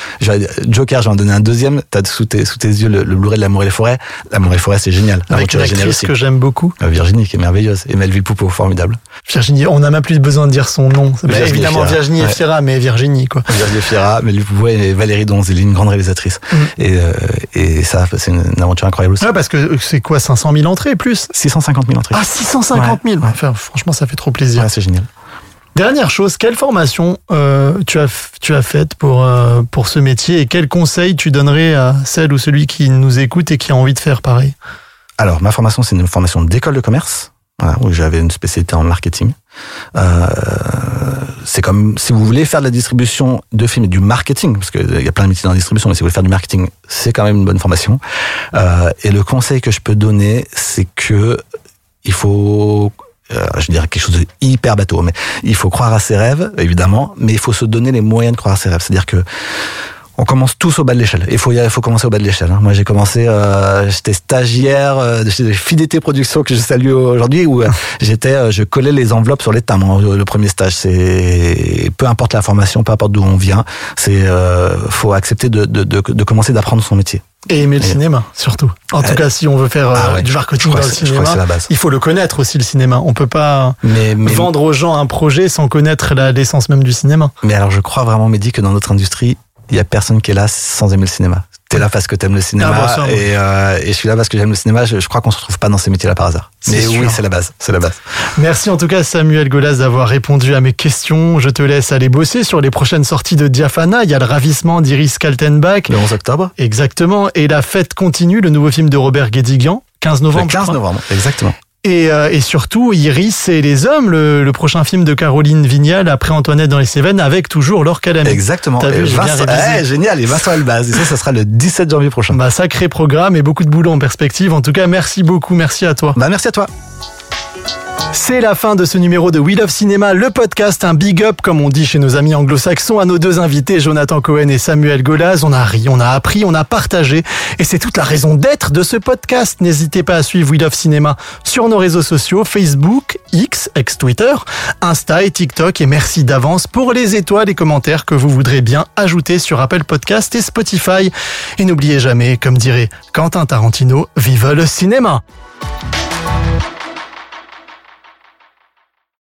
Joker, je vais en donner un deuxième. T'as sous tes, sous tes yeux le, le Blu-ray de L'amour et les forêts. L'amour et les forêts, c'est génial. Avec une actrice que j'aime beaucoup. Euh, Virginie, qui est merveilleuse. Et Melville Poupeau, formidable. Virginie, on n'a même plus besoin de dire son nom. Bah, Virginie évidemment. Virginie Ouais. Efira, mais Virginie, quoi. Virginie Fira, Melville Poupeau et Valérie Donzelli, une grande réalisatrice. Mm. Et, euh, et ça, c'est une, une aventure incroyable aussi. Ouais, parce que c'est quoi, 500 000 entrées plus? 650 000 entrées. Ah, 650 000 Ouais. Enfin, Franchement, ça fait trop plaisir. C'est génial. Dernière chose, quelle formation euh, tu as tu as faite pour euh, pour ce métier et quels conseils tu donnerais à celle ou celui qui nous écoute et qui a envie de faire pareil? Alors, ma formation, c'est une formation d'école de commerce, voilà, où j'avais une spécialité en marketing. Euh, c'est comme si vous voulez faire de la distribution de films et du marketing, parce qu'il y a plein de métiers dans la distribution, mais si vous voulez faire du marketing, c'est quand même une bonne formation. Euh, et le conseil que je peux donner, c'est que il faut euh, je dirais quelque chose de hyper bateau, mais il faut croire à ses rêves, évidemment, mais il faut se donner les moyens de croire à ses rêves. C'est-à-dire que on commence tous au bas de l'échelle. Il faut, il faut commencer au bas de l'échelle. hein. Moi, j'ai commencé, euh, j'étais stagiaire euh, chez Fidélité Productions que je salue aujourd'hui, où euh, j'étais, euh, je collais les enveloppes sur les timbres. hein, Le premier stage, c'est peu importe la formation, peu importe d'où on vient, c'est euh, faut accepter de, de, de, de commencer d'apprendre son métier. Et aimer le Et- cinéma, surtout. En tout Euh, cas, si on veut faire euh, ah ouais, du marketing dans le cinéma, il faut le connaître aussi, le cinéma. On peut pas Mais, mais, vendre aux gens un projet sans connaître la- l'essence même du cinéma. mais alors, je crois vraiment, Mehdi, que dans notre industrie, il y a personne qui est là sans aimer le cinéma. T'es là parce que t'aimes le cinéma Ah, bon, ça, oui. et, euh, et je suis là parce que j'aime le cinéma. Je, je crois qu'on se retrouve pas dans ces métiers-là par hasard. Mais sûr. oui, c'est la base. C'est la base. Merci en tout cas Samuel Golas d'avoir répondu à mes questions. Je te laisse aller bosser sur les prochaines sorties de Diafana. Il y a le ravissement d'Iris Kaltenbach. Le 11 octobre. Exactement. Et la fête continue, le nouveau film de Robert Guédiguian. 15 novembre. Le je 15 crois. novembre, exactement. Et, euh, et surtout, Iris et les hommes, le, le prochain film de Caroline Vignal après Antoinette dans les Cévennes, avec toujours Laure Calamy. Exactement. Vu, Vincent-. Ouais, génial. Et Vincent Elbaz. Et ça, ça sera le 17 janvier prochain. Bah, sacré programme et beaucoup de boulot en perspective. En tout cas, merci beaucoup, merci à toi. Bah, merci à toi. C'est la fin de ce numéro de We Love Cinéma, le podcast, un big up, comme on dit chez nos amis anglo-saxons, à nos deux invités, Jonathan Cohen et Samuel Golaz. On a ri, on a appris, on a partagé, et c'est toute la raison d'être de ce podcast. N'hésitez pas à suivre We Love Cinéma sur nos réseaux sociaux, Facebook, X, ex-Twitter, Insta et TikTok, et merci d'avance pour les étoiles et commentaires que vous voudrez bien ajouter sur Apple Podcast et Spotify. Et n'oubliez jamais, comme dirait Quentin Tarantino, vive le cinéma!